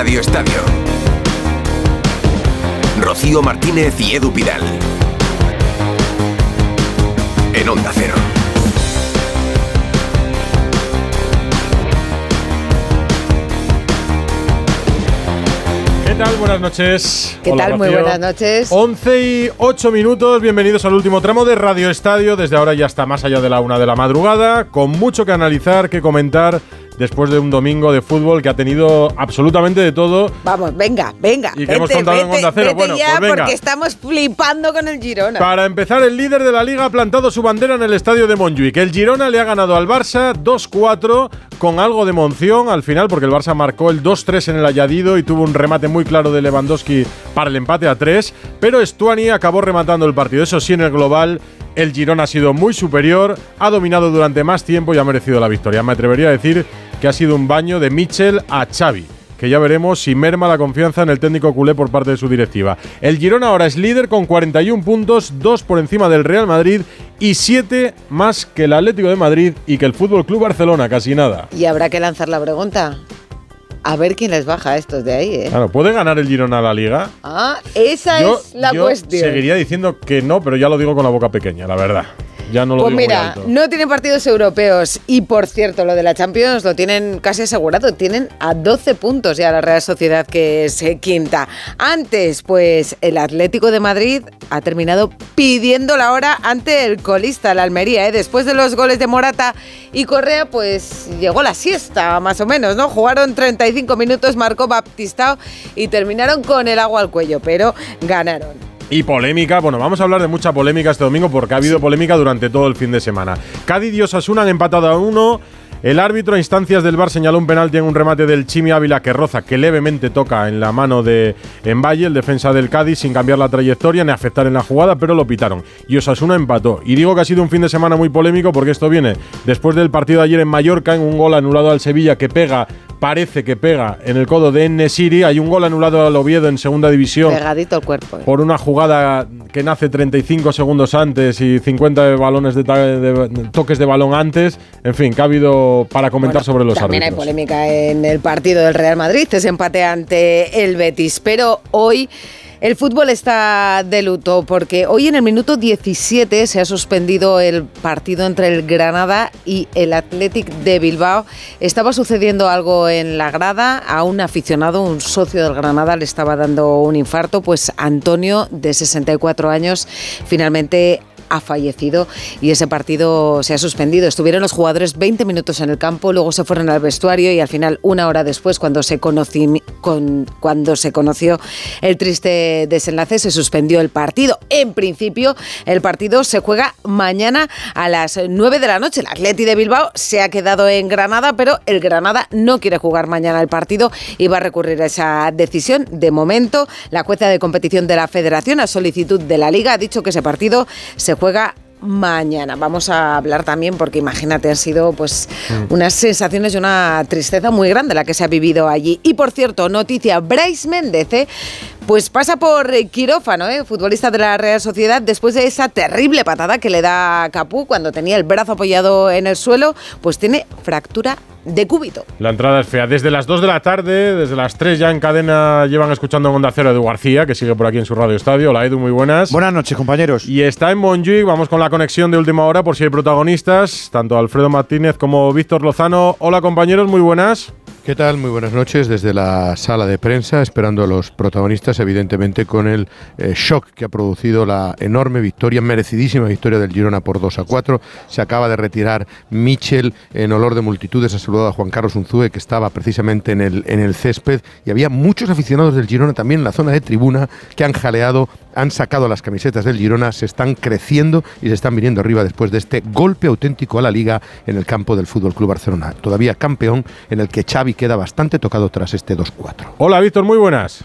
Radio Estadio. Rocío Martínez y Edu Pidal. En Onda Cero. ¿Qué tal? Buenas noches. ¿Qué Hola, tal? Muy buenas noches. 11 y 8 minutos, bienvenidos al último tramo de Radio Estadio. Desde ahora ya está más allá de la una de la madrugada, con mucho que analizar, que comentar después de un domingo de fútbol que ha tenido absolutamente de todo. Vamos, venga, venga. ¿Y qué hemos contado en Onda Cero? vete Bueno, ya pues venga. porque estamos flipando con el Girona. Para empezar, el líder de la liga ha plantado su bandera en el estadio de Montjuic. El Girona le ha ganado al Barça 2-4 con algo de emoción al final, porque el Barça marcó el 2-3 en el añadido y tuvo un remate muy claro de Lewandowski para el empate a 3. Pero Stuani acabó rematando el partido. Eso sí, en el global, el Girona ha sido muy superior, ha dominado durante más tiempo y ha merecido la victoria. Me atrevería a decir que ha sido un baño de Mitchell a Xavi que ya veremos si merma la confianza en el técnico culé por parte de su directiva. El Girona ahora es líder con 41 puntos, 2 por encima del Real Madrid y 7 más que el Atlético de Madrid y que el Fútbol Club Barcelona, casi nada. Y habrá que lanzar la pregunta. A ver quién les baja a estos de ahí, ¿eh? Claro, ¿puede ganar el Girona la liga? Ah, esa yo es la yo cuestión. seguiría diciendo que no, pero ya lo digo con la boca pequeña, la verdad. Ya no lo Pues digo muy mira, alto. no tienen partidos europeos y por cierto, lo de la Champions lo tienen casi asegurado, tienen a 12 puntos ya la Real Sociedad que es eh, quinta. Antes, pues el Atlético de Madrid ha terminado pidiendo la hora ante el colista, la Almería, ¿eh? después de los goles de Morata y Correa, pues llegó la siesta más o menos, ¿no? Jugaron 35 minutos, marcó Baptistao y terminaron con el agua al cuello, pero ganaron. Y polémica, bueno, vamos a hablar de mucha polémica este domingo porque ha habido polémica durante todo el fin de semana. Cádiz y Osasuna han empatado a uno. El árbitro a instancias del VAR señaló un penalti en un remate del Chimi Ávila que roza, que levemente toca en la mano de Envalle, el defensa del Cádiz, sin cambiar la trayectoria ni afectar en la jugada, pero lo pitaron. Y Osasuna empató. Y digo que ha sido un fin de semana muy polémico porque esto viene después del partido de ayer en Mallorca, en un gol anulado al Sevilla que pega, parece que pega en el codo de Nesiri. Hay un gol anulado al Oviedo en segunda división Pegadito al cuerpo. ¿eh? por una jugada que nace 35 segundos antes y 50 de balones de, de- toques de balón antes. En fin, que ha habido para comentar Bueno, sobre los También hay árbitros. polémica en el partido del Real Madrid, ese empate ante el Betis. Pero hoy el fútbol está de luto porque hoy en el minuto 17 se ha suspendido el partido entre el Granada y el Athletic de Bilbao. Estaba sucediendo algo en la grada, a un aficionado, un socio del Granada le estaba dando un infarto, pues Antonio, de 64 años, finalmente ha fallecido y ese partido se ha suspendido. Estuvieron los jugadores 20 minutos en el campo, luego se fueron al vestuario y al final, una hora después, cuando se, conocí- con- cuando se conoció el triste desenlace, se suspendió el partido. En principio, el partido se juega mañana a las 9 de la noche. El Atleti de Bilbao se ha quedado en Granada, pero el Granada no quiere jugar mañana el partido y va a recurrir a esa decisión. De momento, la jueza de competición de la Federación, a solicitud de la Liga, ha dicho que ese partido se juega mañana. Vamos a hablar también porque imagínate, han sido pues unas sensaciones y una tristeza muy grande la que se ha vivido allí. Y por cierto, noticia, Bryce Méndez, ¿eh? Pues pasa por quirófano, ¿eh? futbolista de la Real Sociedad, después de esa terrible patada que le da a Capú cuando tenía el brazo apoyado en el suelo, pues tiene fractura de cúbito. La entrada es fea. Desde las 2 de la tarde, desde las 3 ya en cadena llevan escuchando en Onda Cero a Edu García, que sigue por aquí en su radio estadio. Hola Edu, muy buenas. Buenas noches, compañeros. Y está en Montjuic, vamos con la conexión de última hora por si hay protagonistas, tanto Alfredo Martínez como Víctor Lozano. Hola compañeros, muy buenas. ¿Qué tal? Muy buenas noches desde la sala de prensa, esperando a los protagonistas, evidentemente con el eh, shock que ha producido la enorme victoria, merecidísima victoria del Girona por 2 a 4. Se acaba de retirar Michel en olor de multitudes, ha saludado a Juan Carlos Unzúe, que estaba precisamente en el, en el césped, y había muchos aficionados del Girona también en la zona de tribuna que han jaleado, han sacado las camisetas del Girona, se están creciendo y se están viniendo arriba después de este golpe auténtico a la liga en el campo del Fútbol Club Barcelona. Todavía campeón en el que Xavi queda bastante tocado tras este 2-4. Hola Víctor, muy buenas.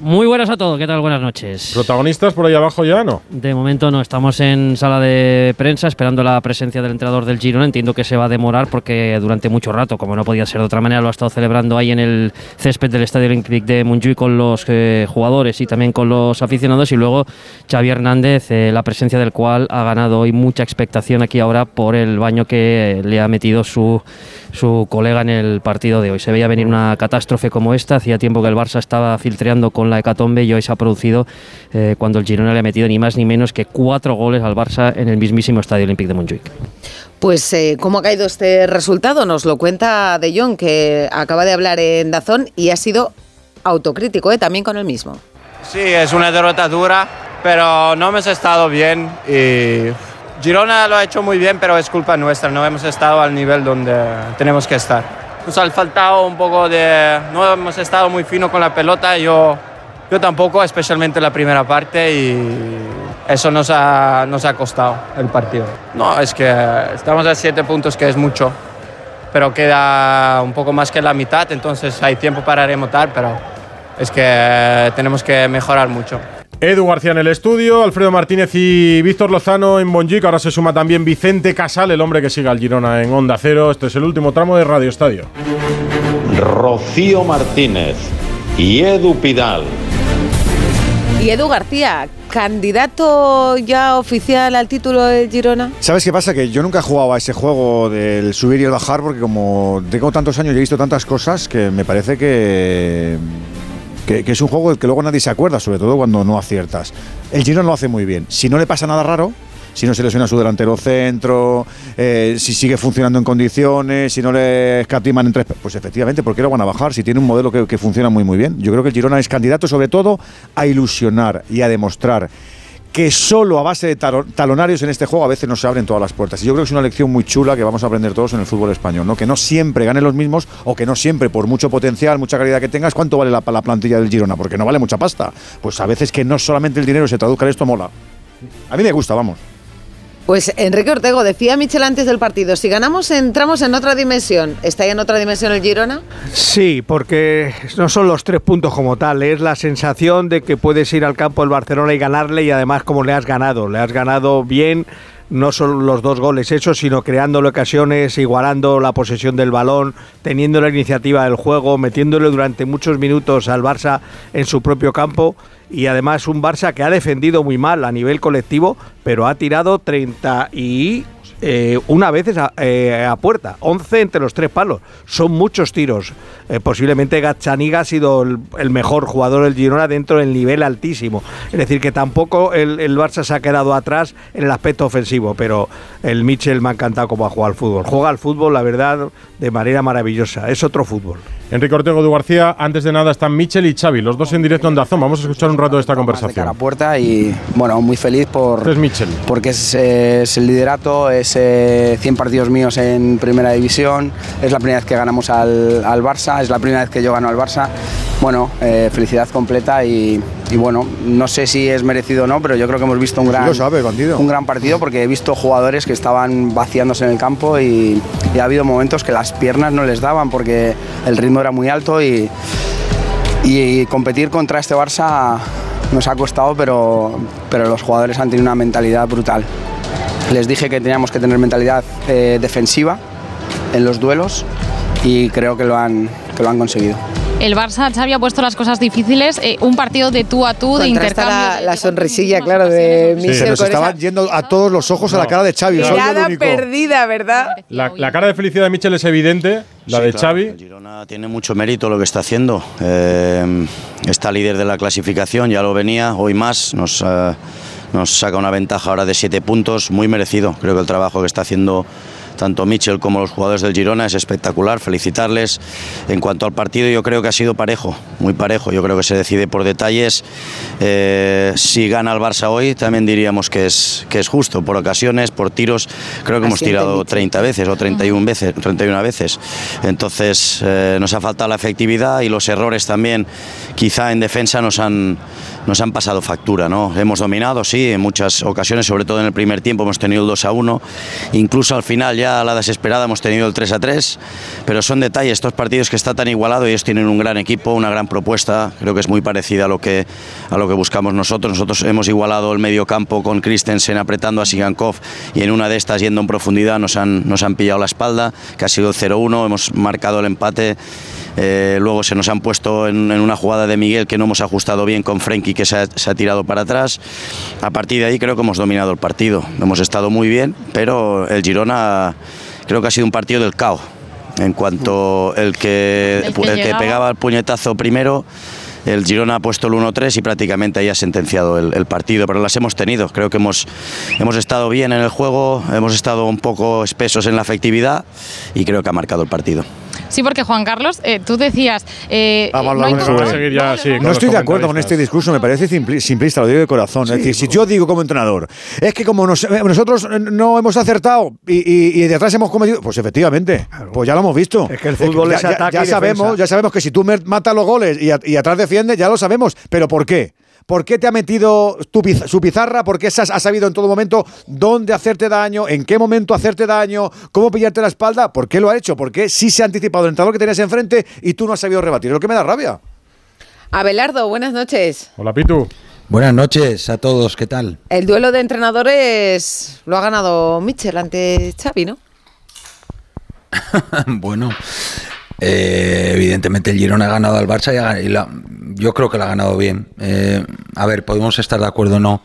Muy buenas a todos, ¿qué tal? Buenas noches. ¿Protagonistas por ahí abajo ya no? De momento no, estamos en sala de prensa esperando la presencia del entrenador del Girona. Entiendo que se va a demorar porque durante mucho rato, como no podía ser de otra manera, lo ha estado celebrando ahí en el césped del Estadio Olímpic de Montjuic con los eh, jugadores y también con los aficionados. Y luego Xavi Hernández, eh, la presencia del cual ha ganado hoy mucha expectación aquí ahora por el baño que le ha metido su su colega en el partido de hoy. Se veía venir una catástrofe como esta, hacía tiempo que el Barça estaba filtreando con la hecatombe y hoy se ha producido eh, cuando el Girona le ha metido ni más ni menos que cuatro goles al Barça en el mismísimo Estadio Olímpico de Montjuic. Pues, eh, ¿cómo ha caído este resultado? Nos lo cuenta De Jong, que acaba de hablar en Dazón y ha sido autocrítico, ¿eh? también con el mismo. Sí, es una derrota dura, pero no hemos estado bien y Girona lo ha hecho muy bien, pero es culpa nuestra, no hemos estado al nivel donde tenemos que estar. Nos ha faltado un poco de... no hemos estado muy fino con la pelota, yo, yo tampoco, especialmente la primera parte y eso nos ha, nos ha costado el partido. No, es que estamos a siete puntos, que es mucho, pero queda un poco más que la mitad, entonces hay tiempo para remontar, pero es que tenemos que mejorar mucho. Edu García en el estudio, Alfredo Martínez y Víctor Lozano en Bonjic. Ahora se suma también Vicente Casal, el hombre que sigue al Girona en Onda Cero. Este es el último tramo de Radio Estadio. Rocío Martínez y Edu Pidal. Y Edu García, candidato ya oficial al título de Girona. ¿Sabes qué pasa? Que yo nunca he jugado a ese juego del subir y el bajar porque como tengo tantos años y he visto tantas cosas que me parece que, que, es un juego del que luego nadie se acuerda, sobre todo cuando no aciertas. El Girona lo hace muy bien. Si no le pasa nada raro, si no se lesiona su delantero centro, eh, si sigue funcionando en condiciones, si no le escatiman en tres. Pues efectivamente, ¿por qué lo van a bajar? Si tiene un modelo que, que funciona muy, muy bien. Yo creo que el Girona es candidato, sobre todo, a ilusionar y a demostrar que solo a base de talo- talonarios en este juego a veces no se abren todas las puertas. Y yo creo que es una lección muy chula que vamos a aprender todos en el fútbol español, ¿no? Que no siempre ganen los mismos o que no siempre, por mucho potencial, mucha calidad que tengas, ¿cuánto vale la, la plantilla del Girona? Porque no vale mucha pasta. Pues a veces que no solamente el dinero se traduzca en esto mola. A mí me gusta, vamos. Pues Enrique Ortego decía Michel antes del partido, si ganamos entramos en otra dimensión. ¿Está en otra dimensión el Girona? Sí, porque no son los tres puntos como tal, es la sensación de que puedes ir al campo del Barcelona y ganarle y además como le has ganado, le has ganado bien, no solo los dos goles hechos, sino creándole ocasiones, igualando la posesión del balón, teniendo la iniciativa del juego, metiéndole durante muchos minutos al Barça en su propio campo y además un Barça que ha defendido muy mal a nivel colectivo, pero ha tirado 30 y eh, una vez a, eh, puerta, 11 entre los tres palos. Son muchos tiros. Eh, posiblemente Gazzaniga ha sido el, el mejor jugador del Girona dentro del nivel altísimo. Es decir, que tampoco el, Barça se ha quedado atrás en el aspecto ofensivo, pero el Mitchell me ha encantado cómo ha jugado al fútbol. Juega al fútbol, la verdad, de manera maravillosa. Es otro fútbol. Enrique Ortego, Edu García, antes de nada están Michel y Xavi, los dos en directo en Dazón. Vamos a escuchar un rato de esta a conversación. la puerta y bueno, muy feliz por Este es Michel. porque es, es el liderato, es eh, 100 partidos míos en primera división, es la primera vez que ganamos al, al Barça, es la primera vez que yo gano al Barça. Bueno, eh, felicidad completa y, y bueno, no sé si es merecido o no, pero yo creo que hemos visto un gran, lo sabe, bandido. un gran partido porque he visto jugadores que estaban vaciándose en el campo y, y ha habido momentos que las piernas no les daban porque el ritmo era muy alto y, y competir contra este Barça nos ha costado, pero, pero los jugadores han tenido una mentalidad brutal. Les dije que teníamos que tener mentalidad eh, defensiva en los duelos y creo que lo han, que lo han conseguido. El Barça, Xavi, ha puesto las cosas difíciles. eh, un partido de tú a tú, de intercambio. la, sonrisilla, claro, de Se nos estaban esa yendo a todos los ojos a la cara de Xavi. mirada perdida, ¿verdad? La, la cara de felicidad de Michel es evidente, la Sí, de claro, Xavi. el Girona tiene mucho mérito lo que está haciendo. Eh, está líder de la clasificación, ya lo venía, hoy más. Nos, eh, nos saca una ventaja ahora de siete puntos, muy merecido. Creo que el trabajo que está haciendo tanto Mitchell como los jugadores del Girona es espectacular. Felicitarles. En cuanto al partido, yo creo que ha sido parejo, muy parejo. Yo creo que se decide por detalles. Eh, si gana el Barça hoy, también diríamos que es, que es justo. Por ocasiones, por tiros, creo que hemos tirado Mitchell. 30 veces o 31 veces, 31 veces. Entonces eh, nos ha faltado la efectividad y los errores también, quizá en defensa nos han nos han pasado factura, ¿no? Hemos dominado, sí, en muchas ocasiones, sobre todo en el primer tiempo hemos tenido el 2 a 1, incluso al final ya a la desesperada hemos tenido el 3 a 3, pero son detalles, estos partidos que está tan igualado, ellos tienen un gran equipo, una gran propuesta, creo que es muy parecida a lo que a lo que buscamos nosotros. Nosotros hemos igualado el medio campo con Christensen apretando a Sigankov y en una de estas yendo en profundidad nos han nos han pillado la espalda, que ha sido el 0-1, hemos marcado el empate eh, luego se nos han puesto en, una jugada de Miguel que no hemos ajustado bien con Frenkie que se ha, se ha tirado para atrás. A partir de ahí creo que hemos dominado el partido. Hemos estado muy bien, pero el Girona creo que ha sido un partido del caos. En cuanto el que, El que el que pegaba el puñetazo primero, el Girona ha puesto el 1-3 y prácticamente ahí ha sentenciado el, el partido, pero las hemos tenido. Creo que hemos, hemos estado bien en el juego, hemos estado un poco espesos en la efectividad y creo que ha marcado el partido. Sí, porque Juan Carlos, eh, tú decías. eh, Ah, vale, no vale, vale. ya, sí, No estoy de acuerdo con este discurso, me parece simpli- simplista, lo digo de corazón. es decir, si yo digo como entrenador, es que como nos- eh, nosotros no hemos acertado y, y- y de atrás hemos cometido, pues efectivamente, pues ya lo hemos visto. Es que el fútbol ya, es ya- ataque ya y sabemos, ya sabemos que si tú me- matas los goles y, a- y atrás defiendes, ya lo sabemos. ¿Pero por qué? ¿Por qué te ha metido tu su pizarra? ¿Por qué has has sabido en todo momento dónde hacerte daño, en qué momento hacerte daño, cómo pillarte la espalda? ¿Por qué lo ha hecho? ¿Por qué sí se ha anticipado el entrenador que tenías enfrente y tú no has sabido rebatir? Es lo que me da rabia. Abelardo, buenas noches. Hola, Pitu. Buenas noches a todos, ¿qué tal? El duelo de entrenadores lo ha ganado Mitchell ante Xavi, ¿no? bueno, eh, evidentemente el Girona ha ganado al Barça y, ha- y la- yo creo que lo ha ganado bien. Eh, a ver, podemos estar de acuerdo o no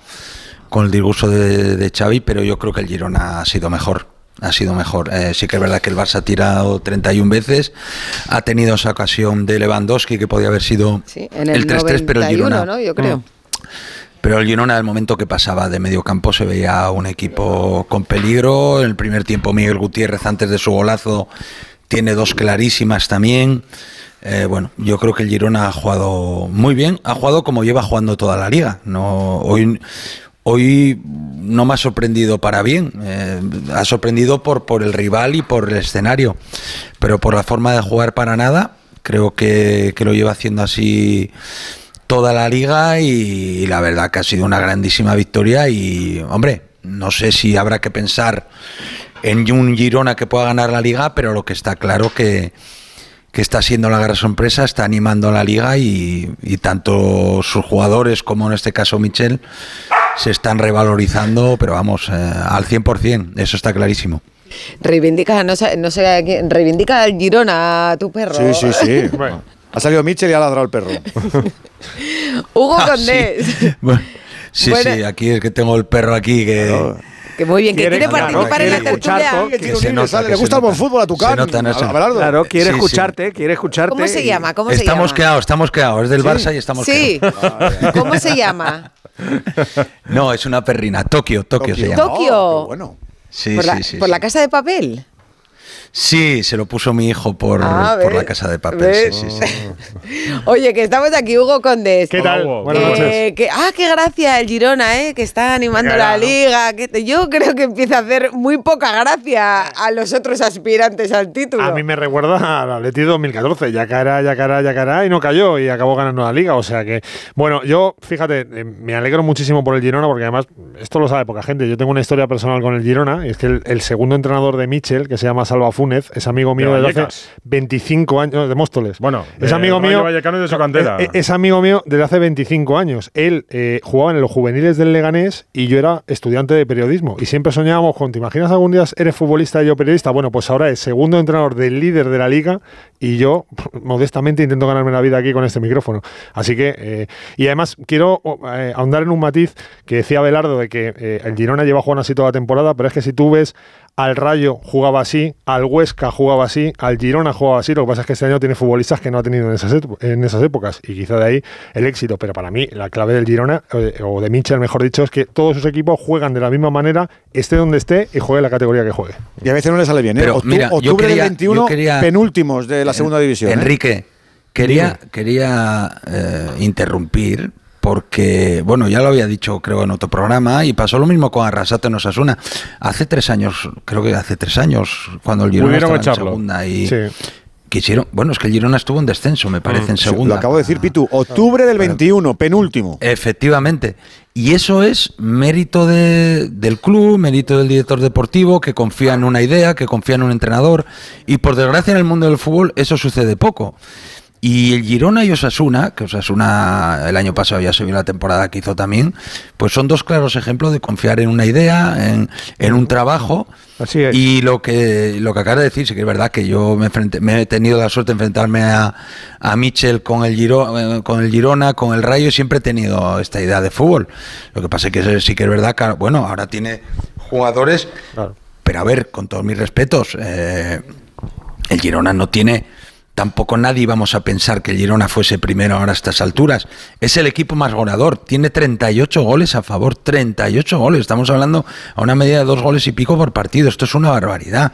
con el discurso de, de Xavi, pero yo creo que el Girona ha sido mejor. Ha sido mejor. Eh, sí que es verdad que el Barça ha tirado 31 veces, ha tenido esa ocasión de Lewandowski que podía haber sido En el, el 3-3, pero el 91, Girona. ¿no? Yo creo. Pero el Girona, al momento que pasaba de medio campo, se veía un equipo con peligro. En el primer tiempo, Miguel Gutiérrez, antes de su golazo, tiene dos clarísimas también. Eh, bueno, yo creo que el Girona ha jugado muy bien. Ha jugado como lleva jugando toda la liga. No, hoy, hoy no me ha sorprendido para bien. Eh, ha sorprendido por, por el rival y por el escenario. Pero por la forma de jugar para nada, creo que, que lo lleva haciendo así toda la liga y, la verdad que ha sido una grandísima victoria y hombre, no sé si habrá que pensar en un Girona que pueda ganar la liga, pero lo que está claro que, que está siendo la gran sorpresa, está animando a la liga y, y tanto sus jugadores como en este caso Michel se están revalorizando, pero vamos, eh, al 100%, eso está clarísimo. Reivindica, no sé, no sé a quién- reivindica al Girona a tu perro. Sí, sí, sí. Ha salido Mitchell y ha ladrado el perro. Hugo Ah, Condés. Bueno, sí, Bueno. sí, aquí es que tengo el perro aquí que... Que muy bien, que Quiere- quiere, claro, participar en la tertulia. le gusta el buen fútbol a tu. Abelardo. Claro, quiere Sí, sí. escucharte, quiere escucharte. ¿Cómo se llama? ¿Cómo se Estamos quedados, estamos quedados. Es del Barça y estamos Sí. quedados. ¿Cómo se llama? No, es una perrina. Tokio, Tokio se llama. Tokio. Oh, qué bueno. Sí, ¿Por, la, sí, sí. por sí. la casa de papel? Sí, se lo puso mi hijo por, Ah, por la casa de papel. Sí, sí, sí. Oye, que estamos aquí, Hugo Condés. ¿Qué tal? Que- Buenas noches. que- ah, qué gracia el Girona, ¿eh? que está animando la ¿no? liga. Que te- yo creo que empieza a hacer muy poca gracia a los otros aspirantes al título. A mí me recuerda al Atleti 2014, ya caerá, ya caerá, ya caerá y no cayó y acabó ganando la liga, o sea que bueno, yo fíjate, eh, me alegro muchísimo por el Girona porque además esto lo sabe poca gente, yo tengo una historia personal con el Girona y es que el, el segundo entrenador de Michel, que se llama Salva Fúnez, es amigo mío De de hace Vallecas. 25 años de Móstoles. Bueno, es de amigo mío Vallecano y de su cantera. eh, eh, es amigo mío desde hace 25 años. Él eh, jugaba en los juveniles del Leganés y yo era estudiante de periodismo. Y siempre soñábamos con, ¿te imaginas algún día eres futbolista y yo periodista? Bueno, pues ahora es segundo entrenador del líder de la liga y yo modestamente intento ganarme la vida aquí con este micrófono. Así que, eh, y además quiero eh, ahondar en un matiz que decía Belardo de que eh, el Girona lleva jugando así toda la temporada, pero es que si tú ves al Rayo jugaba así, al Huesca jugaba así, al Girona jugaba así. Lo que pasa es que este año tiene futbolistas que no ha tenido en esas, en esas épocas y quizá de ahí el éxito. Pero para mí la clave del Girona, eh, o de Mitchell mejor dicho, es que todos sus equipos juegan de la misma manera, esté donde esté y juegue la categoría que juegue. Y a veces no le sale bien. ¿eh? Pero, Octu- mira, octubre quería- del 21, yo quería- penúltimos de la segunda división. ¿eh? Enrique, quería, quería eh, interrumpir porque, bueno, ya lo había dicho creo en otro programa y pasó lo mismo con Arrasate en Osasuna. Hace tres años, creo que hace tres años, cuando el Girona estaba en segunda y Sí. quisieron, bueno, es que el Girona estuvo en descenso, me parece, en Sí, segunda. Lo acabo de decir, Pitu. Octubre del 21, penúltimo. Efectivamente. Y eso es mérito de- del club, mérito del director deportivo, que confía en una idea, que confía en un entrenador. Y por desgracia en el mundo del fútbol eso sucede poco. Y el Girona y Osasuna, que Osasuna el año pasado ya se vio la temporada que hizo también, pues son dos claros ejemplos de confiar en una idea, en, en un trabajo. Así es. Y lo que lo que acaba de decir, sí que es verdad que yo me, enfrenté- me he tenido la suerte de enfrentarme a, a Michel con el, Giro- eh, con el Girona, con el Rayo, y siempre he tenido esta idea de fútbol. Lo que pasa es que sí que es verdad que, bueno, ahora tiene jugadores, pero a ver, con todos mis respetos, eh, el Girona no tiene tampoco nadie íbamos a pensar que Girona fuese primero ahora a estas alturas. Es el equipo más goleador, tiene 38 goles a favor, 38 goles. Estamos hablando a una medida de dos goles y pico por partido. Esto es una barbaridad.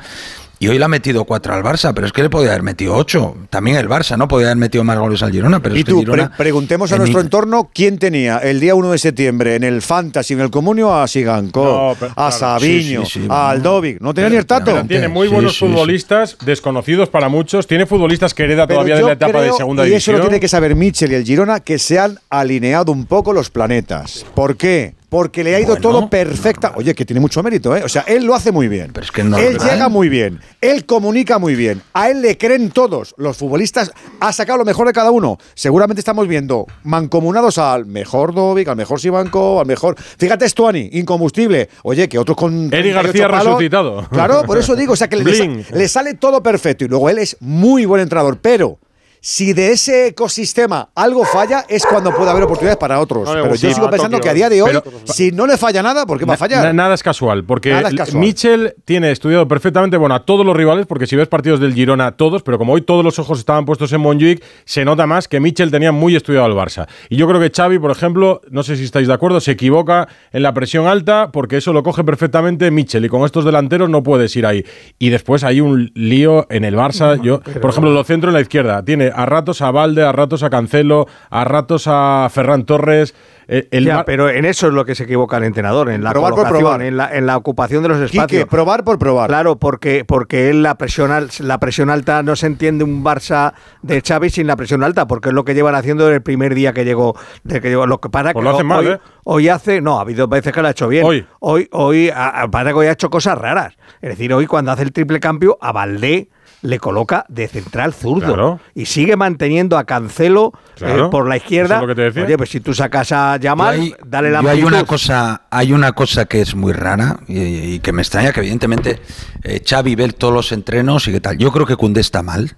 Y hoy le ha metido cuatro al Barça, pero es que le podía haber metido ocho. También el Barça, ¿no? Podía haber metido más goles al Girona, pero y es que tú, Girona, pre- preguntemos a en nuestro entorno quién tenía el día 1 de septiembre en el Fantasy, en el Comunio, a No, pero- a. Sabiño, Sí, sí, sí, a. Aldovic. No tenía ni el tato. Pero tiene muy buenos futbolistas, desconocidos para muchos. Tiene futbolistas que hereda Pero todavía de yo la etapa de creo, segunda y eso división. lo tiene que saber Mitchell y el Girona, que se han alineado un poco los planetas. ¿Por qué? Porque le ha ido Bueno, todo perfecta. Oye, que tiene mucho mérito, ¿eh? O sea, él lo hace muy bien. es que normal. él llega muy bien. Él comunica muy bien. A él le creen todos. Los futbolistas ha sacado lo mejor de cada uno. Seguramente estamos viendo mancomunados al mejor Dovic, al mejor Sibanco, al mejor. Fíjate, Stuani, incombustible. Oye, que otros con. Eric 38 García palos- resucitado. Claro, por eso digo, o sea, que le, le sale todo perfecto. Y luego él es muy buen entrenador, pero. Si de ese ecosistema algo falla, es cuando puede haber oportunidades para otros. No Pero yo sigo pensando que a día de hoy, Pero- si no le falla nada, ¿por qué va a fallar? na- nada es casual, porque Nada es casual. Mitchell tiene estudiado perfectamente bueno, a todos los rivales, porque si ves partidos del Girona, todos, pero como hoy todos los ojos estaban puestos en Montjuic, se nota más que Mitchell tenía muy estudiado al Barça. Y yo creo que Xavi, por ejemplo, no sé si estáis de acuerdo, se equivoca en la presión alta, porque eso lo coge perfectamente Mitchell, y con estos delanteros no puedes ir ahí. Y después hay un lío en el Barça. Yo, por ejemplo, lo centro en la izquierda. Tiene a ratos a Valde, a ratos a Cancelo, a ratos a Ferran Torres. Eh, El Ya, Bar- pero en eso es lo que se equivoca el entrenador, en la Probar por colocación, probar. En, la, en la ocupación de los espacios. Quique, probar por probar. Claro, porque, porque él la presión, al- la presión alta no se entiende un Barça de Xavi sin la presión alta, porque es lo que llevan haciendo desde el primer día que llegó. De que llegó. Lo que para Pues que lo hacen mal, hoy, ¿eh? hoy hace, no, ha habido veces que lo ha hecho bien. Hoy. hoy, hoy a- a- para que hoy ha hecho cosas raras. Es decir, hoy cuando hace el triple cambio a Valdé le coloca de central zurdo Claro. y sigue manteniendo a Cancelo eh, por la izquierda. Eso es lo que te decía. Oye, pues si tú sacas a Yamal, dale la hay una cosa hay una cosa que es muy rara y, y que me extraña que evidentemente eh, Xavi ve todos los entrenos y qué tal. Yo creo que Cundé está mal.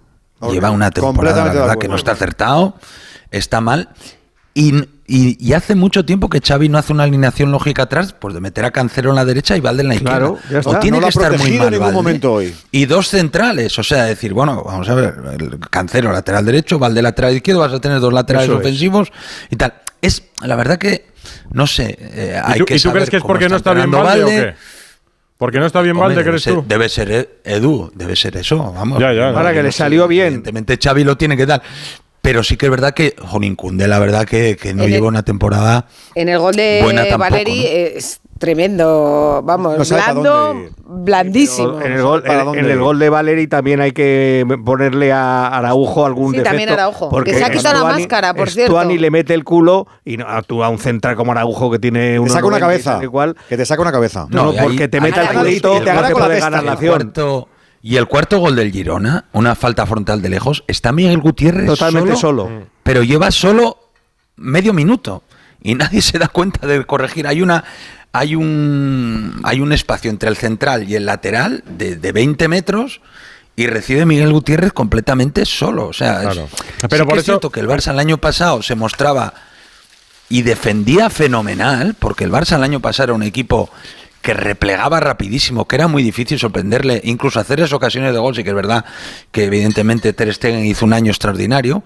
Lleva una temporada la verdad que no está acertado. Está mal. Y, y- y hace mucho tiempo que Xavi no hace una alineación lógica atrás pues de meter a Cancelo en la derecha y Valde en la izquierda Claro, ya está. o tiene No que estar muy mal en ningún momento hoy. y dos centrales o sea decir bueno vamos a ver el Cancelo lateral derecho Valde lateral izquierdo vas a tener dos laterales Eso es. ofensivos y tal es la verdad que no sé eh, ¿Y tú, que y tú saber crees que es porque no está bien Valde, o qué? ¿Porque no está bien Valde, crees ser, tú? Debe ser eh, Edu, debe ser eso, vamos. Ya, ya, Ahora que no le salió bien. Evidentemente Xavi lo tiene que dar. Pero sí que es verdad que Jonin Cunde, la verdad que, que no el- lleva una temporada En el gol de tampoco, Valeri ¿no? es tremendo, vamos, No blando, blandísimo. En el, gol, ¿Para en- en el gol de Valeri también hay que ponerle a Araujo algún Sí, defecto. también Araujo, porque que se ha quitado la máscara, por cierto. Stuani le mete el culo y no, actúa un central como Araujo que tiene Te unos saca una 90 y cabeza. cual. Que te saca una cabeza. No, ahí- porque te ahí- mete el ahí- culito, te no te con la puede ganar la el acción. Y el cuarto gol del Girona, una falta frontal de lejos, está Miguel Gutiérrez Totalmente solo, solo. pero lleva solo medio minuto y nadie se da cuenta de corregir. Hay una hay un hay un espacio entre el central y el lateral de, de 20 metros y recibe Miguel Gutiérrez completamente solo. O sea, es- Claro. sí Pero que por es eso- cierto que el Barça el año pasado se mostraba y defendía fenomenal, porque el Barça el año pasado era un equipo que replegaba rapidísimo, que era muy difícil sorprenderle, incluso hacer esas ocasiones de gol, sí que es verdad que evidentemente Ter Stegen hizo un año extraordinario,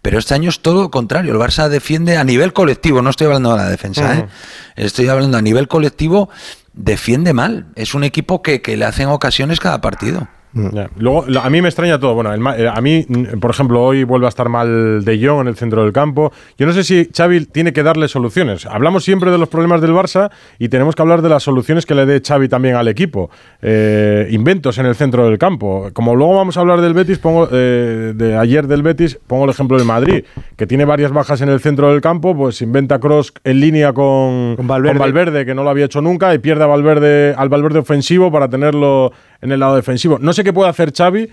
pero este año es todo lo contrario, el Barça defiende a nivel colectivo, no estoy hablando de la defensa, ¿eh? estoy hablando a nivel colectivo, defiende mal, es un equipo que, que le hacen ocasiones cada partido. Ya. Luego, a mí me extraña todo. Bueno, el eh, a mí, mm, por ejemplo, hoy vuelve a estar mal De Jong en el centro del campo. Yo no sé si Xavi tiene que darle soluciones. Hablamos siempre de los problemas del Barça y tenemos que hablar de las soluciones que le dé Xavi también al equipo. Eh, inventos en el centro del campo. Como luego vamos a hablar del Betis, pongo eh, de ayer del Betis, pongo el ejemplo del Madrid, que tiene varias bajas en el centro del campo, pues inventa Cross en línea con, Con Valverde. con Valverde, que no lo había hecho nunca, y pierde a Valverde, al Valverde ofensivo para tenerlo en el lado defensivo. No sé qué puede hacer Xavi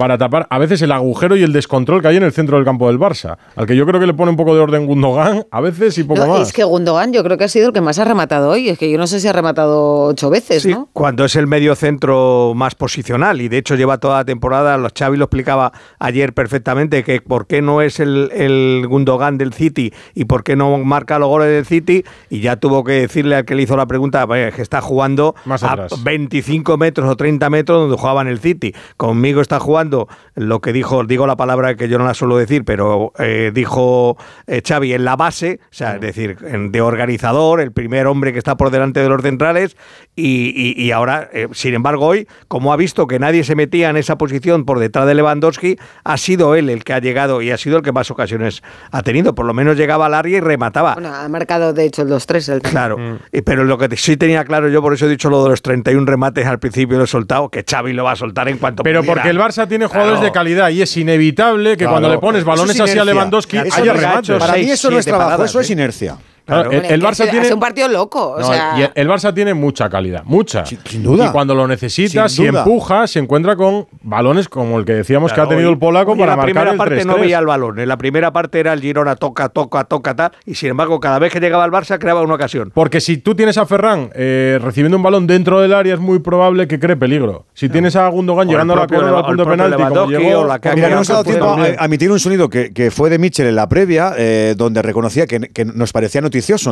para tapar a veces el agujero y el descontrol que hay en el centro del campo del Barça, al que yo creo que le pone un poco de orden Gundogan a veces y poco No, más. es que Gundogan yo creo que ha sido el que más ha rematado hoy. Es que yo no sé si ha rematado ocho veces, Sí, ¿no? cuando es el medio centro más posicional y de hecho lleva toda la temporada, los Xavi lo explicaba ayer perfectamente que por qué no es el, el Gundogan del City y por qué no marca los goles del City y ya tuvo que decirle al que le hizo la pregunta "Vaya, es que está jugando Más a atrás. 25 metros o 30 metros donde jugaba en el City. Conmigo está jugando lo que dijo, digo la palabra que yo no la suelo decir, pero eh, dijo eh, Xavi en la base, o sea, es decir, en- de organizador, el primer hombre que está por delante de los centrales, y, y- y ahora, eh, sin embargo, hoy, como ha visto que nadie se metía en esa posición por detrás de Lewandowski, ha sido él el que ha llegado y ha sido el que más ocasiones ha tenido. Por lo menos llegaba al área y remataba. Bueno, ha marcado de hecho los tres el Claro, Y- pero lo que te- sí tenía claro yo, por eso he dicho lo de los 31 remates al principio, lo he soltado, que Xavi lo va a soltar en cuanto Pero pudiera. porque el Barça tiene jugadores Claro. de calidad y es inevitable que Claro. cuando le pones balones es así a. Lewandowski haya remates. Para mí eso no es trabajo, paradas, eso es ¿eh? inercia. Claro, el, el Barça tiene hace un partido loco. O No, sea, y el, el Barça tiene mucha calidad, mucha. sin duda. Y cuando lo necesita, Sin si duda. empuja, se encuentra con balones como el que decíamos Claro, que ha tenido hoy- el polaco para en la marcar primera el parte 3 no veía el balón. En la primera parte era el Girona toca, toca, toca, tal. Y sin embargo, cada vez que llegaba al Barça creaba una ocasión. Porque si tú tienes a Ferran eh, recibiendo un balón dentro del área, es muy probable que cree peligro. Si tienes a Gundogan O llegando el a la al punto el penalti, como llegó, o la Mira, no Ferran, nos ha dado tiempo a, a emitir un sonido que, que fue de Mitchell en la previa, eh, donde reconocía que, que nos parecía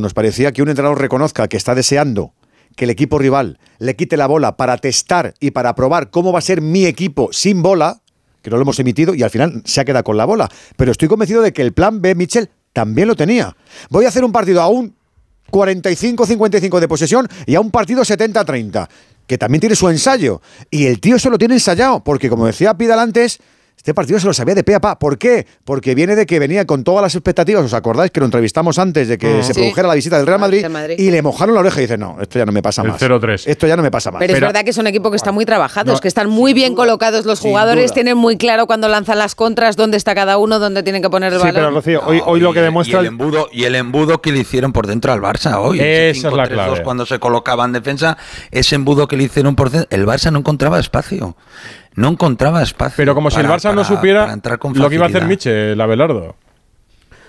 nos parecía que un entrenador reconozca que está deseando que el equipo rival le quite la bola para testar y para probar cómo va a ser mi equipo sin bola, que no lo hemos emitido y al final se ha quedado con la bola. Pero estoy convencido de que el plan B, Mitchell, también lo tenía. Voy a hacer un partido a un 45-55 de posesión y a un partido 70-30, que también tiene su ensayo. Y el tío se lo tiene ensayado, porque como decía Pidal antes, este partido se lo sabía de pe a pa. ¿Por qué? Porque viene de que venía con todas las expectativas. ¿Os acordáis que lo entrevistamos antes de que Mm. se Sí. produjera la visita del Real Madrid, Madrid. y le mojaron la oreja y dice, no, esto ya no me pasa El más. 0-3. Esto ya no me pasa más. Pero, es verdad que es un equipo que está muy trabajado, No, es que están muy bien colocados los jugadores, duda. tienen muy claro cuando lanzan las contras, dónde está cada uno, dónde tienen que poner el Sí, pero balón. Rocío, hoy, hoy lo que Y demuestra el embudo y el embudo que le hicieron por dentro al Barça hoy. Esa es la 5-3-2 clave. Cuando se colocaba en defensa, ese embudo que le hicieron por dentro, el Barça no encontraba espacio. No encontraba espacio. Pero como si el para- Barça no supiera para entrar con lo que iba a hacer. Michel, Abelardo.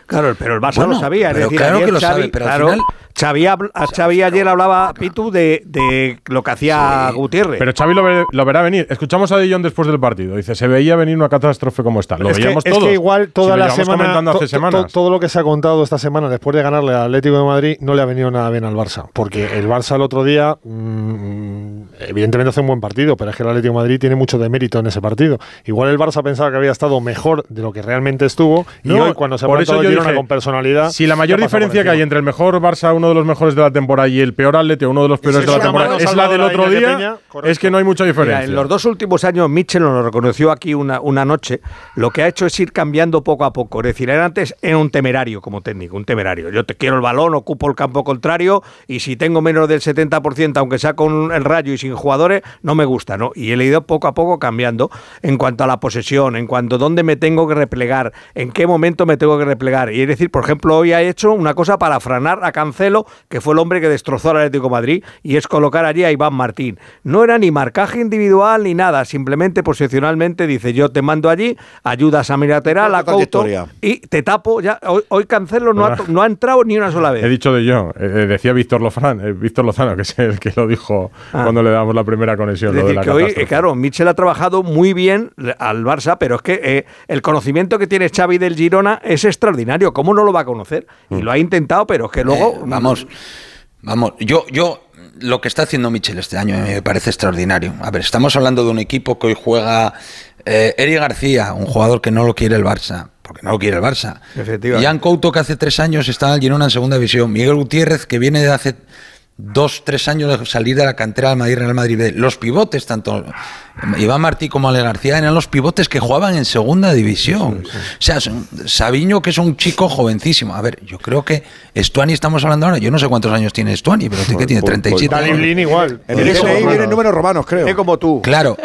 Claro, pero el Barça Bueno, lo sabía. Es pero decir, claro que lo Xavi- sabe, pero al claro, final- Xavi, a Xavi ayer hablaba, Pitu, de, de lo que hacía Gutiérrez. Pero Xavi lo, ve- lo verá venir. Escuchamos a De Jong después del partido. Dice, se veía venir una catástrofe como esta. Lo es que, veíamos es todos. que igual toda Si la semana, comentando hace to- to- semanas. todo lo que se ha contado esta semana después de ganarle al Atlético de Madrid no le ha venido nada bien al Barça, porque el Barça el otro día mm, evidentemente hace un buen partido, pero es que el Atlético de Madrid tiene mucho de mérito en ese partido. Igual el Barça pensaba que había estado mejor de lo que realmente estuvo y No, hoy cuando se ha por eso plantado con personalidad, Si la mayor diferencia que hay entre el mejor Barça, uno de los mejores de la temporada, y el peor Atleti, uno de los peores de la temporada, es la del otro día, Peña, es que no hay mucha diferencia. Mira, en los dos últimos años, Mitchell nos lo reconoció aquí una, una noche, lo que ha hecho es ir cambiando poco a poco. Es decir, él antes era un temerario como técnico, un temerario. Yo te quiero el balón, ocupo el campo contrario y si tengo menos del 70%, aunque sea con el rayo y sin jugadores, no me gusta, ¿no? Y él ha ido poco a poco cambiando en cuanto a la posesión, en cuanto a dónde me tengo que replegar, en qué momento me tengo que replegar. Y es decir, por ejemplo, hoy ha hecho una cosa para frenar a Cancelo, que fue el hombre que destrozó al Atlético de Madrid, y es colocar allí a Iván Martín. No era ni marcaje individual ni nada, simplemente posicionalmente dice yo te mando allí, ayudas a mi lateral, a Couto y te tapo. Ya, hoy, hoy Cancelo no ha, no ha entrado ni una sola vez. He dicho de yo, eh, eh, decía Víctor Lozano, eh, Víctor Lozano, que es el que lo dijo Ah. cuando le damos la primera conexión. Es lo de decir, la que hoy, eh, claro, Michel ha trabajado muy bien al Barça, pero es que eh, el conocimiento que tiene Xavi del Girona es extraordinario. ¿Cómo no lo va a conocer? Y lo ha intentado, pero es que luego... Eh, vamos, vamos. Yo, yo, lo que está haciendo Michel este año me parece extraordinario. A ver, estamos hablando de un equipo que hoy juega eh, Eri García, un jugador que no lo quiere el Barça. Porque no lo quiere el Barça. Efectivamente. Jan Couto, que hace tres años estaba en Girona en segunda división. Miguel Gutiérrez, que viene de hace dos, tres años de salir de la cantera del Madrid, Real Madrid. B. Los pivotes, tanto Iván Martí como Ale García, eran los pivotes que jugaban en segunda división. O sea, Sabiño, que es un chico jovencísimo. A ver, yo creo que Estuani, estamos hablando ahora, yo no sé cuántos años tiene Estuani, pero sí que tiene 37. Dani ¿no? Blin igual. En el DNI vienen números romanos, creo. Es como tú. Claro,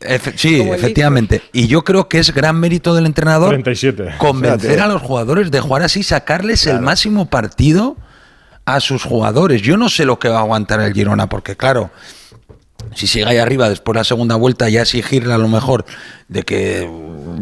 efe- sí, efectivamente. Y yo creo que es gran mérito del entrenador 37. convencer Fíjate. a los jugadores de jugar así, sacarles el máximo partido a sus jugadores. Yo no sé lo que va a aguantar el Girona, porque claro, si sigue ahí arriba después de la segunda vuelta, ya exigirle a lo mejor de que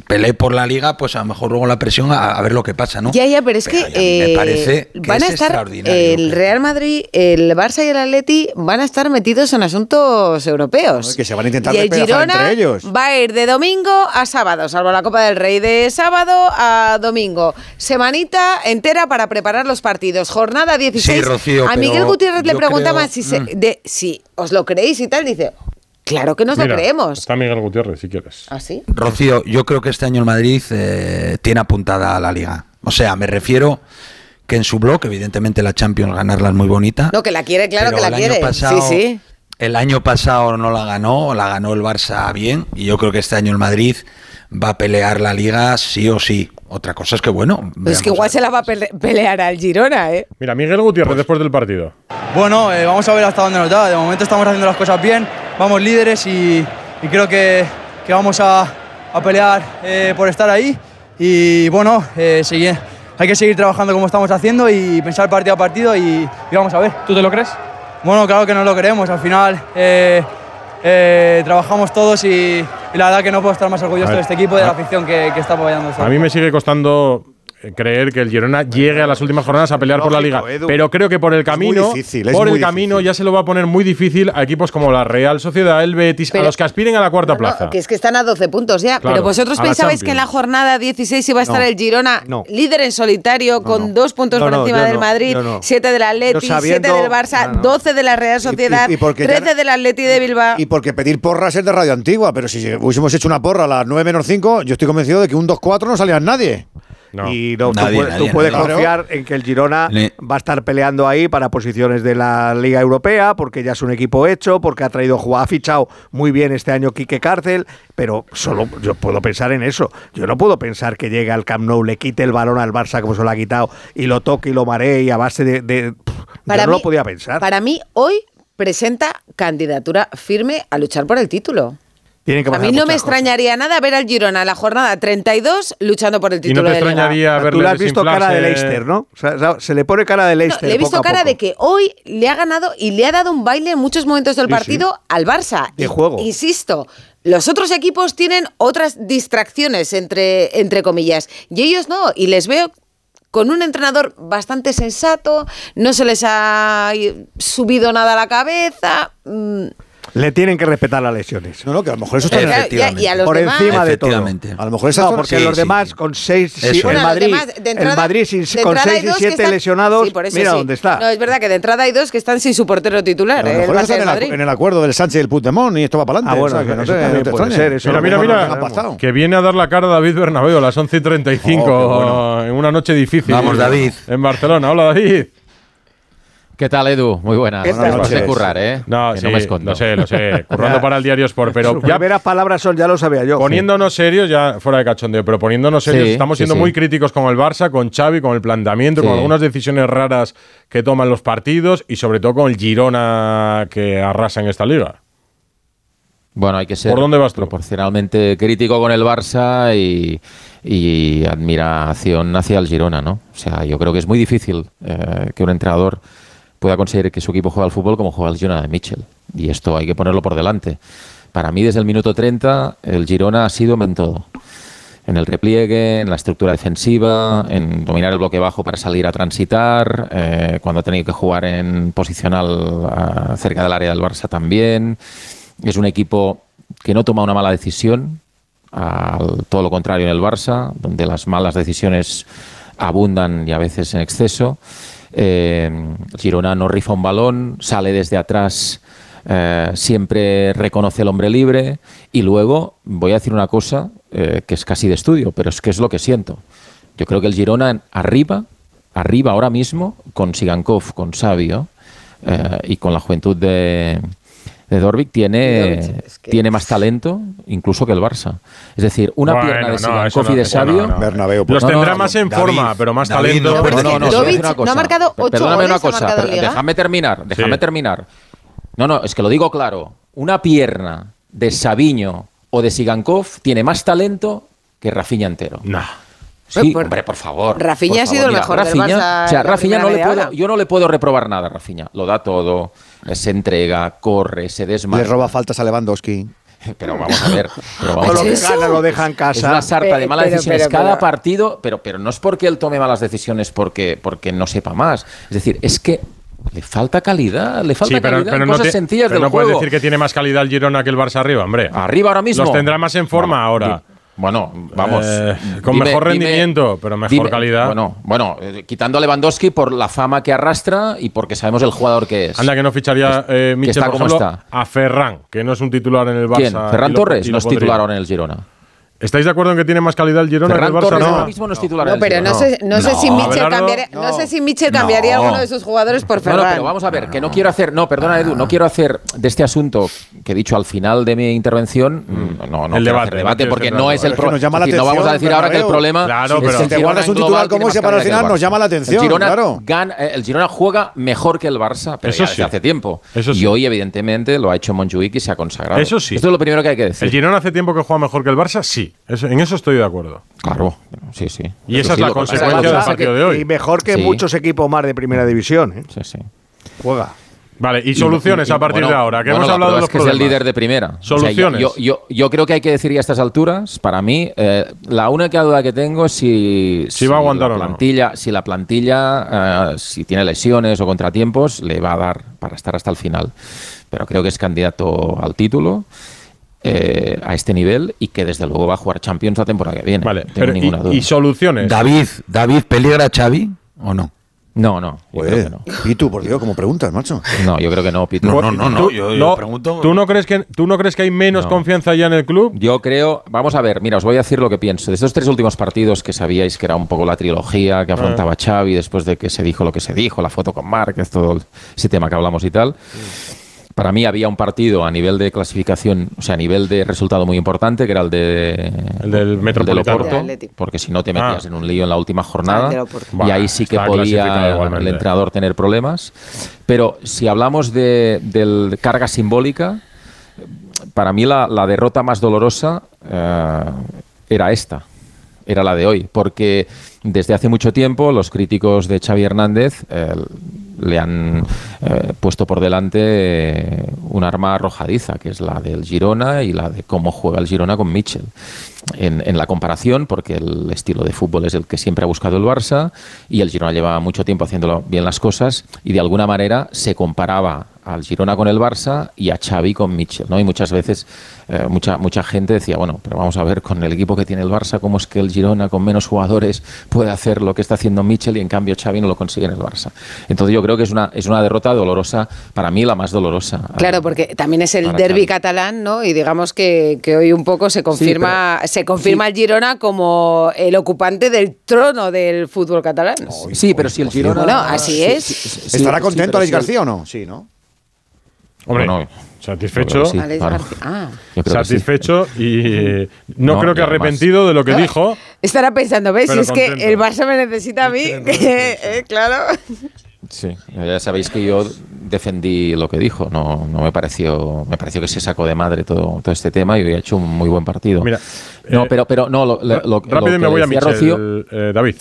pelee por la liga, pues a lo mejor luego la presión a, a ver lo que pasa, ¿no? Ya, ya, pero es que, me eh, parece que van a es estar extraordinario el Real Madrid, el Barça y el Atleti van a estar metidos en asuntos europeos. No, que se van a intentar y el Girona entre ellos. va a ir de domingo a sábado, salvo la Copa del Rey, de sábado a domingo. Semanita entera para preparar los partidos. Jornada 16. Sí, Rocío, a Miguel Gutiérrez le yo preguntaban creo- si, se- Mm. de, si os lo creéis y tal. Dice, Claro que nos Mira, lo creemos. Está Miguel Gutiérrez, si quieres. ¿Ah, sí? Rocío, yo creo que este año el Madrid eh, tiene apuntada a la liga. O sea, me refiero que en su blog, evidentemente la Champions ganarla es muy bonita. No, que la quiere, claro Pero que la el año quiere. pasado- sí, sí. El año pasado no la ganó, la ganó el Barça bien, y yo creo que este año el Madrid va a pelear la liga sí o sí. Otra cosa es que, bueno, Pues es que igual se la va a pele- pelear al Girona, ¿eh? Mira, Miguel Gutiérrez después del partido. Bueno, eh, vamos a ver hasta dónde nos da. De momento estamos haciendo las cosas bien, vamos líderes y, y creo que, que vamos a, a pelear eh, por estar ahí. Y bueno, eh, seguir- hay que seguir trabajando como estamos haciendo y pensar partido a partido y, y vamos a ver. ¿Tú te lo crees? Bueno, claro que no lo queremos. Al final eh, trabajamos todos y, y la verdad que no puedo estar más orgulloso ver, de este equipo y de la afición que, que está apoyando. A mí me sigue costando creer que el Girona llegue a las últimas jornadas a pelear por la liga, pero creo que por el camino, difícil, por el camino ya se lo va a poner muy difícil a equipos como la Real Sociedad, el Betis, a los que aspiren a la cuarta plaza. Que es que están a 12 puntos ya. Claro, Pero vosotros pensabais que en la jornada 16 iba a estar No, el Girona no. líder en solitario con dos puntos No, por encima del no, Madrid. 7 del Atleti, Yo 7 sabiendo- del Barça, no, no. 12 de la Real Sociedad, y porque ya 13 del Atleti de Bilbao. Y porque pedir porras es de radio antigua, pero si hubiésemos hecho una porra a las 9 menos 5, yo estoy convencido de que un 2-4 no salía nadie. Y no, tú Nadie, puedes- tú, nadie, puedes nadie. confiar en que el Girona Le- va a estar peleando ahí para posiciones de la Liga Europea, porque ya es un equipo hecho, porque ha traído jugador, ha fichado muy bien este año Quique Cárcel, pero solo yo puedo pensar en eso. Yo no puedo pensar que llegue al Camp Nou, le quite el balón al Barça como se lo ha quitado y lo toque y lo maree y a base de. Para yo no mí- lo podía pensar. Para mí, hoy presenta candidatura firme a luchar por el título. Tienen que A mí no me cosas. extrañaría nada ver al Girona la jornada 32 luchando por el y no título te de Liga. extrañaría Tú verle le has visto cara de Leicester, ¿no? O sea, se le pone cara de No, Leicester. le he visto poco cara de que hoy le ha ganado y le ha dado un baile en muchos momentos del Sí, partido sí. al Barça. De Y- juego. Insisto, los otros equipos tienen otras distracciones, entre, entre comillas, y ellos no. Y les veo con un entrenador bastante sensato, no se les ha subido nada a la cabeza. mm, Le tienen que respetar las lesiones. No, no, que a lo mejor eso está Claro, y a- y a los Por demás- encima de todo. Efectivamente. A lo mejor No, zona- porque sí, los sí. demás con seis, sí, Eso el es. Bueno, Madrid, demás, de entrada- el Madrid sin- con entrada hay seis y dos que siete están- lesionados, Sí, por eso mira sí. dónde está. No, es verdad que de entrada hay dos que están sin su portero titular, a lo eh, el mejor está en el el, Madrid. acu- en el acuerdo del Sánchez y el Puigdemont y esto va para adelante. Ah, bueno, o sea, que no eso te- también no te puede extrañes. ser, eso Mira, mira, mira, que viene a dar la cara David Bernabéu a las 11 y 35 Oh, qué bueno. en una noche difícil. Vamos, David. En Barcelona. Hola, David. ¿Qué tal, Edu? Muy buenas. Currar, ¿eh? No, que sí, no me escondo. lo sé, lo sé. Currando para el diario Sport, pero Sus ya primeras palabras son, ya lo sabía yo. poniéndonos serios, ya fuera de cachondeo, pero poniéndonos serios, Sí, estamos siendo sí. muy críticos con el Barça, con Xavi, con el planteamiento, con algunas decisiones raras que toman los partidos y sobre todo con el Girona que arrasa en esta liga. Bueno, hay que ser ¿Por dónde vas proporcionalmente crítico con el Barça y, y admiración hacia el Girona, ¿no? O sea, yo creo que es muy difícil eh, que un entrenador pueda conseguir que su equipo juegue al fútbol como juega el Girona de Mitchell. Y esto hay que ponerlo por delante. Para mí, desde el minuto 30, el Girona ha sido en todo. En el repliegue, en la estructura defensiva, en dominar el bloque bajo para salir a transitar, eh, cuando ha tenido que jugar en posicional cerca del área del Barça también. Es un equipo que no toma una mala decisión, todo lo contrario en el Barça, donde las malas decisiones abundan y a veces en exceso. Eh, Girona no rifa un balón, sale desde atrás, eh, siempre reconoce el hombre libre y luego voy a decir una cosa eh, que es casi de estudio, pero es que es lo que siento. Yo creo que el Girona arriba, arriba ahora mismo, con Sigankov, con Sabio y con la juventud de, de Dorvik, tiene, Dorvik, es que- tiene más talento incluso que el Barça. Es decir, una Bueno, pierna de no, no, y de Sabio. no. Bernabéu, Los tendrá no, más en David, forma, pero más David, talento. no, No, pero No, no, no, Jovic es una cosa. no ha marcado ocho Perdóname goles, una cosa, pero Liga. déjame terminar, déjame Sí. terminar. No, no, es que lo digo claro. Una pierna de Sabiño o de Sigankov tiene más talento que Rafinha entero. Nah. Sí, Por- hombre, por favor. Rafinha por ha sido favor, el mira, mejor del Rafinha, Barça O sea, Rafinha no le puedo, yo no le puedo reprobar nada a Rafinha. Lo da todo, se entrega, corre, se Le desmarca. roba faltas a Lewandowski. Pero vamos a ver, pero vamos Todo a lo que gana lo deja en Es casa. una sarta de malas pero, decisiones pero, cada pero- partido, pero, pero no es porque él tome malas decisiones porque, porque no sepa más. Es decir, es que le falta calidad, le falta Sí, pero, calidad pero en no, cosas te- sencillas pero del no puedes decir que tiene más calidad el Girona que el Barça arriba, hombre. Arriba ahora mismo. Los tendrá más en forma Bueno, ahora. Bueno, vamos. Eh, con Dime- mejor dime- rendimiento, pero mejor dime- calidad. Bueno, bueno eh, quitando a Lewandowski por la fama que arrastra y porque sabemos el jugador que es. Anda que no ficharía eh, Michel, está por como ejemplo, está. a Ferran, que no es un titular en el Barça. ¿Quién? Ferran Torres no es titular ahora en el Girona. ¿Estáis de acuerdo en que tiene más calidad el Girona Ferran que el Barça? Torres No. ahora mismo no es titular No, pero no sé, no sé si Mitchell Abelardo, cambiaría, no. sé si Mitchell cambiaría alguno de sus jugadores por No, Ferran. no, pero vamos a ver, que no quiero hacer, no, perdona Edu, no quiero hacer de este asunto que he dicho al final de mi intervención, mm, no, no El debate, hacer debate no porque no es el Es que problema. nos llama la no vamos a decir ahora que el problema Claro, es pero- que Si el te guardas un titular como ese para el final, nos llama la atención, El Girona, claro. gana- eh, el Girona juega mejor que el Barça, pero Eso ya desde sí. hace tiempo. Y hoy, evidentemente, lo ha hecho Montjuic y se ha consagrado. Eso sí. Esto es lo primero que hay que decir. ¿El Girona hace tiempo que juega mejor que el Barça? Sí. Eso- en eso estoy de acuerdo. Claro, sí, sí. Y esa es la consecuencia del partido de hoy. Y mejor que Sí. muchos equipos más de primera división. ¿eh? Sí, sí. Juega. Vale, y soluciones Y- y- a partir bueno, de ahora, que bueno, hemos la hablado de los es que es el problemas. líder de primera. O sea, yo- Soluciones. yo, yo, yo creo que hay que decir ya a estas alturas, para mí, eh, la única duda que tengo es si, Si va a aguantar la o no. plantilla, si la plantilla, eh, si tiene lesiones o contratiempos, le va a dar para estar hasta el final. Pero creo que es candidato al título. Eh, a este nivel y que desde luego va a jugar Champions la temporada que viene. Vale, no tengo pero ninguna y, duda. y soluciones. David, David, ¿peligra Xavi o no? No, no, yo creo que no. Y tú, por Dios, como preguntas, macho. No, yo creo que no, Pitu. No, no, no, no, ¿Tú, yo, yo no, pregunto. ¿tú no crees que tú no crees que hay menos No. confianza ya en el club? Yo creo, vamos a ver, mira, os voy a decir lo que pienso. De estos tres últimos partidos que sabíais que era un poco la trilogía que afrontaba Xavi después de que se dijo lo que se dijo, la foto con Márquez, todo ese tema que hablamos y tal. Para mí había un partido a nivel de clasificación, o sea, a nivel de resultado muy importante, que era el de El del Metropolitano. Oporto, Del Athletic. porque si no te metías Ah. en un lío en la última Ah, el jornada Oporto. y ahí sí que podía el entrenador tener problemas. Pero si hablamos de, carga simbólica, para mí la, la derrota más dolorosa eh, era esta, era la de hoy, porque desde hace mucho tiempo los críticos de Xavi Hernández eh, le han eh, puesto por delante eh, un arma arrojadiza, que es la del Girona y la de cómo juega el Girona con Mitchell. En, la comparación, porque el estilo de fútbol es el que siempre ha buscado el Barça y el Girona lleva mucho tiempo haciéndolo bien las cosas y de alguna manera se comparaba al Girona con el Barça y a Xavi con Mitchell, ¿no? Y muchas veces mucha mucha gente decía, bueno, pero vamos a ver con el equipo que tiene el Barça cómo es que el Girona con menos jugadores puede hacer lo que está haciendo Mitchell y en cambio Xavi no lo consigue en el Barça. Entonces yo creo que es una es una derrota dolorosa, para mí la más dolorosa. Claro, porque también es el derby catalán, ¿no? Y digamos que, que hoy un poco se confirma, se confirma el Girona como el ocupante del trono del fútbol catalán. Sí, pero si el Girona Bueno, así Sí, es. sí, sí, sí, ¿Estará sí, contento Alex si el- García o no? Sí, ¿no? Hombre, Bueno, satisfecho. que sí. Claro. Ah. Que sí. satisfecho y eh, no, No, creo que arrepentido de lo que dijo. Estará pensando, ¿ves? Si es que el Barça me necesita a mí, que, eh, claro. Sí, ya sabéis que yo defendí lo que dijo, no, no me pareció, me pareció que se sacó de madre todo, todo este tema y hoy ha hecho un muy buen partido. Mira, no, eh, pero, pero no, lo, lo- lo- Rápido lo y me que voy a Michel, Rocío- eh, David.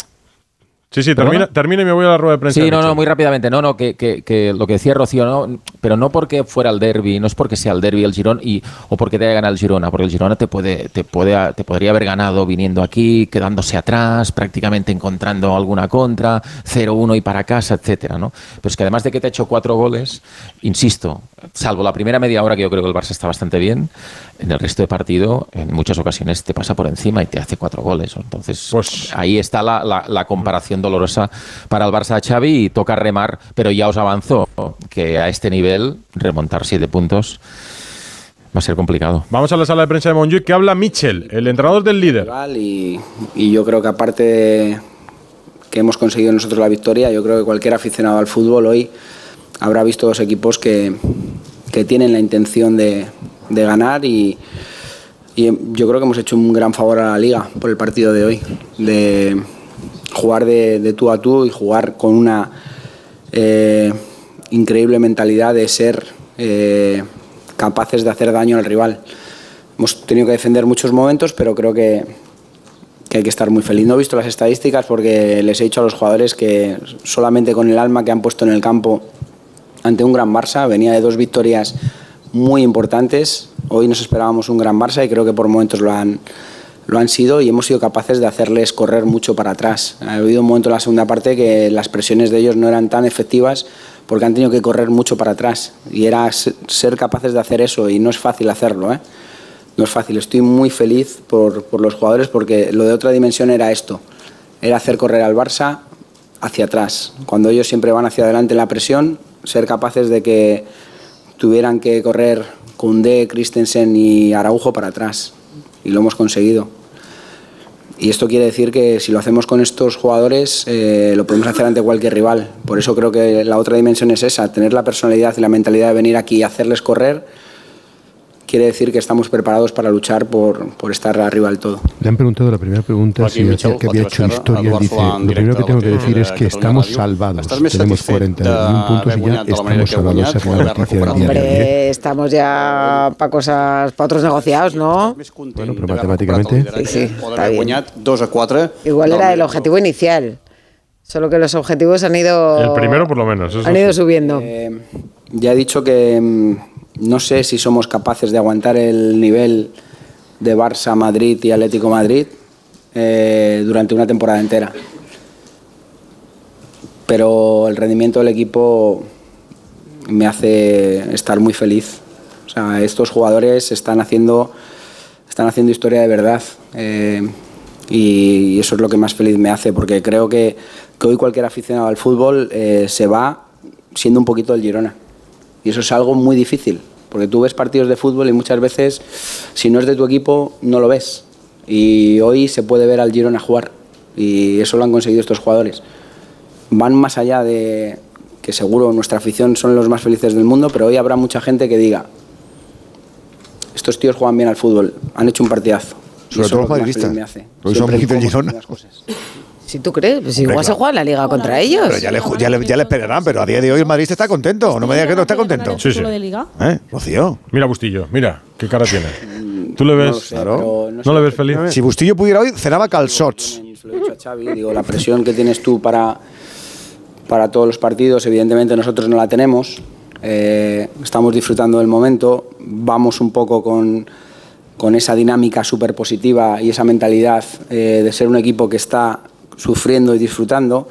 Sí, sí, termina, termina y me voy a la rueda de prensa. Sí, no, no, muy rápidamente. No, no, que, que- que lo que decía Rocío, no, pero no porque fuera el derby, no es porque sea el derby el Girón y, o porque te haya ganado el Girona, porque el Girona te puede, te puede, te podría haber ganado viniendo aquí, quedándose atrás, prácticamente encontrando alguna contra, 0-1 y para casa, etcétera, ¿no? Pero es que además de que te ha hecho cuatro goles, insisto, salvo la primera media hora que yo creo que el Barça está bastante bien, en el resto de partido, en muchas ocasiones te pasa por encima y te hace cuatro goles. Entonces, Pues- ahí está la, la- la comparación dolorosa para el Barça de Xavi y toca remar, pero ya os avanzo que a este nivel remontar siete puntos va a ser complicado. Vamos a la sala de prensa de Montjuic que habla Michel, el entrenador del líder. y, y yo creo que aparte de que hemos conseguido nosotros la victoria, yo creo que cualquier aficionado al fútbol hoy habrá visto dos equipos que, que tienen la intención de, de ganar y, yo creo que hemos hecho un gran favor a la liga por el partido de hoy, de jugar de, de tú a tú y jugar con una eh, increíble mentalidad de ser eh, capaces de hacer daño al rival. Hemos tenido que defender muchos momentos, pero creo que, que hay que estar muy feliz. No he visto las estadísticas porque les he dicho a los jugadores que solamente con el alma que han puesto en el campo ante un gran Barça, venía de dos victorias muy importantes. Hoy nos esperábamos un gran Barça y creo que por momentos lo han, lo han sido y hemos sido capaces de hacerles correr mucho para atrás. Ha habido un momento en la segunda parte que las presiones de ellos no eran tan efectivas porque han tenido que correr mucho para atrás y era se- ser capaces de hacer eso y no es fácil hacerlo. ¿eh? no es fácil. Estoy muy feliz por, por los jugadores porque lo de otra dimensión era esto, era hacer correr al Barça hacia atrás. Cuando ellos siempre van hacia adelante en la presión, ser capaces de que tuvieran que correr Koundé, Christensen y Araujo para atrás. Y lo hemos conseguido. Y esto quiere decir que si lo hacemos con estos jugadores, eh, lo podemos hacer ante cualquier rival. Por eso creo que la otra dimensión es esa, tener la personalidad y la mentalidad de venir aquí y hacerles correr quiere decir que estamos preparados para luchar por, por estar arriba del todo. Le han preguntado la primera pregunta si decía que había hecho 4-0, historia. Dice, lo primero que tengo que decir es que estamos salvados. Tenemos satisfet 41 puntos y ya estamos salvados. Esa la noticia del. Hombre, estamos ya para cosas, para otros negociados, ¿no? Bueno, pero matemáticamente. Sí, sí, está bien. guanyat 2 a 4. Igual era el objetivo inicial. Solo que los objetivos han ido. El primero, por lo menos. Han ido sí. subiendo. Eh, ya he dicho que mm, no sé si somos capaces de aguantar el nivel de Barça, Madrid y Atlético Madrid eh, durante una temporada entera. Pero el rendimiento del equipo me hace estar muy feliz. O sea, estos jugadores están haciendo, están haciendo historia de verdad. eh, y, eso es lo que más feliz me hace, porque creo que, que hoy cualquier aficionado al fútbol eh, se va siendo un poquito el Girona. Y eso es algo muy difícil, porque tú ves partidos de fútbol y muchas veces, si no es de tu equipo, no lo ves. Y hoy se puede ver al Girona jugar, y eso lo han conseguido estos jugadores. Van más allá de que seguro nuestra afición son los más felices del mundo, pero hoy habrá mucha gente que diga, estos tíos juegan bien al fútbol, han hecho un partidazo. Sobre todo los madridistas. Hoy son del Girona. Si tú crees, pues igual Hombre, se claro. juega la liga contra ellos. Pero ya le, ya, le, ya le esperarán, pero a día de hoy el Madrid está contento. No me digas que no está contento. Sí, sí. ¿Eh? Rocío. Mira Bustillo, mira, qué cara tiene. ¿Tú le ves? ¿No le ves feliz? Si Bustillo pudiera hoy, cenaba calzots. Se lo he dicho a Xavi, digo, la presión que tienes tú para, para todos los partidos, evidentemente nosotros no la tenemos. Eh, estamos disfrutando del momento, vamos un poco con, con esa dinámica súper positiva y esa mentalidad eh, de ser un equipo que está sufriendo y disfrutando.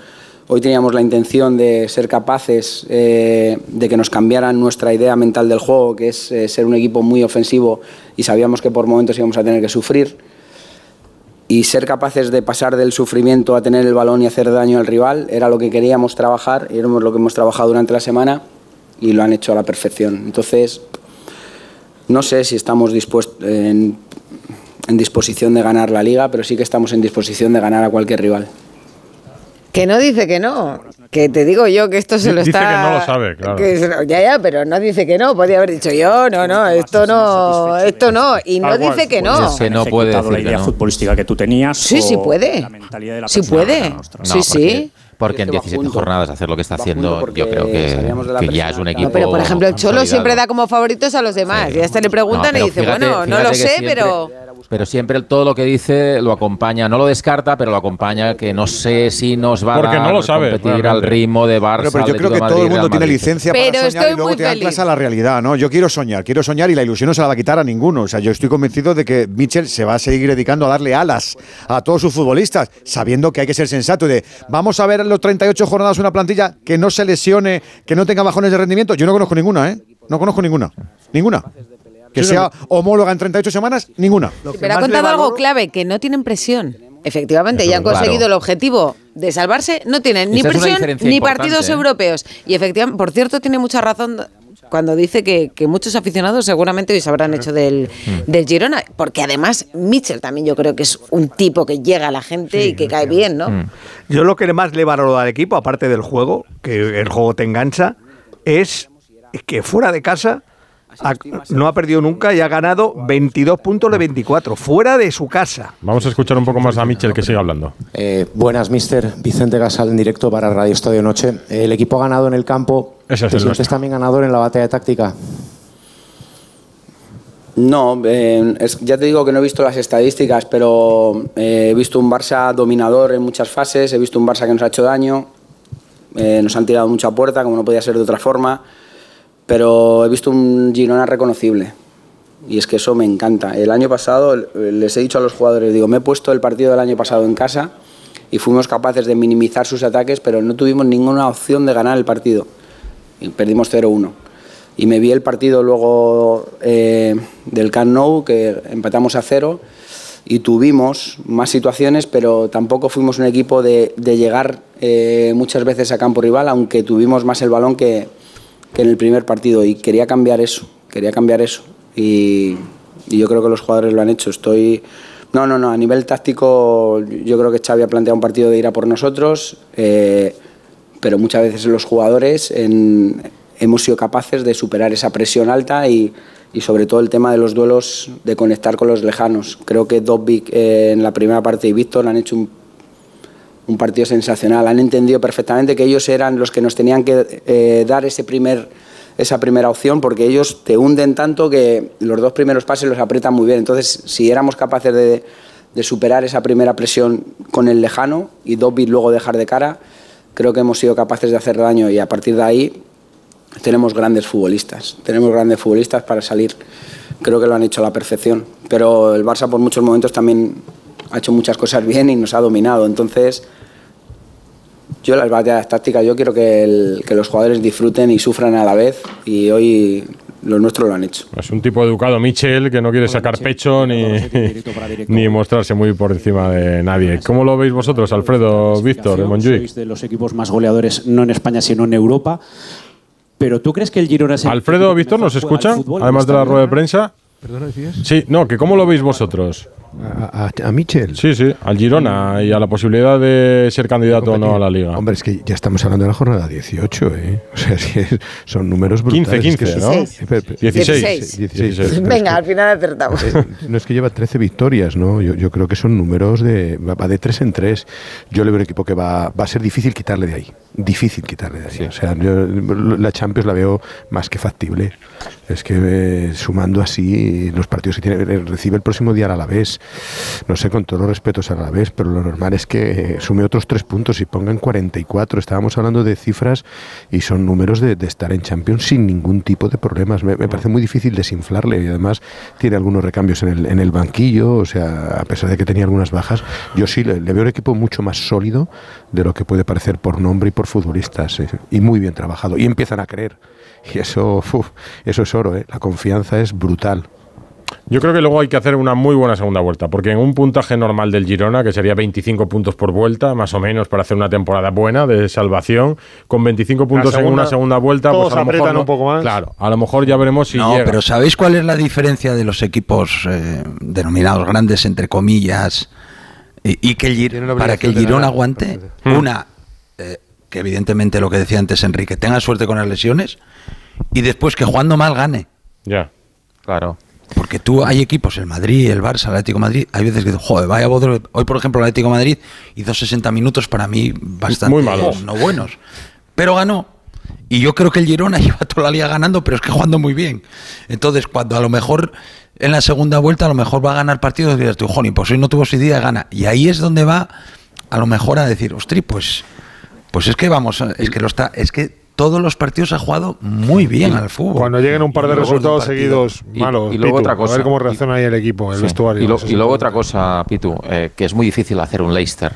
Hoy teníamos la intención de ser capaces eh, de que nos cambiaran nuestra idea mental del juego, que es eh, ser un equipo muy ofensivo y sabíamos que por momentos íbamos a tener que sufrir y ser capaces de pasar del sufrimiento a tener el balón y hacer daño al rival era lo que queríamos trabajar y era lo que hemos trabajado durante la semana y lo han hecho a la perfección. Entonces, no sé si estamos dispuest- en, en disposición de ganar la liga, pero sí que estamos en disposición de ganar a cualquier rival. Que no dice que no. Que te digo yo que esto se lo Dice está. que no lo sabe, claro. que se lo- ya, ya, pero no dice que no. Podría haber dicho yo, no, no, esto no, esto no. Y no dice que no. Es que no puede decir la que idea no. futbolística que tú tenías. Sí, sí puede. La mentalidad de la Sí puede. Sí, sí. Porque en Es que va 17 junto. jornadas hacer lo que está haciendo, yo creo que, ya es un equipo. No, pero por ejemplo, el Cholo siempre da como favoritos a los demás. Y hasta le preguntan No, y dice, fíjate- bueno, no lo sé, siempre- pero. Pero siempre todo lo que dice lo acompaña, no lo descarta, pero lo acompaña, que no sé si nos va Porque a no lo sabe, competir al ritmo de Barça. Pero, pero yo creo que todo el mundo tiene licencia Pero para soñar estoy y luego muy te anclas feliz. a la realidad, ¿no? Yo quiero soñar, quiero soñar y la ilusión no se la va a quitar a ninguno. O sea, yo estoy convencido de que Mitchell se va a seguir dedicando a darle alas a todos sus futbolistas, sabiendo que hay que ser sensato y de vamos a ver los 38 jornadas una plantilla que no se lesione, que no tenga bajones de rendimiento. Yo no conozco ninguna, ¿eh? No conozco ninguna. Ninguna. Que sea homóloga en 38 semanas, ninguna. Pero ha contado algo clave, que no tienen presión. Efectivamente, Eso ya han conseguido el objetivo de salvarse, no tienen ni Esa presión ni partidos ¿eh? europeos. Y efectivamente, por cierto, tiene mucha razón cuando dice que, que muchos aficionados seguramente hoy se habrán hecho del, Mm. del Girona, porque además Mitchell también yo creo que es un tipo que llega a la gente y que cae bien, ¿no? Mm. Yo lo que más le valoro al equipo, aparte del juego, que el juego te engancha, es que fuera de casa ha- no ha perdido nunca y ha ganado 22 puntos de 24, fuera de su casa. Vamos a escuchar un poco más a Michel que sigue hablando. Eh, buenas, mister. Vicente Casal en directo para Radio Estadio Noche. El equipo ha ganado en el campo. Ese es ¿Te el sientes nuestro. también ganador en la batalla táctica? No, eh, es- ya te digo que no he visto las estadísticas, pero eh, he visto un Barça dominador en muchas fases, he visto un Barça que nos ha hecho daño, eh, nos han tirado mucha puerta, como no podía ser de otra forma, pero he visto un Girona reconocible. Y es que eso me encanta. El año pasado eh, les he dicho a los jugadores, digo, me he puesto el partido del año pasado en casa y fuimos capaces de minimizar sus ataques, pero no tuvimos ninguna opción de ganar el partido. Y perdimos 0-1. y me vi el partido luego eh, del Camp que empatamos a cero y tuvimos más situaciones, pero tampoco fuimos un equipo de, de llegar eh, muchas veces a campo rival, aunque tuvimos más el balón que, que en el primer partido y quería cambiar eso, quería cambiar eso y, y yo creo que los jugadores lo han hecho. Estoy no, no, no, a nivel táctico yo creo que Xavi ha planteado un partido de ir a por nosotros, eh, pero muchas veces los jugadores en- hemos sido capaces de superar esa presión alta y, y sobre todo el tema de los duelos, de conectar con los lejanos. Creo que Dobbik eh, en la primera parte y Víctor han hecho un, un partido sensacional, han entendido perfectamente que ellos eran los que nos tenían que eh, dar ese primer esa primera opción porque ellos te hunden tanto que los dos primeros pases los aprietan muy bien. Entonces, si éramos capaces de, superar esa primera presión con el lejano y Dobbit luego dejar de cara, creo que hemos sido capaces de hacer daño y a partir de ahí tenemos grandes futbolistas. Tenemos grandes futbolistas para salir. Creo que lo han hecho a la perfección. Pero el Barça por muchos momentos también ha hecho muchas cosas bien y nos ha dominado. Entonces, yo las batallas tácticas, yo quiero que, el- que los jugadores disfruten y sufran a la vez y hoy los nuestros lo han hecho. Es un tipo educado, Michel, que no quiere sacar pecho ni, ni mostrarse muy por encima de nadie. ¿Cómo lo veis vosotros, Alfredo, Víctor? Sois de los equipos más goleadores, no en España, sino en Europa. Pero ¿tú crees que el Girona es el Alfredo, Víctor, ¿nos escuchan? Además de la rueda de prensa. ¿Perdona, decías? Sí, no, que ¿cómo lo veis vosotros? A, a, a Michel. Sí, sí, al Girona y a la posibilidad de ser candidato o no a la Liga. Hombre, es que ya estamos hablando de la jornada 18, ¿eh? O sea, sí, es- son números 15, brutales. 15, Es que ¿no? son- Eh, pero- pero- 16. 16. Pues Venga, al final acertamos. Eh, no es que lleva 13 victorias, ¿no? Yo, yo creo que son números de. va de 3 en 3. Yo le veo un equipo que va, va a ser difícil quitarle de ahí. Difícil quitarle de ahí. O sea, yo la Champions la veo más que factible. Es que eh, sumando así los partidos que tiene, eh, recibe el próximo día a la vez. No sé, con todos los respetos a la vez, pero lo normal es que eh, sume otros 3 puntos y pongan 44. Estábamos hablando de cifras y son números de, de estar en Champions sin ningún tipo de problemas. Me, me parece muy difícil desinflarle y además tiene algunos recambios en el, en el banquillo, o sea, a pesar de que tenía algunas bajas, yo sí le, le veo un equipo mucho más sólido de lo que puede parecer por nombre y por futbolistas eh, y muy bien trabajado y empiezan a creer. Y eso, uf, eso es oro, ¿eh? la confianza es brutal. Yo creo que luego hay que hacer una muy buena segunda vuelta, porque en un puntaje normal del Girona, que sería 25 puntos por vuelta, más o menos, para hacer una temporada buena de salvación, con 25 puntos en una segunda vuelta, todos pues a lo mejor aprietan no- un poco más. Claro, a lo mejor ya veremos si no, llega. pero ¿sabéis cuál es la diferencia de los equipos eh, denominados grandes, entre comillas, y, y que el para que el Girona aguante? Hmm. Una, eh, que evidentemente lo que decía antes Enrique, tenga suerte con las lesiones, y después que jugando mal gane. Ya. Claro. Porque tú hay equipos, el Madrid, el Barça, el Atlético de Madrid, hay veces que joder, vaya bodrio". Hoy, por ejemplo, el Atlético de Madrid hizo 60 minutos para mí bastante Muy malos. no buenos. Pero ganó. Y yo creo que el Girona lleva toda la liga ganando, pero es que jugando muy bien. Entonces, cuando a lo mejor en la segunda vuelta a lo mejor va a ganar partidos, dirás tú, Joni, pues hoy no tuvo su día, gana. Y ahí es donde va a lo mejor a decir, ostri, pues, pues es que vamos, es que lo está, es que todos los partidos ha jugado muy bien al fútbol. Cuando lleguen un par de resultados seguidos Y- malos, y luego Pitu, otra a cosa. ver cómo reacciona ahí el equipo, el Sí. vestuario. Y, lo- luego otra cosa, Pitu, eh, que es muy difícil hacer un Leicester.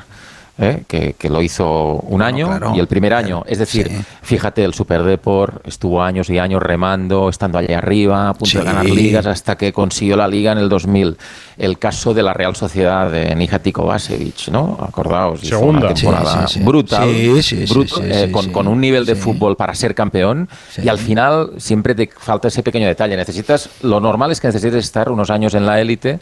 ¿Eh? Que, que lo hizo un año claro, y el primer año. Es decir, sí. fíjate, el Super Deport estuvo años y años remando, estando allá arriba, a punto Sí. de ganar ligas, hasta que consiguió la liga en el 2000. El caso de la Real Sociedad de Nijati Kovacevic, ¿no? Acordaos. hizo Segunda. Una temporada Sí, brutal, Sí, sí, sí, brut- sí, eh, con, con un nivel de fútbol para ser campeón y al final siempre te falta ese pequeño detalle. Necesitas, lo normal es que necesites estar unos años en la élite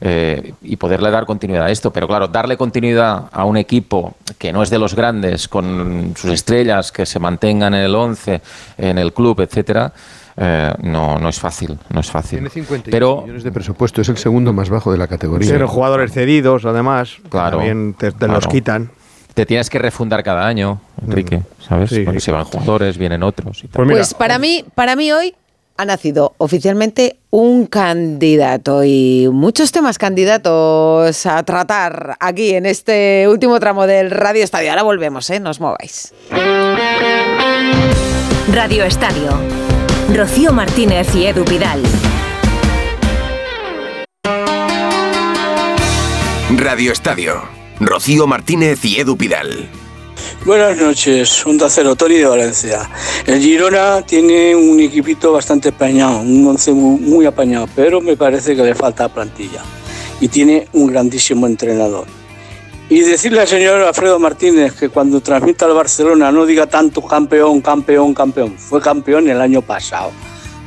eh, y poderle dar continuidad a esto. Pero claro, darle continuidad a un equipo que no es de los grandes, con sus estrellas, que se mantengan en el 11, en el club, etcétera, eh, no, no es fácil, no es fácil. Tiene 50 Pero millones de presupuesto, es el segundo más bajo de la categoría. Cero jugadores cedidos, además. Claro, También te, te los quitan. te tienes que refundar cada año, Enrique, ¿sabes? Sí, Porque sí. se van jugadores, vienen otros y tal. Pues mira, Pues para mí, para mí hoy ha nacido oficialmente un candidato y muchos temas candidatos a tratar aquí en este último tramo del Radio Estadio. Ahora volvemos, ¿eh? No os mováis. Radio Estadio. Rocío Martínez y Edu Pidal. Radio Estadio. Rocío Martínez y Edu Pidal. Buenas noches, Onda Cero, Tony de Valencia. El Girona tiene un equipito bastante apañado, un once muy, muy apañado, pero me parece que le falta plantilla. Y tiene un grandísimo entrenador. Y decirle al señor Alfredo Martínez que cuando transmita al Barcelona no diga tanto campeón, campeón, campeón. Fue campeón el año pasado.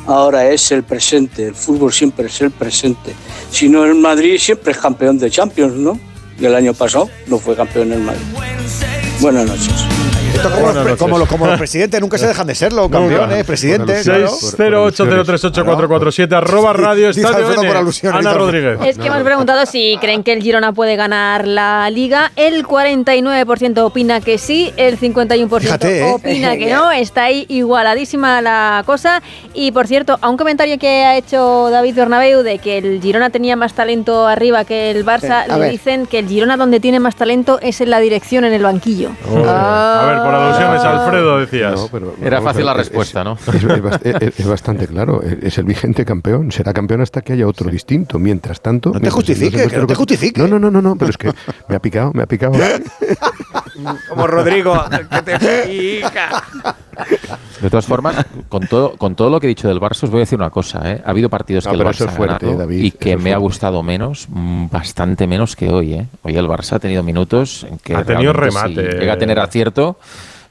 Ahora es el presente, el fútbol siempre es el presente. Si no, el Madrid siempre es campeón de Champions, ¿no? Y el año pasado no fue campeón en Madrid. Buenas noches. Esto como, los, como, los, como los presidentes nunca se dejan de serlo, campeones, presidentes. claro. 608038447 arroba radio estadio N. por alusión, Ana. Rodríguez. Es que hemos preguntado si creen que el Girona puede ganar la liga. El 49% opina que sí, el 51% Fíjate, ¿eh? opina que no. Está ahí igualadísima la cosa. Y por cierto, a un comentario que ha hecho David Bernabeu de que el Girona tenía más talento arriba que el Barça, le ver. dicen que el Girona donde tiene más talento es en la dirección, en el banquillo. A ver, por alusiones, Alfredo, decías. Era fácil la es- respuesta, ¿no? Es, es es- es bastante claro. Es es el vigente campeón. Será campeón hasta que haya otro distinto. Mientras tanto. No te justifique, que no te justifique. No, no, no, no, no, pero es que me ha picado, me ha picado. Como Rodrigo, que te pica. De todas formas, con todo, con todo lo que he dicho del Barça, os voy a decir una cosa. ¿eh? Ha habido partidos No, que el Barça ha fuerte, ganado David, y que me ha gustado menos, mm, bastante menos que hoy. ¿eh? Hoy el Barça ha tenido minutos en que Ha tenido remate. si llega a tener acierto.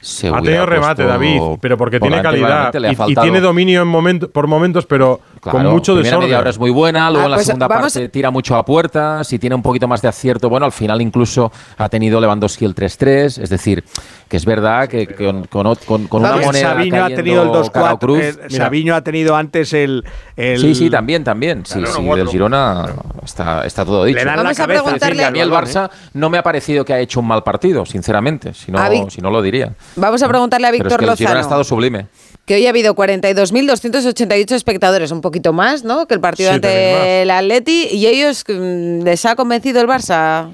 Se Ha tenido remate, David, pero porque tiene calidad y- y, tiene dominio en momento, por momentos, pero con Claro, mucho primera desorden. media hora es muy buena, luego Ah, en la pues segunda parte tira mucho a puerta, si tiene un poquito más de acierto, bueno, al final incluso ha tenido Lewandowski el 3-3, es decir, que es verdad que con, con, con- con una moneda Sabiño ha tenido el cara o 2-4. cruz, eh, Sabiño ha tenido antes el. el Sí, sí, también, también. Sí, Claro, sí, no, del. Girona está, está todo dicho. Le dan la Vamos a cabeza, preguntarle- sí, a mí el balón, ¿eh? Barça no me ha parecido que ha hecho un mal partido, sinceramente. Si no, si no lo diría. Vamos a preguntarle a Pero es Víctor que el Girona ha estado sublime. Que hoy ha habido 42.288 espectadores, un poquito más, ¿no? Que el partido Sí, ante el Atleti. ¿Y ellos mm, les ha convencido el Barça?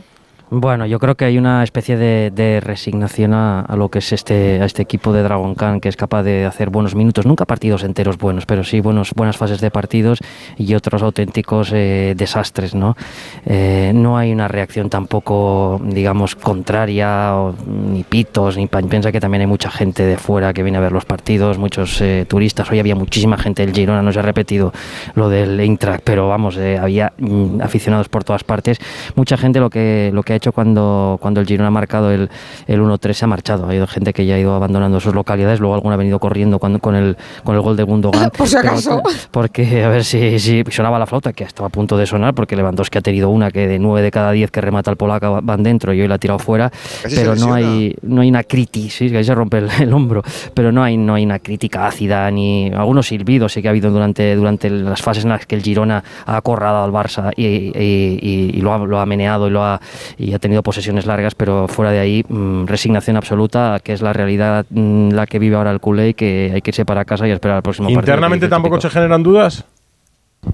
Bueno, yo creo que hay una especie de, de resignación a, a lo que es este, a este equipo de Dragon Khan, que es capaz de hacer buenos minutos, nunca partidos enteros buenos, pero sí buenos, buenas fases de partidos y otros auténticos eh, desastres, ¿no? Eh, no hay una reacción tampoco, digamos, contraria, o, ni pitos, ni. Piensa que también hay mucha gente de fuera que viene a ver los partidos, muchos eh, turistas. Hoy había muchísima gente del Girona, no se ha repetido lo del Eintracht, pero vamos, eh, había mm, aficionados por todas partes. Mucha gente lo que, lo que ha hecho cuando, cuando el Girona ha marcado el, el 1-3 se ha marchado. Ha habido gente que ya ha ido abandonando sus localidades, luego alguna ha venido corriendo cuando, con, el, con el gol de Gundogan. Por si Pero- acaso. porque a ver si, si sonaba la flauta, que estaba a punto de sonar, porque Lewandowski ha tenido una que de 9 de cada 10 que remata el polaco van dentro y hoy la ha tirado fuera. Casi pero no hay, no hay una crítica, sí, que ahí se rompe el, el hombro, pero no hay, no hay una crítica ácida ni algunos silbidos sí que ha habido durante, durante las fases en las que el Girona ha acorralado al Barça y, y- y- y lo, ha, lo ha meneado y, lo ha, y ha tenido posesiones largas, pero fuera de ahí mm, resignación absoluta, que es la realidad mm, la que vive ahora el culé y que hay que irse para casa y esperar al próximo partido. ¿Internamente tampoco se generan dudas?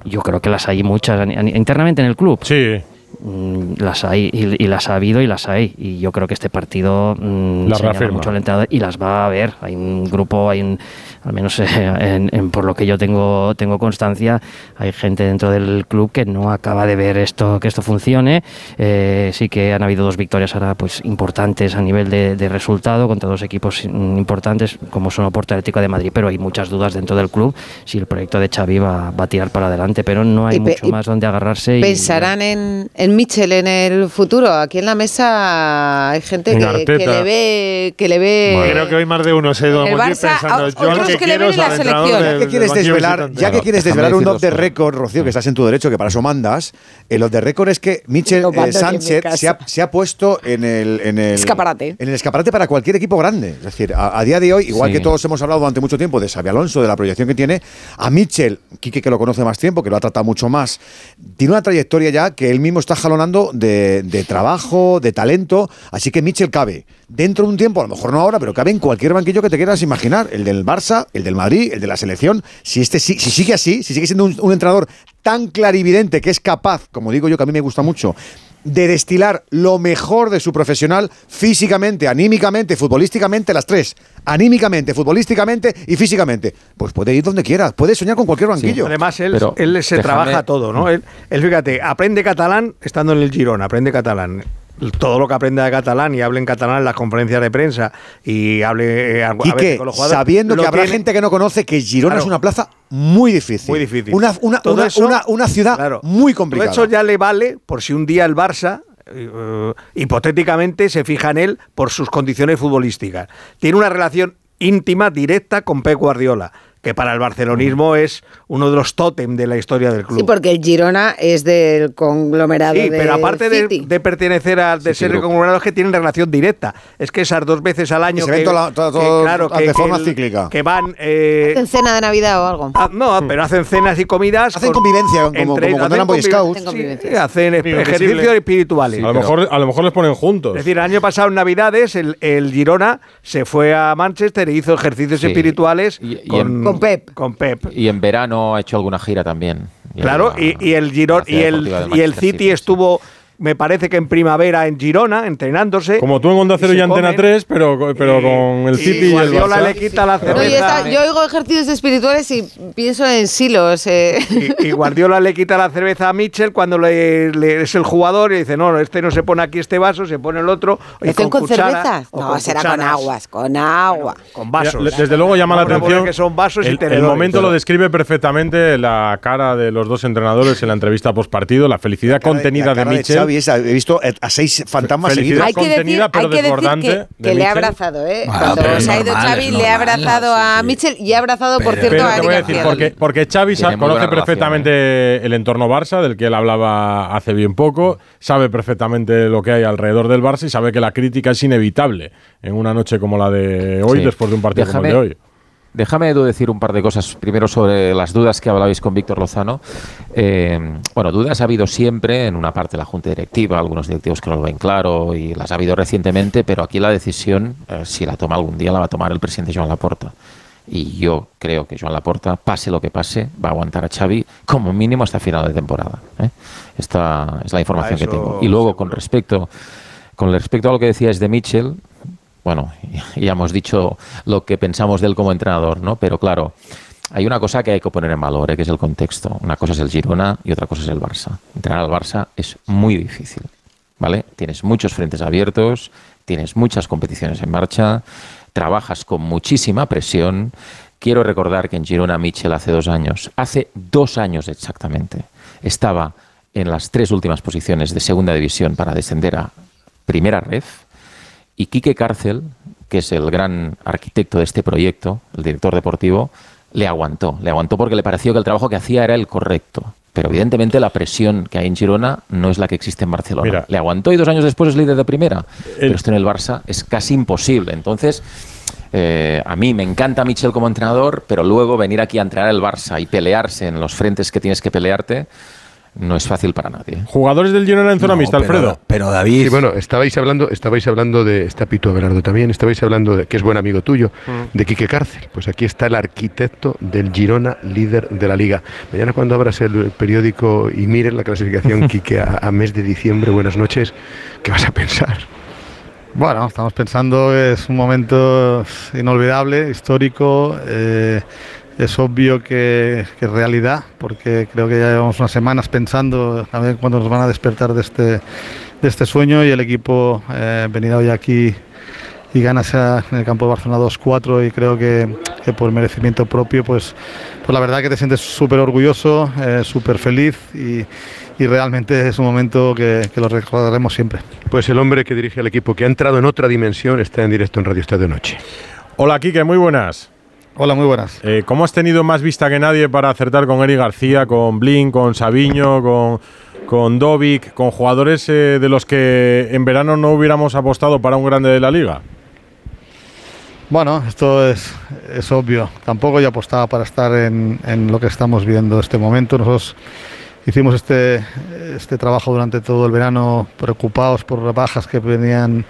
Yo creo que las hay muchas. Internamente en el club. Sí. Mm, Las hay y, y las ha habido y las hay. Y yo creo que este partido mm, Las reafirma. mucho al entrenador y las va a ver. Hay un grupo, hay un, al menos eh, en- en- por lo que yo tengo, tengo constancia, hay gente dentro del club que no acaba de ver esto, que esto funcione. Eh, sí que han habido dos victorias ahora pues importantes a nivel de, de resultado contra dos equipos importantes como son Oporto Atlético de Madrid, pero hay muchas dudas dentro del club si el proyecto de Xavi va, va a tirar para adelante, pero no hay Y mucho y más donde agarrarse. y- ¿Pensarán en, en Mitchell en el futuro? Aquí en la mesa hay gente En que, le ve... Que le ve Creo que hoy más de uno se ha ido a El Montjuic Barça, pensando, a- yo al otros que que le ven en la selección. del- Ya que quieres desvelar, ya que quieres desvelar un off the record, Rocío, que estás en tu derecho, que para eso mandas. El off the record es que Michel Lo mando eh, Sánchez se ha, se ha puesto en el, en el Escaparate. En el escaparate para cualquier equipo grande. Es decir, a, a día de hoy, igual Sí. que todos hemos hablado durante mucho tiempo de Xabi Alonso, de la proyección que tiene, a Michel, Quique que lo conoce más tiempo, que lo ha tratado mucho más, tiene una trayectoria ya que él mismo está jalonando de, trabajo, de talento. Así que Michel cabe dentro de un tiempo, a lo mejor no ahora, pero cabe en cualquier banquillo que te quieras imaginar. El del Barça, el del Madrid, el de la selección. Si, este, sí- si sigue así, si sigue siendo un, un entrenador tan clarividente que es capaz, como digo yo, que a mí me gusta mucho, de destilar lo mejor de su profesional físicamente, anímicamente, futbolísticamente, las tres. Anímicamente, futbolísticamente y físicamente. Pues puede ir donde quiera, puede soñar con cualquier banquillo. Además, él, Pero él se déjame- trabaja todo, ¿no? Él, él, fíjate, aprende catalán estando en el Girona, aprende catalán. Todo lo que aprenda de catalán y hable en catalán en las conferencias de prensa y hable eh, a, a Y veces que, con los jugadores, sabiendo lo que habrá tiene- gente que no conoce que Girona Claro. es una plaza muy difícil. Muy difícil. Una, una, una, eso- una- una ciudad muy complicada. Todo eso ya le vale por si un día el Barça, eh, hipotéticamente, se fija en él por sus condiciones futbolísticas. Tiene una relación íntima, directa con Pep Guardiola, que para el barcelonismo es uno de los tótem de la historia del club. Sí, porque el Girona es del conglomerado Sí, de pero aparte de, City. de pertenecer a de ser Group. conglomerados que tienen relación directa. Es que esas dos veces al año se ven toda la- toda- todo de forma el- cíclica. que van eh, ¿Hacen cena de Navidad o algo? Ah, no, pero hacen cenas y comidas. Hacen convivencia, como- como cuando hacen eran Boy Scouts. sí, Hacen sí, ejercicios espirituales. A lo, mejor, a lo mejor les ponen juntos. Es decir, el año pasado en Navidades el, el Girona se fue a Manchester e hizo ejercicios Sí. espirituales Y- y con, Con Pep. con Pep. Y en verano ha hecho alguna gira también. Ya Claro, la- y, y el ciudad y el, y el City estuvo, me parece que en primavera en Girona, entrenándose. Como tú en Onda Cero y Antena comen. 3, pero, pero con el y City y, el Guardiola Barça. le quita la No, y cerveza. esta- yo oigo ejercicios espirituales y pienso en silos. eh. Y, y Guardiola le quita la cerveza a Mitchell cuando le, le- es el jugador y dice, no, este no se pone aquí este vaso, se pone el otro. y ¿Lo hacen con, cuchara cervezas? o No, será con aguas, con agua. Con vasos. Desde luego llama la atención. que son vasos y el, el momento lo describe perfectamente la cara de los dos entrenadores en la entrevista postpartido, la felicidad contenida La de cara Michel. He visto a seis fantasmas seguidos. Hay que decir, contenida, pero hay que decir que, de que le ha abrazado, ¿eh? Ah, Cuando se ha ido Xavi, le ha abrazado sí, a sí. Mitchell y ha abrazado, por cierto, Pero a te voy a Eric decir, porque, porque Xavi conoce relación, perfectamente el entorno Barça, del que él hablaba hace bien poco, sabe perfectamente lo que hay alrededor del Barça y sabe que la crítica es inevitable en una noche como la de hoy, Sí. después de un partido como el de hoy. Déjame decir un par de cosas. Primero sobre las dudas que hablabais con Víctor Lozano. Eh, bueno, dudas ha habido siempre en una parte de la Junta Directiva, algunos directivos que no lo ven claro y las ha habido recientemente, pero aquí la decisión, eh, si la toma algún día, la va a tomar el presidente Joan Laporta. Y yo creo que Joan Laporta, pase lo que pase, va a aguantar a Xavi como mínimo hasta final de temporada. ¿eh? Esta es la información que tengo. Y luego, con respecto, con respecto a lo que decías de Mitchell, bueno, ya hemos dicho lo que pensamos de él como entrenador, ¿no? Pero claro, hay una cosa que hay que poner en valor, ¿eh? que es el contexto. Una cosa es el Girona y otra cosa es el Barça. Entrenar al Barça es muy difícil, ¿vale? Tienes muchos frentes abiertos, tienes muchas competiciones en marcha, trabajas con muchísima presión. Quiero recordar que en Girona Mitchell hace dos años, hace dos años exactamente, estaba en las tres últimas posiciones de segunda división para descender a primera ref y Quique Cárcel, que es el gran arquitecto de este proyecto, el director deportivo, le aguantó. Le aguantó porque le pareció que el trabajo que hacía era el correcto. Pero evidentemente la presión que hay en Girona no es la que existe en Barcelona. Mira. le aguantó y dos años después es líder de primera. Pero esto en el Barça es casi imposible. Entonces, eh, a mí me encanta Michel como entrenador, pero luego venir aquí a entrenar el Barça y pelearse en los frentes que tienes que pelearte no es fácil para nadie. Jugadores del Girona en zona mixta, Alfredo. Pero David. Sí, bueno, estabais hablando, estabais hablando de, está Pito Abelardo también, estabais hablando de, que es buen amigo tuyo, Mm. de Quique Cárcel. Pues aquí está el arquitecto del Girona, líder de la liga. Mañana cuando abras el periódico y mires la clasificación, Quique, a, a mes de diciembre, buenas noches, ¿qué vas a pensar? Bueno, estamos pensando que es un momento inolvidable, histórico. eh, es obvio que, que es realidad, porque creo que ya llevamos unas semanas pensando a ver cuándo nos van a despertar de este, de este sueño y el equipo eh, venir hoy aquí y gana en el campo de Barcelona 2-4 y creo que, que por merecimiento propio, pues, pues la verdad que te sientes súper orgulloso, eh, súper feliz y, y realmente es un momento que, que lo recordaremos siempre. Pues el hombre que dirige al equipo, que ha entrado en otra dimensión, está en directo en Radio Estadio Noche. Hola, Quique, muy buenas. Hola, muy buenas. Eh, ¿Cómo has tenido más vista que nadie para acertar con Eric García, con Blin, con Sabiño, con, con Dovic, con jugadores eh, de los que en verano no hubiéramos apostado para un grande de la liga? Bueno, esto es, es obvio. Tampoco yo apostaba para estar en, en lo que estamos viendo este momento. Nosotros hicimos este, este trabajo durante todo el verano preocupados por bajas que venían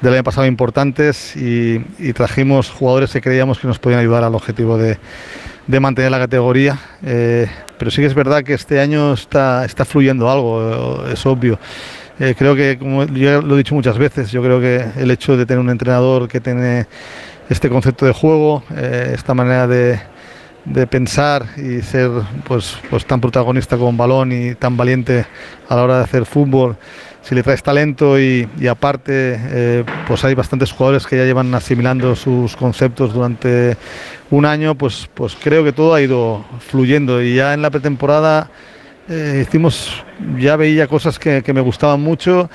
del año pasado importantes y, trajimos jugadores que creíamos que nos podían ayudar al objetivo de, de mantener la categoría. Eh, pero sí que es verdad que este año está, está fluyendo algo, es obvio. Eh, creo que, como yo lo he dicho muchas veces, yo creo que el hecho de tener un entrenador que tiene este concepto de juego, eh, esta manera de, de pensar y ser pues, pues tan protagonista con balón y tan valiente a la hora de hacer fútbol, si le traes talento y, y aparte eh, pues hay bastantes jugadores que ya llevan asimilando sus conceptos durante un año, pues, pues creo que todo ha ido fluyendo. Y ya en la pretemporada eh, hicimos, ya veía cosas que, que me gustaban mucho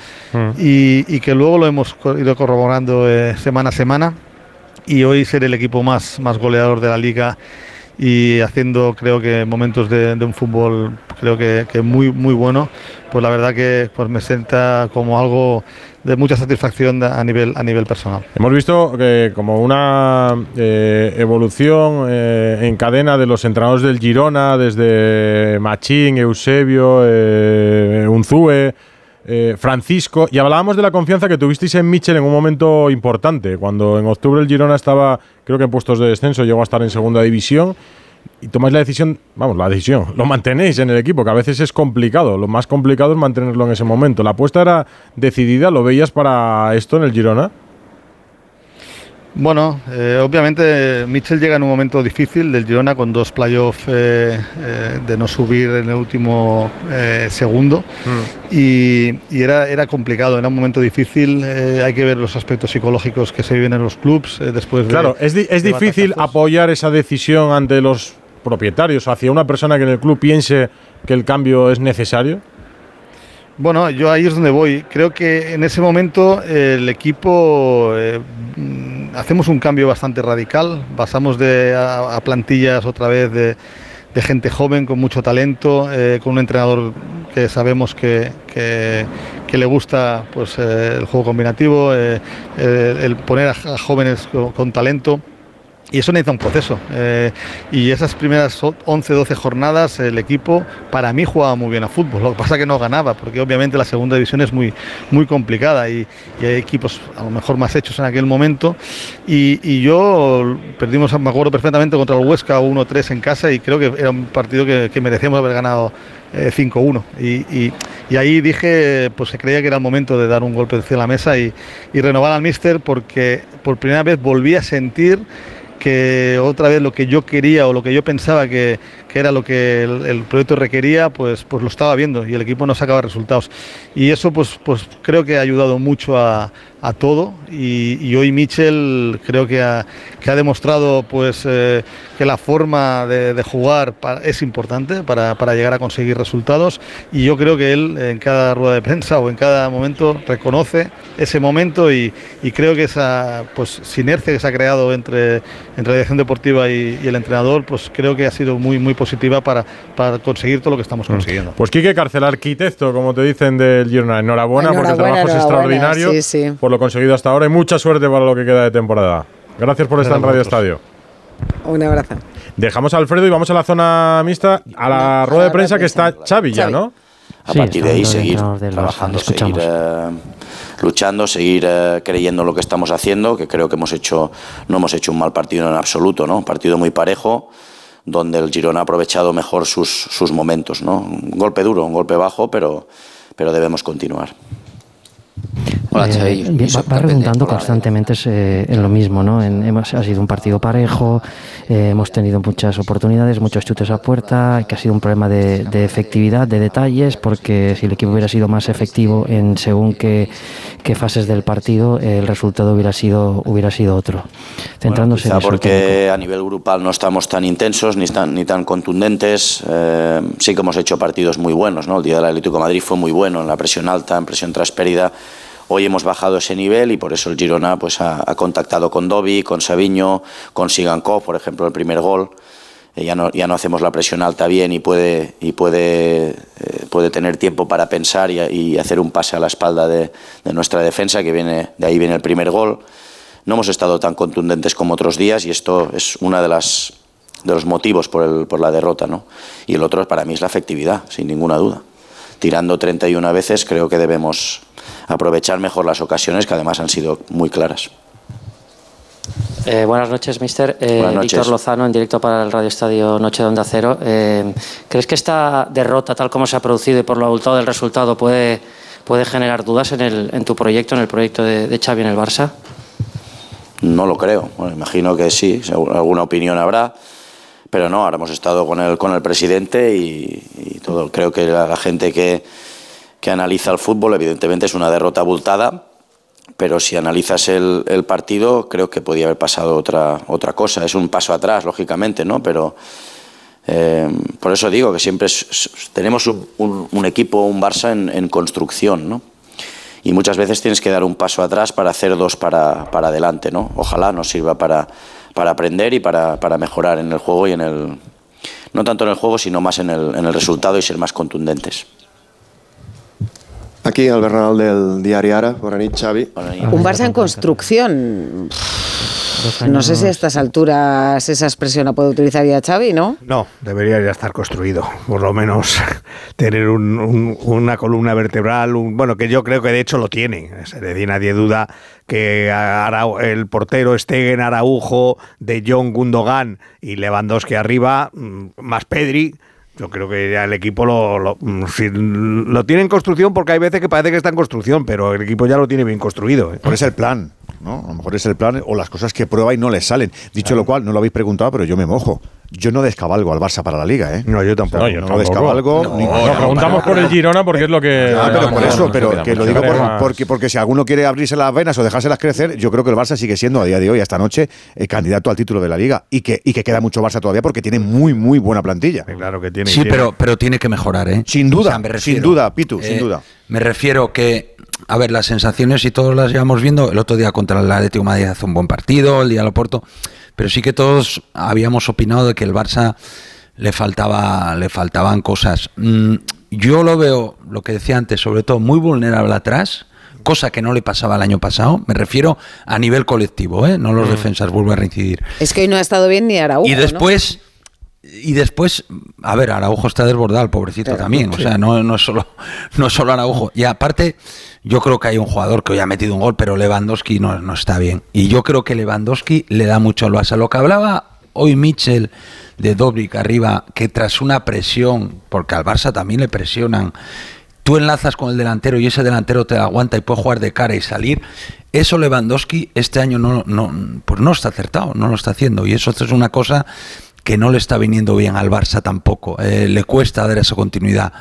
y, y que luego lo hemos ido corroborando eh, semana a semana. Y hoy ser el equipo más, más goleador de la liga y haciendo creo que momentos de, de un fútbol creo que, muy muy bueno pues la verdad que pues me sienta como algo de mucha satisfacción a nivel a nivel personal. Hemos visto que como una eh, evolución eh, en cadena de los entrenadores del Girona, desde Machín, Eusebio, eh, eh, Francisco, y hablábamos de la confianza que tuvisteis en Michel en un momento importante, cuando en octubre el Girona estaba, creo que en puestos de descenso, llegó a estar en segunda división. Y tomáis la decisión, vamos, la decisión, lo mantenéis en el equipo, que a veces es complicado. Lo más complicado es mantenerlo en ese momento. ¿La apuesta era decidida? ¿Lo veías para esto en el Girona? Bueno, eh, obviamente Mitchell llega en un momento difícil del Girona con dos playoffs eh, eh, de no subir en el último eh, segundo y, y era, era complicado, era un momento difícil. eh, hay que ver los aspectos psicológicos que se viven en los clubs eh, después de. Claro, es, di- es de difícil apoyar esa decisión ante los propietarios, hacia una persona que en el club piense que el cambio es necesario. Bueno, yo ahí es donde voy. Creo que en ese momento el equipo eh, hacemos un cambio bastante radical. Pasamos de a, plantillas otra vez de, gente joven con mucho talento, eh, con un entrenador que sabemos que, le gusta pues, eh, el juego combinativo, el poner a, jóvenes con talento. Y eso necesita un proceso. eh, y esas primeras o- 11, 12 jornadas, el equipo para mí jugaba muy bien a fútbol. Lo que pasa que no ganaba, porque obviamente la segunda división es muy, muy complicada y, hay equipos a lo mejor más hechos en aquel momento. Y, yo perdimos, me acuerdo perfectamente, contra el Huesca 1-3 en casa y creo que era un partido que, merecíamos haber ganado eh, 5-1. Y, ahí dije, pues se creía que era el momento de dar un golpe de la mesa y, y renovar al míster porque por primera vez volví a sentir que otra vez lo que yo quería o lo que yo pensaba que, que era lo que el, proyecto requería, pues, pues lo estaba viendo y el equipo no sacaba resultados. Y eso pues, pues creo que ha ayudado mucho a, a todo y, y hoy Mitchell creo que ha, que ha demostrado pues, eh, que la forma de, de jugar pa- es importante para, para llegar a conseguir resultados y yo creo que él en cada rueda de prensa o en cada momento reconoce ese momento y, y creo que esa pues, sinergia que se ha creado entre, entre la dirección deportiva y, y el entrenador pues creo que ha sido muy, muy positiva para, para conseguir todo lo que estamos consiguiendo. Pues Quique Cárcel, arquitecto, como te dicen del Girona. Enhorabuena, porque el Enhorabuena, trabajo es extraordinario sí, sí. Por lo conseguido hasta ahora y mucha suerte para lo que queda de temporada. Gracias por estar en Radio Estadio. Un abrazo. Dejamos a Alfredo y vamos a la zona mixta, a la rueda de prensa que está Xavi ya, ¿no? a partir de ahí seguir trabajando, seguir eh, luchando, seguir eh, creyendo en lo que estamos haciendo, que creo que hemos hecho, no hemos hecho un mal partido en absoluto, ¿no? Un partido muy parejo, donde el Girona ha aprovechado mejor sus, sus momentos, ¿no? Un golpe duro, un golpe bajo, pero, pero debemos continuar. Hola, Eh, va, va redundando constantemente eh, en lo mismo, ¿no? En- hemos, ha sido un partido parejo, eh, hemos tenido muchas oportunidades, muchos chutes a puerta, que ha sido un problema de, de efectividad, de detalles, porque si el equipo hubiera sido más efectivo en según qué, qué fases del partido, el resultado hubiera sido, hubiera sido otro. Centrándose Quizá en eso. porque a nivel grupal no estamos tan intensos ni tan, ni tan contundentes. Eh, sí que hemos hecho partidos muy buenos. ¿no? El día del Atlético de Madrid fue muy bueno en la presión alta, en presión tras pérdida. Hoy hemos bajado ese nivel y por eso el Girona pues, ha, contactado con Dovi, con Sabiño, con Sigankov, por ejemplo, el primer gol. Eh, ya, no, ya no hacemos la presión alta bien y puede, y puede, eh, puede tener tiempo para pensar y, hacer un pase a la espalda de, nuestra defensa, que viene, de ahí viene el primer gol. No hemos estado tan contundentes como otros días y esto es uno de, las, de los motivos por, el, por la derrota. ¿no? Y el otro para mí es la efectividad, sin ninguna duda. Tirando 31 veces creo que debemos aprovechar mejor las ocasiones que además han sido muy claras. Eh, buenas noches, mister. Eh, Buenas noches. Víctor Lozano, en directo para el Radio Estadio Noche de Onda Cero. Eh, ¿Crees que esta derrota, tal como se ha producido y por lo abultado del resultado, puede, puede generar dudas en, el, en tu proyecto, en el proyecto de, de Xavi en el Barça? No lo creo. Bueno, imagino que sí, alguna opinión habrá, pero no. Ahora hemos estado con el, con el presidente y, todo. Creo que la, gente que, que analiza el fútbol, evidentemente es una derrota abultada, pero si analizas el, partido, creo que podía haber pasado otra, otra cosa. Es un paso atrás, lógicamente, ¿no? Pero eh, por eso digo que siempre tenemos un equipo, un Barça en, en construcción, ¿no? Y muchas veces tienes que dar un paso atrás para hacer dos para, para adelante, ¿no? Ojalá nos sirva para, para aprender y para, para mejorar en el juego y en el... No tanto en el juego, sino más en el, en el resultado y ser más contundentes. Aquí, el Bernal del diari Ara. Bona nit, Xavi. Un Barça en construcción. No sé si a estas alturas esa expresión la puede utilizar ya Xavi, ¿no? No, debería ya estar construido. Por lo menos tener un- un- una columna vertebral, un- bueno, que yo creo que de hecho lo tiene. Es decir, nadie duda que el portero Stegen, Araujo, De Jong, Gundogan y Lewandowski arriba, mm, más Pedri. Yo creo que ya el equipo lo, lo, mm, lo tiene en construcción porque hay veces que parece que está en construcción, pero el equipo ya lo tiene bien construido. ¿eh? Por es el plan, ¿no? A lo mejor es el plan o las cosas que prueba y no le salen. Dicho lo cual, no lo habéis preguntado, pero yo me mojo. Yo no descabalgo al Barça para la Liga, ¿eh? No, yo tampoco. No, yo no tampoco. descabalgo. No, ni- no, preguntamos por el Girona porque es lo que. Ah, pero por eso, pero que lo digo por- porque, porque si alguno quiere abrirse las venas o dejárselas crecer, yo creo que el Barça sigue siendo a día de hoy, esta noche, eh, candidato al título de la Liga y que, y que queda mucho Barça todavía porque tiene muy, muy buena plantilla. Claro que tiene. Sí, pero, pero tiene que mejorar, ¿eh? Sin duda, O sea, me refiero, sin duda, Pitu, sin eh, duda. Me refiero que, a ver, las sensaciones y todos las llevamos viendo. El otro día contra el Atlético de Madrid hace un buen partido, el día de Oporto, pero sí que todos habíamos opinado de que el Barça le faltaba, le faltaban cosas. Mm, yo lo veo, lo que decía antes, sobre todo muy vulnerable atrás. Cosa que no le pasaba el año pasado, me refiero a nivel colectivo, ¿eh? no los defensas, vuelvo a reincidir. Es que hoy no ha estado bien ni Araujo. Y ¿no? Y después, a ver, Araujo está desbordado, el pobrecito Claro, también. O sea, no, no, es solo, no es solo Araujo. Y aparte, yo creo que hay un jugador que hoy ha metido un gol, pero Lewandowski no, no está bien. Y yo creo que Lewandowski le da mucho al Barça. Lo que hablaba hoy Mitchell de Dobrik arriba, que tras una presión, porque al Barça también le presionan, tú enlazas con el delantero y ese delantero te aguanta y puede jugar de cara y salir. Eso Lewandowski este año no, no, pues no está acertado, no lo está haciendo. Y eso es una cosa que no le está viniendo bien al Barça tampoco. Eh, le cuesta dar esa continuidad.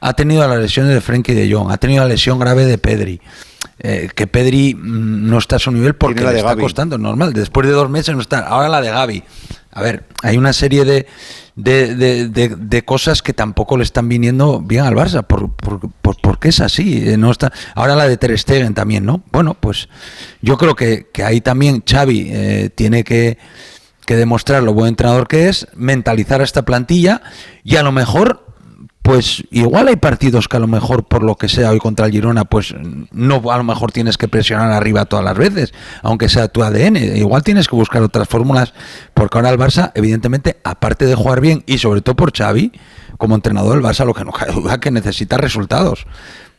Ha tenido la lesión de Frenkie de Jong, ha tenido la lesión grave de Pedri. Eh, que Pedri mm, no está a su nivel porque le está costando, normal. Después de dos meses no está. Ahora la de Gaby. A ver, hay una serie de, de, de- de- de cosas que tampoco le están viniendo bien al Barça. Por, por, por- porque es así. eh, No está, ahora la de Ter Stegen también, ¿no? Bueno, pues yo creo que, que ahí también Xavi eh, tiene que, que demostrar lo buen entrenador que es, mentalizar a esta plantilla y a lo mejor pues igual hay partidos que a lo mejor por lo que sea hoy contra el Girona pues no a lo mejor tienes que presionar arriba todas las veces aunque sea tu ADN igual tienes que buscar otras fórmulas porque ahora el Barça evidentemente aparte de jugar bien y sobre todo por Xavi como entrenador el Barça lo que no cabe duda que necesita resultados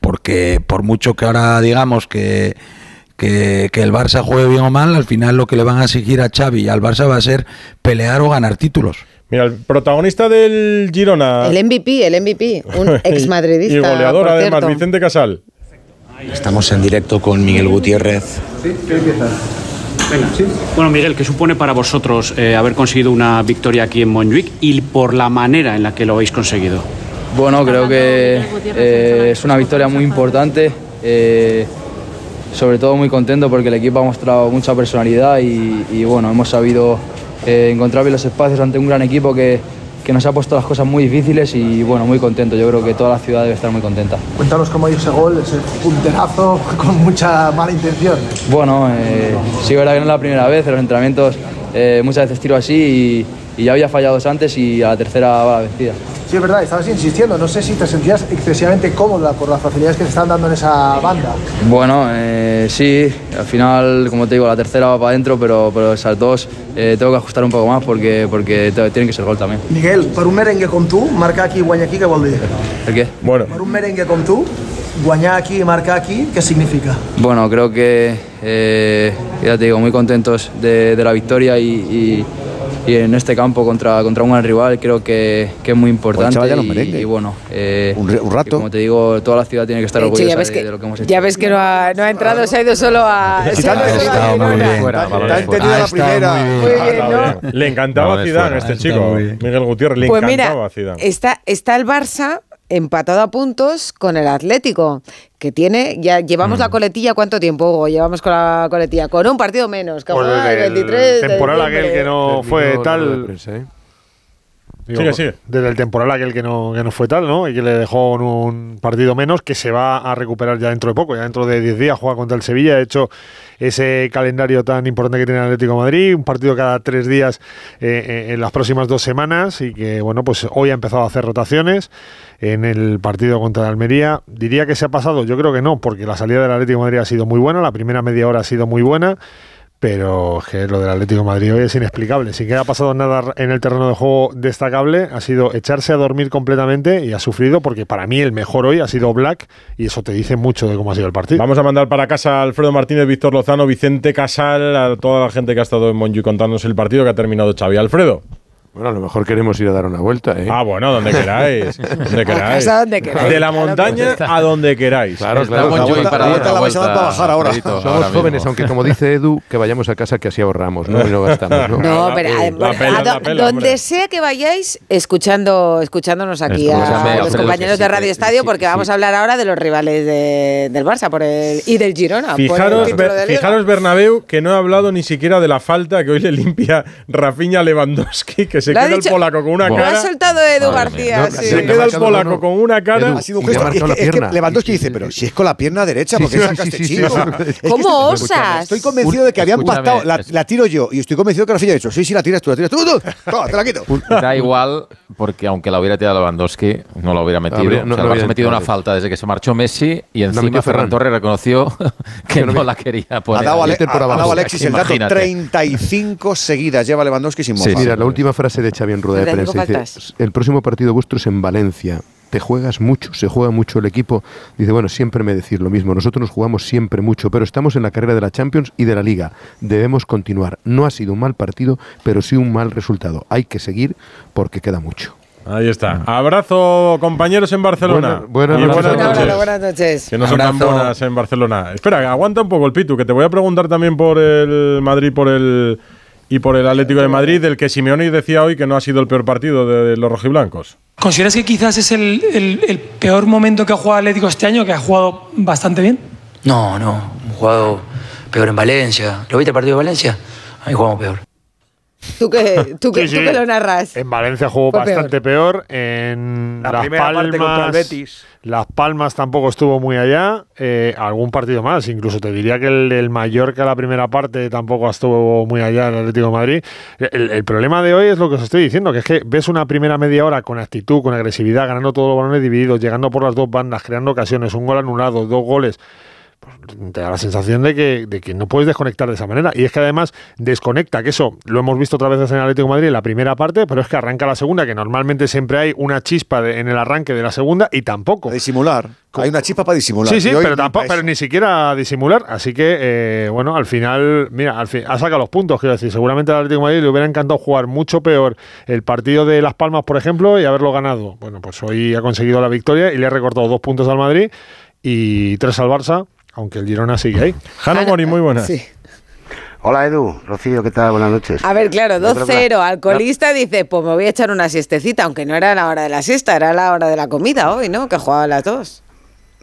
porque por mucho que ahora digamos que que, que el Barça juegue bien o mal, al final lo que le van a exigir a Xavi y al Barça va a ser pelear o ganar títulos. Mira, el protagonista del Girona. El MVP, el MVP, un ex madridista. Y goleador, además, cierto. Vicente Casal. Estamos en directo con Miguel Gutiérrez. Venga, Bueno, Miguel, ¿qué supone para vosotros eh, haber conseguido una victoria aquí en Montjuic y por la manera en la que lo habéis conseguido? Bueno, creo que eh, es una victoria muy importante. eh, sobre todo muy contento porque el equipo ha mostrado mucha personalidad y, y, bueno, hemos sabido eh, encontrar bien los espacios ante un gran equipo que, que nos ha puesto las cosas muy difíciles y bueno, muy contento. Yo creo que toda la ciudad debe estar muy contenta. Cuéntanos cómo dio ese gol, ese punterazo con mucha mala intención. Bueno, eh, sí, verdad que no es la primera vez, en los entrenamientos eh, muchas veces tiro así y, y ya había fallado antes y a la tercera va la vencida. Sí, es verdad, estabas insistiendo. No sé si te sentías excesivamente cómoda por las facilidades que te están dando en esa banda. Bueno, eh, sí, al final, como te digo, la tercera va para adentro, pero, pero esas dos eh, tengo que ajustar un poco más porque, porque tienen que ser gol también. Miguel, per un merengue com tu, marcar aquí i guanyar aquí, què vol dir? ¿El qué? Bueno. Per un merengue com tu, guanyar aquí i marcar aquí, què significa? Bueno, creo que, eh, ya te digo, muy contentos de, de la victoria y, y- y en este campo contra, contra un gran rival creo que, que es muy importante. chaval ya no y, y bueno, eh, Un un rato. como te digo, toda la ciudad tiene que estar De hecho, orgullosa ya ves de, que, de lo que hemos hecho. ya ves que no ha, no ha entrado, se ha ido solo a. Te ha a- estado muy bien. Fuera, Te ha balones entendido fuera. la primera. Muy bien, ¿no? Le encantaba Balones Zidane este chico. Miguel Gutiérrez, le Pues encantaba mira, Zidane. está, está el Barça empatado a puntos con el Atlético, que tiene, ya llevamos Mm. la coletilla, ¿cuánto tiempo, Hugo? Llevamos con la coletilla, con un partido menos, que Pues el el 23 de temporal aquel que no fue tal. Digo, Sigue, sigue. Desde el temporal aquel que no, que no fue tal, ¿no? Y que le dejó en un partido menos que se va a recuperar ya dentro de poco, ya dentro de 10 días juega contra el Sevilla. De hecho, ese calendario tan importante que tiene el Atlético de Madrid, un partido cada tres días eh, eh, en las próximas dos semanas y que, bueno, pues hoy ha empezado a hacer rotaciones en el partido contra el Almería. Diría que se ha pasado, yo creo que no, porque la salida del Atlético de Madrid ha sido muy buena, la primera media hora ha sido muy buena. Pero que lo del Atlético de Madrid hoy es inexplicable. Sin que haya pasado nada en el terreno de juego destacable, ha sido echarse a dormir completamente y ha sufrido porque para mí el mejor hoy ha sido Black y eso te dice mucho de cómo ha sido el partido. Vamos a mandar para casa a Alfredo Martínez, Víctor Lozano, Vicente Casal, a toda la gente que ha estado en Monju contándonos el partido que ha terminado Xavi. Alfredo. Bueno, a lo mejor queremos ir a dar una vuelta, ¿eh? Ah, bueno, donde queráis. Donde queráis. casa donde queráis. De la montaña a donde queráis. Claro, claro. La vuelta- para la dar vuelta una la vais a dar vuelta, para bajar ahora. Somos ahora jóvenes, mismo. aunque como dice Edu, que vayamos a casa que así ahorramos, ¿no? Y no gastamos, ¿no? No, pero pela, a la do- pela, donde hombre. sea que vayáis, escuchando, escuchándonos aquí Escúchame, a los compañeros de Radio Estadio, sí, porque sí. vamos a hablar ahora de los rivales de- del Barça por el, y del Girona. por el Fijaros, de fijaros, Bernabéu, que no he hablado ni siquiera de la falta que hoy le limpia Rafinha Lewandowski, que se queda el polaco con una Lo ha cara. soltado Edu García. mía. No, sí. Se queda el polaco con una cara. Edu, Ha sido un gesto. Es marcado que, la es que pierna. Lewandowski dice, pero si es con la pierna derecha, porque sí, saca sí, este sí, chico? sí, sí. Es que ¿Cómo estoy- osas? Estoy convencido de que habían Escúchame, pactado. La, tiro yo y estoy convencido que Rafinha ha dicho, sí, sí, la tiras tú, la tiras tú. tú, tú. Toma, te la quito. Da igual, porque aunque la hubiera tirado Lewandowski, no la hubiera metido. Habría- no- o sea, no el Barça habría ha metido una falta desde que se marchó Messi y encima Ferran. Torres reconoció que no la quería Ha poner. ha dado Alexis el dato. Imagínate. 35 seguidas lleva Lewandowski sin Sí, mofa. Mira, la última frase de Xavi en rueda de 35 prensa dice, el próximo partido vuestro es en Valencia. Te juegas mucho, se juega mucho el equipo. Dice, bueno, siempre me decís lo mismo. Nosotros nos jugamos siempre mucho, pero estamos en la carrera de la Champions y de la Liga. Debemos continuar. No ha sido un mal partido, pero sí un mal resultado. Hay que seguir porque queda mucho. Ahí está. Abrazo, compañeros en Barcelona. Buena- buenas noches. buenas noches. buenas noches. Que no son tan buenas en Barcelona. Espera, aguanta un poco el Pitu, que te voy a preguntar también por el Madrid por el y por el Atlético de Madrid, del que Simeone decía hoy que no ha sido el peor partido de los rojiblancos. ¿Consideras que quizás es el, el- el peor momento que ha jugado Atlético este año, que ha jugado bastante bien? No, no, hemos jugado peor en Valencia. ¿Lo viste el partido de Valencia? Ahí jugamos peor. ¿Tú que, tú que, Sí, tú que lo narras? En Valencia jugó Fue bastante peor. En La Las primera Palmas, parte contra el Betis. Las Palmas tampoco estuvo muy allá. Eh, algún partido más. Incluso te diría que el del Mallorca, la primera parte, tampoco estuvo muy allá el Atlético de Madrid. El, el problema de hoy es lo que os estoy diciendo, que es que ves una primera media hora con actitud, con agresividad, ganando todos los balones divididos, llegando por las dos bandas, creando ocasiones, un gol anulado, dos goles te da la sensación de que, de que no puedes desconectar de esa manera. Y es que además desconecta, que eso lo hemos visto otras veces en el Atlético de Madrid en la primera parte, pero es que arranca la segunda, que normalmente siempre hay una chispa de- en el arranque de la segunda y tampoco. Para disimular. Hay una chispa para disimular. Sí, sí, pero, ni tampoco, pero ni siquiera disimular. Así que, eh, bueno, al final, mira, al fin, ha sacado los puntos, quiero decir. Seguramente al Atlético de Madrid le hubiera encantado jugar mucho peor el partido de Las Palmas, por ejemplo, y haberlo ganado. Bueno, pues hoy ha conseguido la victoria y le ha recortado dos puntos al Madrid y tres al Barça, aunque el Girona sigue ahí. Jano Mori, muy buenas. Sí. Hola Edu, Rocío, ¿qué tal? Buenas noches. A ver, claro, No, pero 2-0, claro, alcoholista dice, pues me voy a echar una siestecita, aunque no era la hora de la siesta, era la hora de la comida hoy, ¿no? Que jugaban las dos.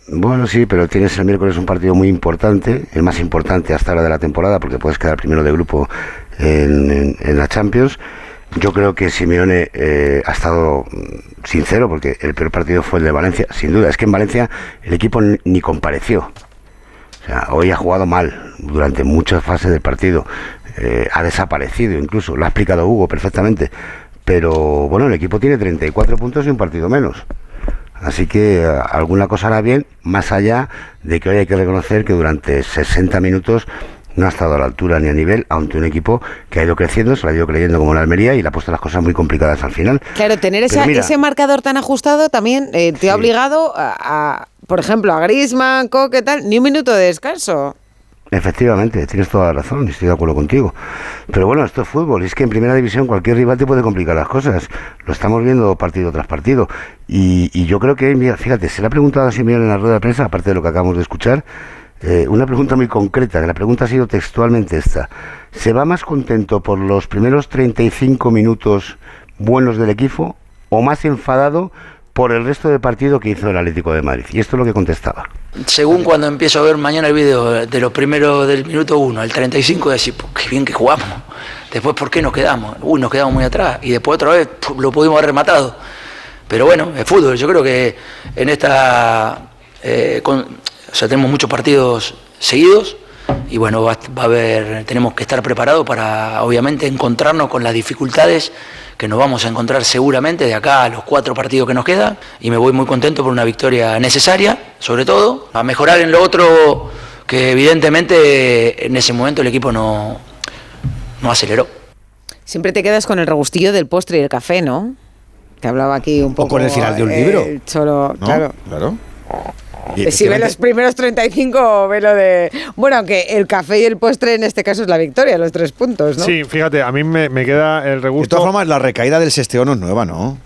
Bueno, sí, pero tienes el miércoles un partido muy importante, el más importante hasta ahora de la temporada, porque puedes quedar primero de grupo en, en- en la Champions. Yo creo que Simeone eh, ha estado mm, sincero, porque el peor partido fue el de Valencia, sin duda. Es que en Valencia el equipo ni compareció. O sea, hoy ha jugado mal durante muchas fases del partido. Eh, ha desaparecido incluso, lo ha explicado Hugo perfectamente. Pero bueno, el equipo tiene 34 puntos y un partido menos. Así que eh, alguna cosa hará bien, más allá de que hoy hay que reconocer que durante 60 minutos no ha estado a la altura ni a nivel ante un equipo que ha ido creciendo, se lo ha ido creyendo como la Almería y le ha puesto las cosas muy complicadas al final. Claro, tener Pero esa- mira, ese marcador tan ajustado también eh, te ha obligado a, por ejemplo, a Griezmann, Coque, tal, ni un minuto de descanso. Efectivamente, tienes toda la razón, estoy de acuerdo contigo. Pero bueno, esto es fútbol, es que en primera división cualquier rival te puede complicar las cosas. Lo estamos viendo partido tras partido. Y, y yo creo que, mira, fíjate, se le ha preguntado a Simeone en la rueda de prensa, aparte de lo que acabamos de escuchar, eh, una pregunta muy concreta, que la pregunta ha sido textualmente esta. ¿Se va más contento por los primeros 35 minutos buenos del equipo o más enfadado por el resto del partido que hizo el Atlético de Madrid. Y esto es lo que contestaba. Según cuando empiezo a ver mañana el video de los primeros del minuto 1 al 35, decir, "Pues qué bien que jugamos. Después, ¿por qué nos quedamos? Uy, nos quedamos muy atrás. Y después otra vez lo pudimos haber rematado. Pero bueno, es fútbol. Yo creo que en esta... eh, con- o sea, tenemos muchos partidos seguidos y bueno, va, va a haber, tenemos que estar preparados para obviamente encontrarnos con las dificultades que nos vamos a encontrar seguramente de acá a los cuatro partidos que nos quedan y me voy muy contento por una victoria necesaria, sobre todo, a mejorar en lo otro que evidentemente en ese momento el equipo no, no aceleró. Siempre te quedas con el regustillo del postre y el café, ¿no? Que hablaba aquí un poco. con el final de un eh, libro. el Cholo, ¿No? claro. Claro. Si ve los primeros 35, ve lo de. Bueno, aunque el café y el postre en este caso es la victoria, los tres puntos, ¿no? Sí, fíjate, a mí me, me queda el De regusto. todas formas, la recaída del Sesteo no es nueva, ¿no?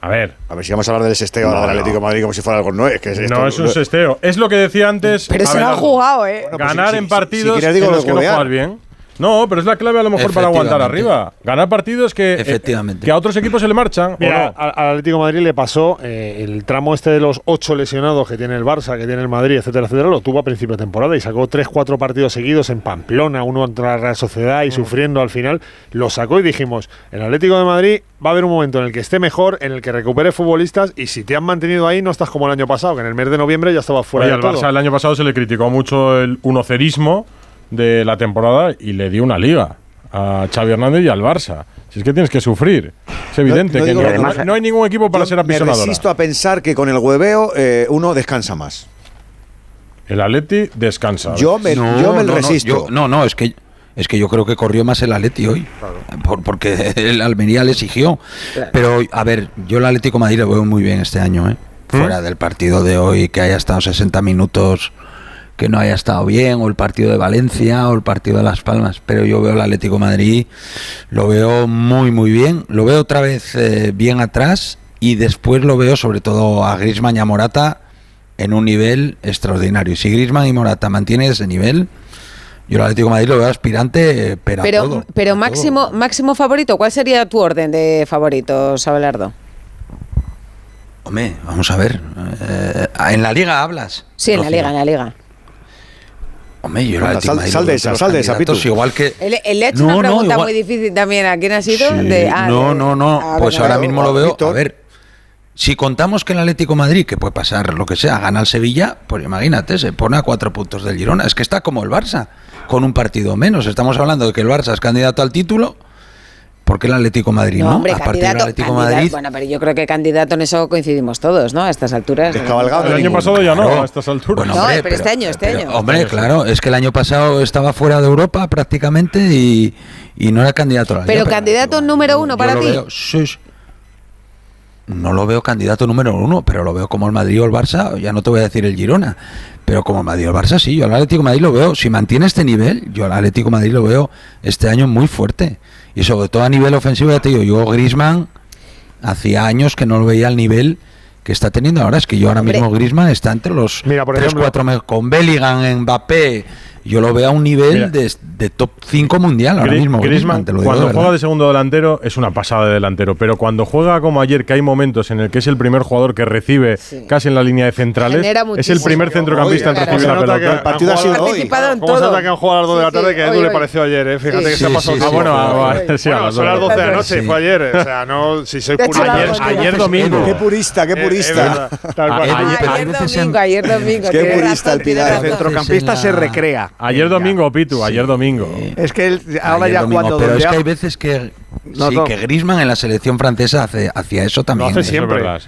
A ver. A ver si vamos a hablar del Sesteo No, ahora del no. Atlético de Madrid como si fuera algo nuevo. Es que esto- No es un sesteo. Es lo que decía antes. Pero se lo han jugado, ¿eh? Ganar si- en si- partidos si digo en lo los de que no juegas bien. No, pero es la clave a lo mejor para aguantar arriba. Ganar partidos que, eh, Efectivamente. que a otros equipos se le marchan. ¿o Mira, no? al, Atlético de Madrid le pasó eh, el tramo este de los ocho lesionados que tiene el Barça, que tiene el Madrid, etcétera, etcétera, lo tuvo a principio de temporada y sacó tres, cuatro partidos seguidos en Pamplona, uno contra la Real Sociedad y Mm. sufriendo al final. Lo sacó y dijimos, el Atlético de Madrid va a haber un momento en el que esté mejor, en el que recupere futbolistas y si te han mantenido ahí no estás como el año pasado, que en el mes de noviembre ya estaba fuera Oye, de al todo. Barça el año pasado se le criticó mucho el unocerismo de la temporada y le dio una liga a Xavi Hernández y al Barça. Si es que tienes que sufrir. Es evidente no que no, hay ningún equipo para Yo ser Me apisonadora. resisto a pensar que con el hueveo eh, uno descansa más. El Atleti descansa. Yo me, No, yo me no, no, resisto. yo- No, no, es que es que yo creo que corrió más el Atleti hoy, por- porque el Almería le exigió. Pero a ver, yo el Atlético de Madrid lo veo muy bien este año, ¿eh? Fuera del partido de hoy, que haya estado 60 minutos, que no haya estado bien, o el partido de Valencia, o el partido de Las Palmas. Pero yo veo el Atlético de Madrid, lo veo muy, muy bien. Lo veo otra vez eh, bien atrás y después lo veo sobre todo a Griezmann y a Morata en un nivel extraordinario. Si Griezmann y Morata mantienen ese nivel, yo el Atlético de Madrid lo veo aspirante, eh, pero, a Pero, todo. pero máximo, máximo favorito, ¿cuál sería tu orden de favoritos, Abelardo? Hombre, vamos a ver. eh, ¿En la liga hablas? Sí, en la liga, en la liga. Hombre, yo Atlético sal- sal de esa, sal de esa, Pitu. Igual que... Le, le he hecho No, una no, pregunta igual- muy difícil también. ¿A quién ha sido? Sí, De- ah, no, no, no. ah, Pues venga, ahora mismo lo veo. A ver, si contamos que el Atlético de Madrid, que puede pasar lo que sea, gana el Sevilla, pues imagínate, se pone a cuatro puntos del Girona. Es que está como el Barça, con un partido menos. Estamos hablando de que el Barça es candidato al título. ¿Por qué el Atlético de Madrid no? No, hombre, a partir del Atlético Madrid. Bueno, pero yo creo que candidato en eso coincidimos todos, ¿no? A estas alturas. Descabalgado. El año pasado ya no, Claro. a estas alturas. Bueno, No, hombre, pero este año, este pero, año. Hombre, claro, es que el año pasado estaba fuera de Europa prácticamente y, y no era candidato a la Pero Liga, candidato número uno para lo ti. veo, sí, sí. No lo veo candidato número uno, pero lo veo como el Madrid o el Barça, ya no te voy a decir el Girona, pero como el Madrid o el Barça sí, yo al Atlético de Madrid lo veo, si mantiene este nivel, yo al Atlético de Madrid lo veo este año muy fuerte. Y sobre todo a nivel ofensivo, ya te digo, yo Grisman hacía años que no lo veía al nivel que está teniendo ahora, es que yo ahora mismo Grisman está entre los Mira, por 3, ejemplo- 4 me- con Bellingham, Mbappé, yo lo veo a un nivel Mira. de, de top 5 mundial ahora mismo. Griezmann, te lo digo cuando de juega de segundo delantero, es una pasada de delantero. Pero cuando juega como ayer, que hay momentos en el que es el primer jugador que recibe casi en la línea de centrales, es el primer centrocampista en Oye, recibir la pelota. El partido ha sido hoy. participado en ¿Cómo se todo. que han jugado a las 2 de la Sí, tarde? sí, que a Edu hoy, le hoy. pareció ayer, ¿eh? Fíjate Sí, que se ha sí, pasado sí, sí, Ah, bueno, sí, sí, sí, a Bueno, las son las 12 de la Sí. noche, fue ayer. O sea, no, si soy purista. Ayer, domingo. Qué purista, qué Eh, purista. Edu, Ah, ayer domingo, en- ayer domingo. Qué purista el Pilar. El centrocampista en se recrea. Ayer domingo, Pitu, ayer domingo. Es que él, ahora Ayer ya domingo, cuando pero es que ha- hay veces que No, sí, no. que Griezmann en la selección francesa hace, hacía eso también. hace ¿eh? siempre. Verdad,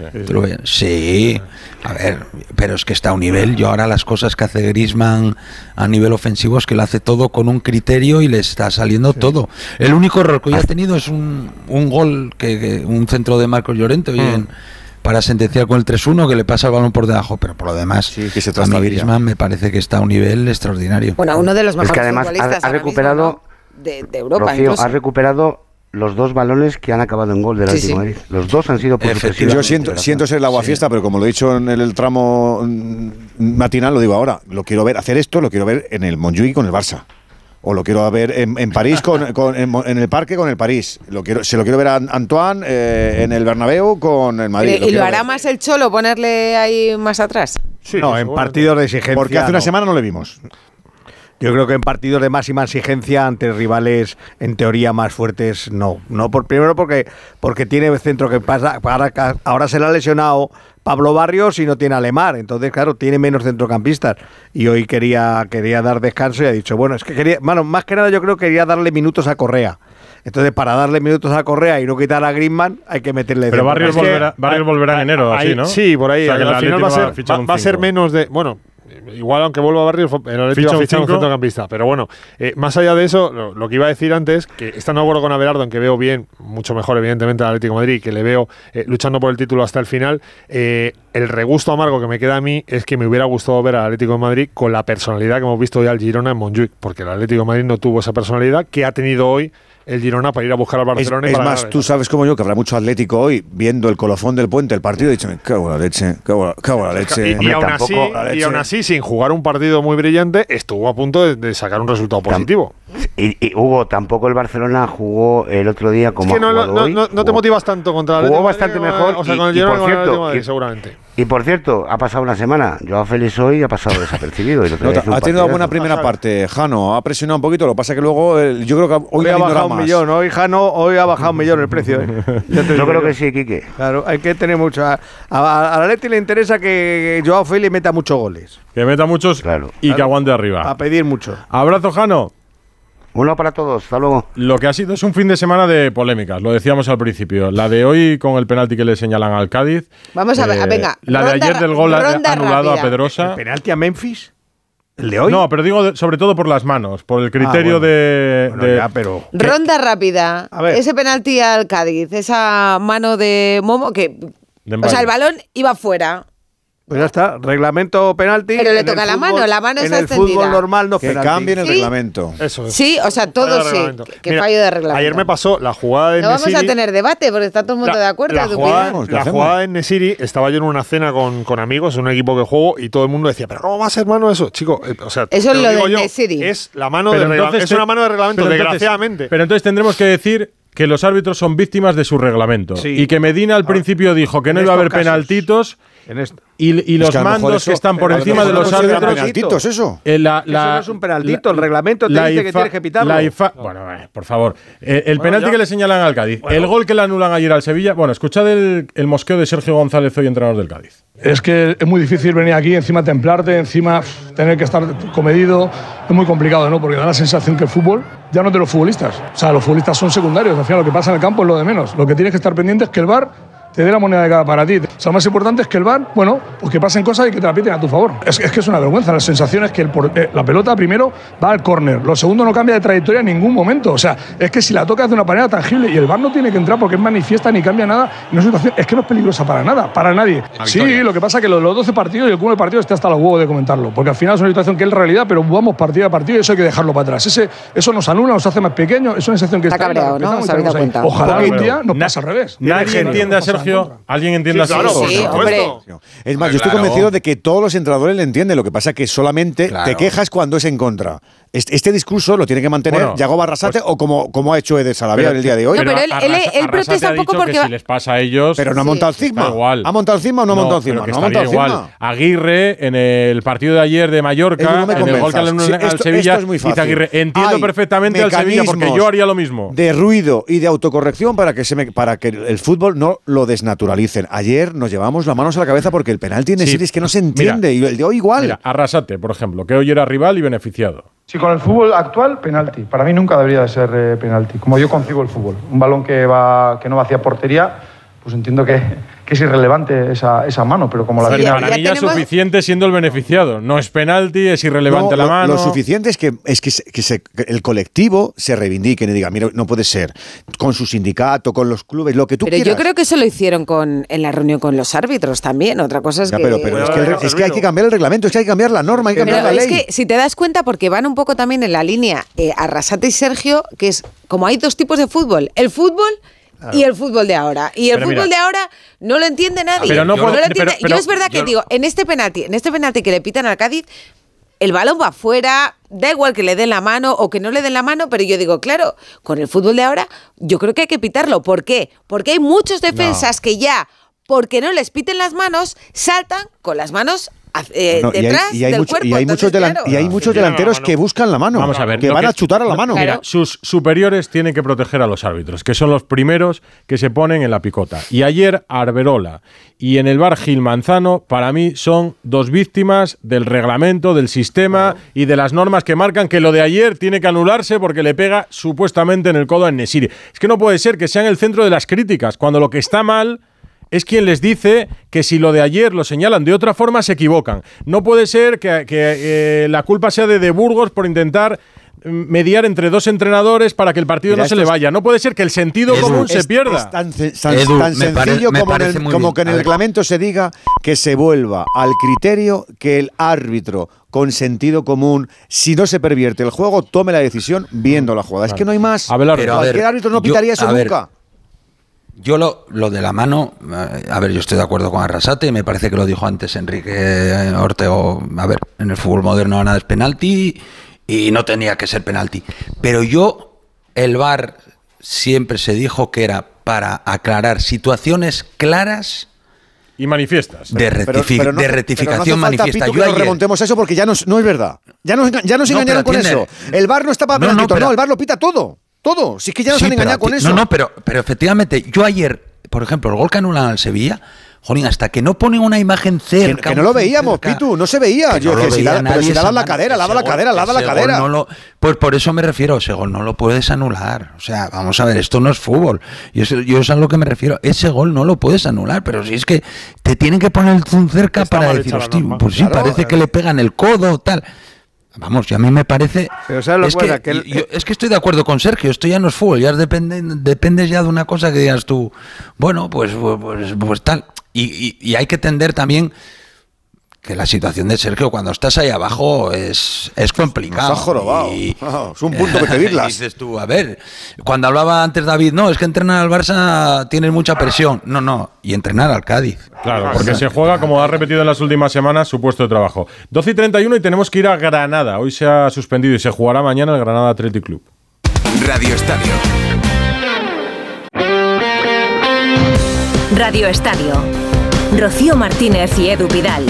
sí. A ver, pero es que está a un nivel. Yo ahora las cosas que hace Griezmann a nivel ofensivo es que lo hace todo con un criterio y le está saliendo todo. El único error que hoy ha tenido es un, un gol, que, que- un centro de Marcos Llorente hoy en- para sentenciar con el 3-1 que le pasa el balón por debajo, pero por lo demás, Sí, que se a mí. Griezmann me parece que está a un nivel extraordinario. Bueno, uno de los Es mejores que además ha, mismo, recuperado, ¿no? de, de Europa. Rocío, ha recuperado los dos balones que han acabado en gol del Sí, Atlético sí. Madrid. Los dos han sido por Yo siento, siento ser el aguafiesta, pero como lo he dicho en el, el tramo mm, matinal, lo digo ahora. Lo quiero ver, hacer esto lo quiero ver en el Montjuic con el Barça o lo quiero ver en, París, con, en, el parque con el París. Lo quiero, se lo quiero ver a Antoine eh, en el Bernabéu con el Madrid. Eh, ¿Y lo, hará más el Cholo ponerle ahí más atrás? Sí, no, en partidos de exigencia. Porque hace una semana no le vimos. Yo creo que en partidos de máxima exigencia ante rivales en teoría más fuertes, no. No por primero porque porque tiene centro que pasa ahora, ahora se le ha lesionado Pablo Barrios y no tiene Alemar, entonces claro, tiene menos centrocampistas y hoy quería quería dar descanso y ha dicho, bueno, es que quería, bueno, más que nada yo creo que quería darle minutos a Correa. Entonces, para darle minutos a Correa y no quitar a Griezmann, hay que meterle. Pero Barrios volverá, Barrios volverá, en enero, así, ¿no? Sí, por ahí. O sea, al final va, a ser, va a ser menos de. Bueno, igual aunque vuelva a Barrios, el Atlético va a fichar un centrocampista. Pero bueno, eh, más allá de eso, lo, lo, que iba a decir antes, que estando de acuerdo con Abelardo, en que veo bien, mucho mejor evidentemente al Atlético de Madrid, que le veo eh, luchando por el título hasta el final, eh, el regusto amargo que me queda a mí es que me hubiera gustado ver al Atlético de Madrid con la personalidad que hemos visto hoy al Girona en Montjuic, porque el Atlético de Madrid no tuvo esa personalidad que ha tenido hoy el Girona para ir a buscar al Barcelona. Es, es más, tú sabes como yo que habrá mucho Atlético hoy viendo el colofón del puente, el partido, y leche, cago leche. Y, y, aún así, sin jugar un partido muy brillante, estuvo a punto de, sacar un resultado positivo. Y, y, Hugo, tampoco el Barcelona jugó el otro día como. Es que no, te motivas tanto contra el Jugó bastante mejor. O sea, y, con el y, por cierto, el seguramente. Y, por cierto, ha pasado una semana. Joao Félix hoy ha pasado desapercibido. Ha tenido una buena primera parte, Jano. Ha presionado un poquito. Lo que pasa es que luego eh, yo creo que hoy, hoy ha bajado un millón. Hoy, Jano, hoy ha bajado un millón el precio. ¿eh? yo creo que sí, Quique. Claro, hay que tener mucho. A, a, la Leti le interesa que Joao Félix meta muchos goles. Que meta muchos y que aguante arriba. A pedir mucho. Abrazo, Jano. Uno para todos, hasta luego. Lo que ha sido es un fin de semana de polémicas, lo decíamos al principio. La de hoy con el penalti que le señalan al Cádiz. Vamos a ver, eh, venga. La de ayer del gol anulado a Pedrosa. ¿El penalti a Memphis? ¿El de hoy? No, pero digo sobre todo por las manos, por el criterio ah, de. Ya, pero, Ronda rápida. Ese penalti al Cádiz, esa mano de Momo que. o sea, el balón iba fuera. Pues ya está, reglamento penalti. Pero le toca la mano, la mano en está el fútbol normal no que cambien el reglamento. Eso es. Sí, o sea, todo sí. Que fallo de reglamento. Ayer me pasó la jugada de No vamos a tener debate porque está todo el mundo de acuerdo. La, jugada, la jugada, de Nesiri, estaba yo en una cena con, con amigos, en un equipo que juego, y todo el mundo decía, pero ¿cómo va a ser mano eso? Chico, eh, o sea, eso es lo, de Nesiri. Es, la mano de entonces, es una mano de reglamento, desgraciadamente. Pero entonces tendremos que decir que los árbitros son víctimas de su reglamento. Y que Medina al principio dijo que no iba a haber penaltitos y, los mandos que están por encima de los árbitros. penaltitos eh, eso? No es un penaltito. El reglamento te dice que tienes que pitarlo. La Bueno, eh, por favor. Eh, el penalti que le señalan al Cádiz. El gol que le anulan ayer al Sevilla. Bueno, escuchad el, el mosqueo de Sergio González, hoy entrenador del Cádiz. Es que es muy difícil venir aquí, encima templarte, encima tener que estar comedido. Es muy complicado, ¿no? Porque da la sensación que el fútbol ya no es de los futbolistas. O sea, los futbolistas son secundarios. Al final, lo que pasa en el campo es lo de menos. Lo que tienes que estar pendiente es que el bar te dé la moneda de cada para ti. O sea, lo más importante es que el bar, bueno, pues que pasen cosas y que te la piten a tu favor. Es, que es una vergüenza. La sensación es que eh, la pelota primero va al córner, lo segundo no cambia de trayectoria en ningún momento. O sea, es que si la tocas de una manera tangible y el bar no tiene que entrar porque es manifiesta ni cambia nada, es, que no es peligrosa para nada, para nadie. Sí, lo que pasa es que los, los 12 partidos y el cúmulo de partidos está hasta los huevos de comentarlo, porque al final es una situación que es realidad, pero vamos partido a partido y eso hay que dejarlo para atrás. Ese, eso nos anula, nos hace más pequeños, es una sensación que está, está cabreado, ¿no? Ojalá hoy día nos pasa al revés. Nadie tiende a ser ¿alguien entiende así? Claro, por supuesto. Es más, yo estoy convencido de que todos los entrenadores le entienden, lo que pasa es que solamente te quejas cuando es en contra. Este, discurso lo tiene que mantener bueno, Yago Barrasate pues o como, como ha hecho Ede Salavia el día de hoy. No, pero él, protesta un poco porque. Les pasa a ellos. Pero no ha montado sí. el igual. ¿Ha montado el cisma o no, ha montado el cisma? Igual. Aguirre en el partido de ayer de Mallorca, no en el al Sevilla, esto es muy fácil. Aguirre. Entiendo perfectamente al Sevilla porque yo haría lo mismo. De ruido y de autocorrección para que, para que el fútbol no lo desnaturalicen. Ayer nos llevamos las manos a la cabeza porque el penal tiene sí. series que no se entiende y el de hoy igual. Arrasate, por ejemplo, que hoy era rival y beneficiado. Sí, con el fútbol actual, penalti. Para mí nunca debería de ser eh, penalti, como yo concibo el fútbol. Un balón que, va, que no va hacia portería pues entiendo que, es irrelevante esa, esa, mano, pero como la sí, suficiente siendo el beneficiado. No es penalti, es irrelevante la mano. Lo, suficiente es que, es que, se, el colectivo se reivindique y diga, mira, no puede ser, con su sindicato, con los clubes, lo que tú pero quieras. Pero yo creo que eso lo hicieron con, en la reunión con los árbitros también. Otra cosa es que... Pero, pero es, que, es, que hay que cambiar el reglamento, es que hay que cambiar la norma, hay que cambiar pero la es ley. Es que si te das cuenta, porque van un poco también en la línea eh, Arrasate y Sergio, que es como hay dos tipos de fútbol. El fútbol y el fútbol de ahora. Y el fútbol de ahora no lo entiende nadie. Pero no, yo, no lo yo es verdad que digo, en este penalti, en este penalti que le pitan al Cádiz, el balón va afuera, da igual que le den la mano o que no le den la mano, pero yo digo, claro, con el fútbol de ahora, yo creo que hay que pitarlo. ¿Por qué? Porque hay muchos defensas que ya, porque no les piten las manos, saltan con las manos eh, No, y hay- detrás y hay, del mucho- cuerpo. y hay Entonces, muchos, delan- claro. y hay muchos delanteros que buscan la mano, Vamos a ver, que van que- a chutar a la mano. Mira, sus superiores tienen que proteger a los árbitros, que son los primeros que se ponen en la picota. Y ayer Arberola y en el bar Gil Manzano, para mí, son dos víctimas del reglamento, del sistema y de las normas que marcan que lo de ayer tiene que anularse porque le pega supuestamente en el codo a Nesiri. Es que no puede ser que sean el centro de las críticas, cuando lo que está mal es quien les dice que si lo de ayer lo señalan de otra forma se equivocan. No puede ser que, que, eh, la culpa sea de, de Burgos por intentar mm, mediar entre dos entrenadores para que el partido Mira, no se le vaya. No puede ser que el sentido común se es- pierda. es tan, ce- tan- Edu, tan me pare- sencillo como, en el, como que en el reglamento se diga que se vuelva al criterio que el árbitro con sentido común, si no se pervierte el juego, tome la decisión viendo la jugada. Es que no hay más. Pero, a ver, Cualquier árbitro no yo- pitaría eso ver, nunca. Yo lo, lo de la mano, eh, a ver, yo estoy de acuerdo con Arrasate, me parece que lo dijo antes Enrique Ortego, a ver, en el fútbol moderno nada es penalti y no tenía que ser penalti. Pero yo, el VAR siempre se dijo que era para aclarar situaciones claras y manifiestas. de, rectifi- Pero no de rectificación pero no hace falta, manifiesta. Pito, que ayer- remontemos a eso porque ya no, es- no es verdad. Ya nos, ya nos No, engañaron con eso. El bar no está para No, no, penaltitos, pero- no, el bar lo pita todo. Todo. Si es que ya nos Sí, han engañado con eso. No, no, pero, pero efectivamente, yo ayer, por ejemplo, el gol que anulan al Sevilla, jolín, hasta que no ponen una imagen cerca. que no lo veíamos, cerca, Pitu, no se veía. que Yo no si veía la- pero nadie si esa lava la mano, cadera, lava la cadera, lava la cadera. no lo- pues por eso me refiero, ese gol no lo puedes anular. O sea, vamos a ver, esto no es fútbol. Yo, eso- yo es a lo que me refiero. Ese gol no lo puedes anular, pero si es que te tienen que poner el zoom cerca para decir, hostia, norma". pues sí, Claro, parece que le pegan el codo, tal. Vamos, y a mí me parece. Pero ¿sabes lo es, que el- yo- es que estoy de acuerdo con Sergio, esto ya no es fútbol, ya depende, dependes ya de una cosa que digas tú, bueno, pues, pues, pues, pues tal. Y, y- y hay que tender también que la situación de Sergio cuando estás ahí abajo es, es complicado. Nos ha jorobado. Y- es un punto que pedirlas. y dices tú, a ver, cuando hablaba antes David, no, es que entrenar al Barça tienes mucha presión. No, no, y entrenar al Cádiz. Claro, porque se juega, como ha repetido en las últimas semanas, su puesto de trabajo. 12 y 31 y tenemos que ir a Granada. Hoy se ha suspendido y se jugará mañana el Granada Athletic Club. Radio Estadio. Radio Estadio. Rocío Martínez y Edu Vidal.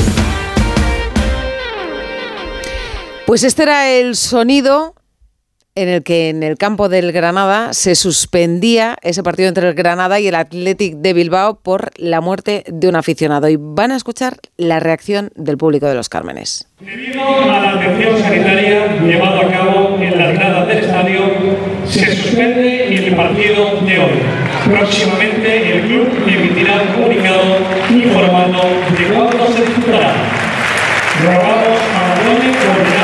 Pues este era el sonido en el que en el campo del Granada se suspendía ese partido entre el Granada y el Athletic de Bilbao por la muerte de un aficionado. Y van a escuchar la reacción del público de los Cármenes. Debido a la atención sanitaria llevado a cabo en las gradas del estadio, se suspende el partido de hoy. Próximamente el club emitirá un comunicado informando de cuándo se disputará. Rogamos abandone coordinadamente.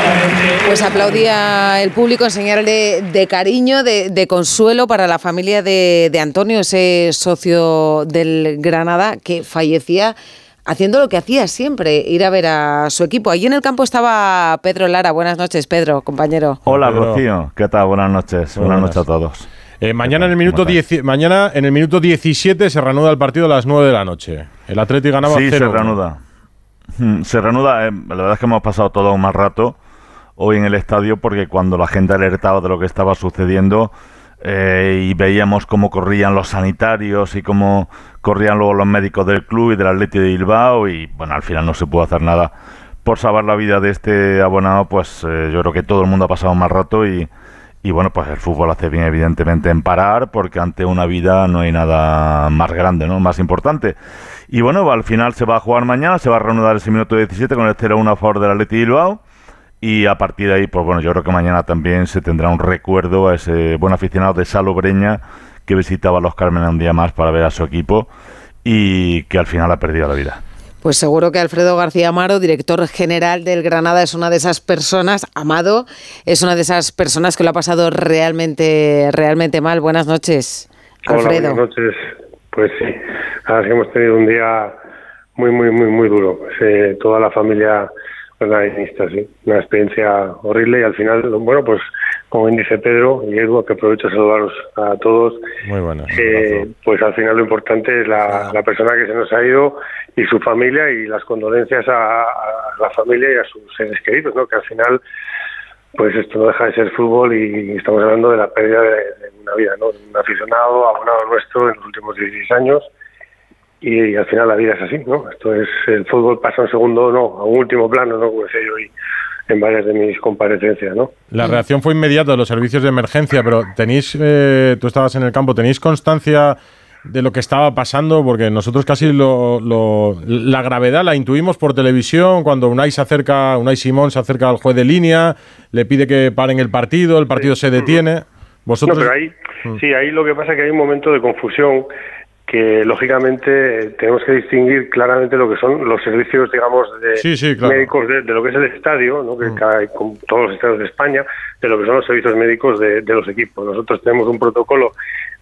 Pues aplaudía el público en señal de, de cariño, de, de consuelo para la familia de, de Antonio, ese socio del Granada que fallecía haciendo lo que hacía siempre, ir a ver a su equipo. Allí en el campo estaba Pedro Lara. Buenas noches, Pedro, compañero. Hola, Pedro. Rocío. ¿Qué tal? Buenas noches. Buenas, Buenas. noches a todos. Eh, mañana, en el minuto 10 mañana en el minuto 17 se reanuda el partido a las 9 de la noche. El Athletic ganaba Sí, 0 se reanuda. Mm, Se reanuda. eh, la verdad es que hemos pasado todo un mal rato hoy en el estadio porque cuando la gente alertaba de lo que estaba sucediendo eh, y veíamos cómo corrían los sanitarios y cómo corrían luego los médicos del club y del Atlético de Bilbao y bueno, al final no se pudo hacer nada por salvar la vida de este abonado, pues eh, yo creo que todo el mundo ha pasado un mal rato y, bueno, pues el fútbol hace bien evidentemente en parar porque ante una vida no hay nada más grande, ¿no? Más importante. Y bueno, al final se va a jugar mañana, se va a reanudar ese minuto 17 con el 0-1 a favor del Atleti Bilbao. Y a partir de ahí, pues bueno, yo creo que mañana también se tendrá un recuerdo a ese buen aficionado de Salo Breña que visitaba a los Carmen un día más para ver a su equipo y que al final ha perdido la vida. Pues seguro que Alfredo García Amaro, director general del Granada, es una de esas personas, Amado, es una de esas personas que lo ha pasado realmente, realmente mal. Buenas noches, Alfredo. Hola, buenas noches. Pues sí, es que hemos tenido un día muy, muy, muy, muy duro. Pues, eh, toda la familia sí. Una experiencia horrible y al final, bueno, pues como bien dice Pedro y Edu, que aprovecho a saludaros a todos, Muy buena. eh, pues al final lo importante es la, la persona que se nos ha ido y su familia y las condolencias a, a la familia y a sus seres queridos, ¿no? Que al final pues esto no deja de ser fútbol y estamos hablando de la pérdida de, de una vida, ¿no? De un aficionado, abonado nuestro en los últimos 16 años y, al final la vida es así, ¿no? Esto es, el fútbol pasa a un segundo, no, a un último plano, ¿no? Como decía yo hoy en varias de mis comparecencias, ¿no? La reacción fue inmediata de los servicios de emergencia, pero tenéis, eh, tú estabas en el campo, ¿tenéis constancia de lo que estaba pasando? Porque nosotros casi lo, lo- la gravedad la intuimos por televisión cuando Unai se acerca, Unai Simón se acerca al juez de línea, le pide que paren el partido, el partido se detiene. Vosotros, No, pero ahí, Mm. sí, ahí lo que pasa es que hay un momento de confusión que lógicamente tenemos que distinguir claramente lo que son los servicios, digamos, de Sí, sí, claro. Mm. médicos de, de lo que es el estadio, ¿no? que cada- con todos los estadios de España, de lo que son los servicios médicos de, de los equipos. Nosotros tenemos un protocolo,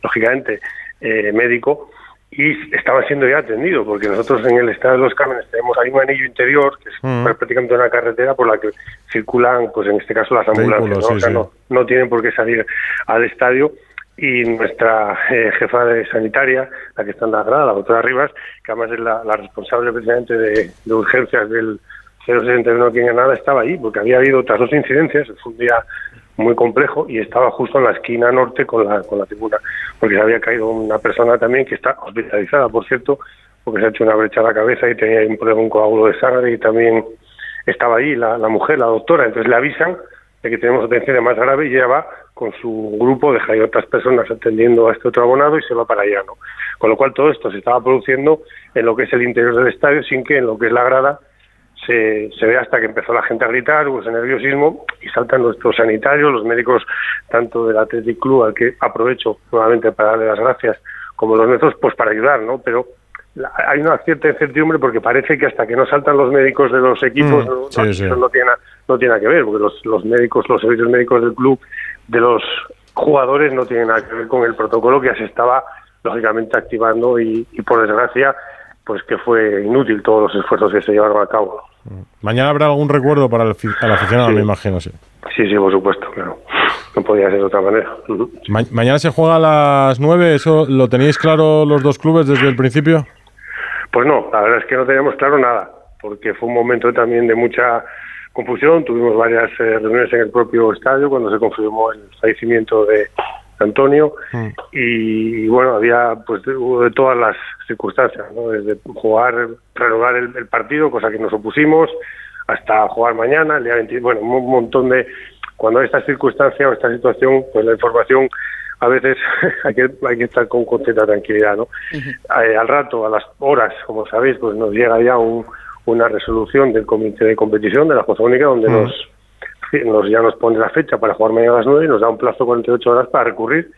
lógicamente, eh, médico y estaba siendo ya atendido, porque nosotros en el estadio de los Cámenes tenemos ahí un anillo interior, que es Mm. prácticamente una carretera por la que circulan, pues en este caso, las ambulancias. Vehículos, ¿no? sí, O sea, no, no tienen por qué salir al estadio y nuestra eh, jefa de sanitaria, la que está en la grada, la doctora Rivas, que además es la, la responsable precisamente de, de urgencias del 061 aquí en Granada, estaba ahí, porque había habido otras dos incidencias, fue un día muy complejo y estaba justo en la esquina norte con la, con la tribuna, porque se había caído una persona también que está hospitalizada, por cierto, porque se ha hecho una brecha a la cabeza y tenía un problema, un coágulo de sangre y también estaba ahí la, la mujer, la doctora, entonces le avisan de que tenemos atención más grave y ella va con su grupo, deja ahí otras personas atendiendo a este otro abonado y se va para allá, ¿no? Con lo cual todo esto se estaba produciendo en lo que es el interior del estadio sin que en lo que es la grada se, se ve hasta que empezó la gente a gritar, hubo ese nerviosismo y saltan nuestros sanitarios, los médicos tanto del Athletic Club, al que aprovecho nuevamente para darle las gracias, como los nuestros, pues para ayudar, ¿no? Pero la- hay una cierta incertidumbre porque parece que hasta que no saltan los médicos de los equipos, Mm, no, sí, no- sí. eso no tiene, no tiene nada que ver, porque los, los médicos, los servicios médicos del club, de los jugadores, no tienen nada que ver con el protocolo que ya se estaba, lógicamente, activando y, y por desgracia, pues que fue inútil todos los esfuerzos que se llevaron a cabo. mañana habrá algún recuerdo para el, aficionado, me imagino, sí. Sí, sí, por supuesto, claro. No podía ser de otra manera. Ma- mañana se juega a las 9, ¿eso lo tenéis claro los dos clubes desde el principio? Pues no, la verdad es que no teníamos claro nada, porque fue un momento también de mucha confusión. Tuvimos varias eh, reuniones en el propio estadio cuando se confirmó el fallecimiento de Antonio y, bueno, había pues de, de todas las circunstancias, ¿no? desde jugar, renovar el, el partido, cosa que nos opusimos, hasta jugar mañana, el día 20, bueno, un montón de... Cuando hay esta circunstancia o esta situación, pues la información a veces hay que, hay que estar con completa tranquilidad, ¿no? Eh, al rato, a las horas, como sabéis, pues nos llega ya un- una resolución del comité de competición de la Jueza Única donde nos, nos ya nos pone la fecha para jugar mañana a las 9 y nos da un plazo de 48 horas para recurrir.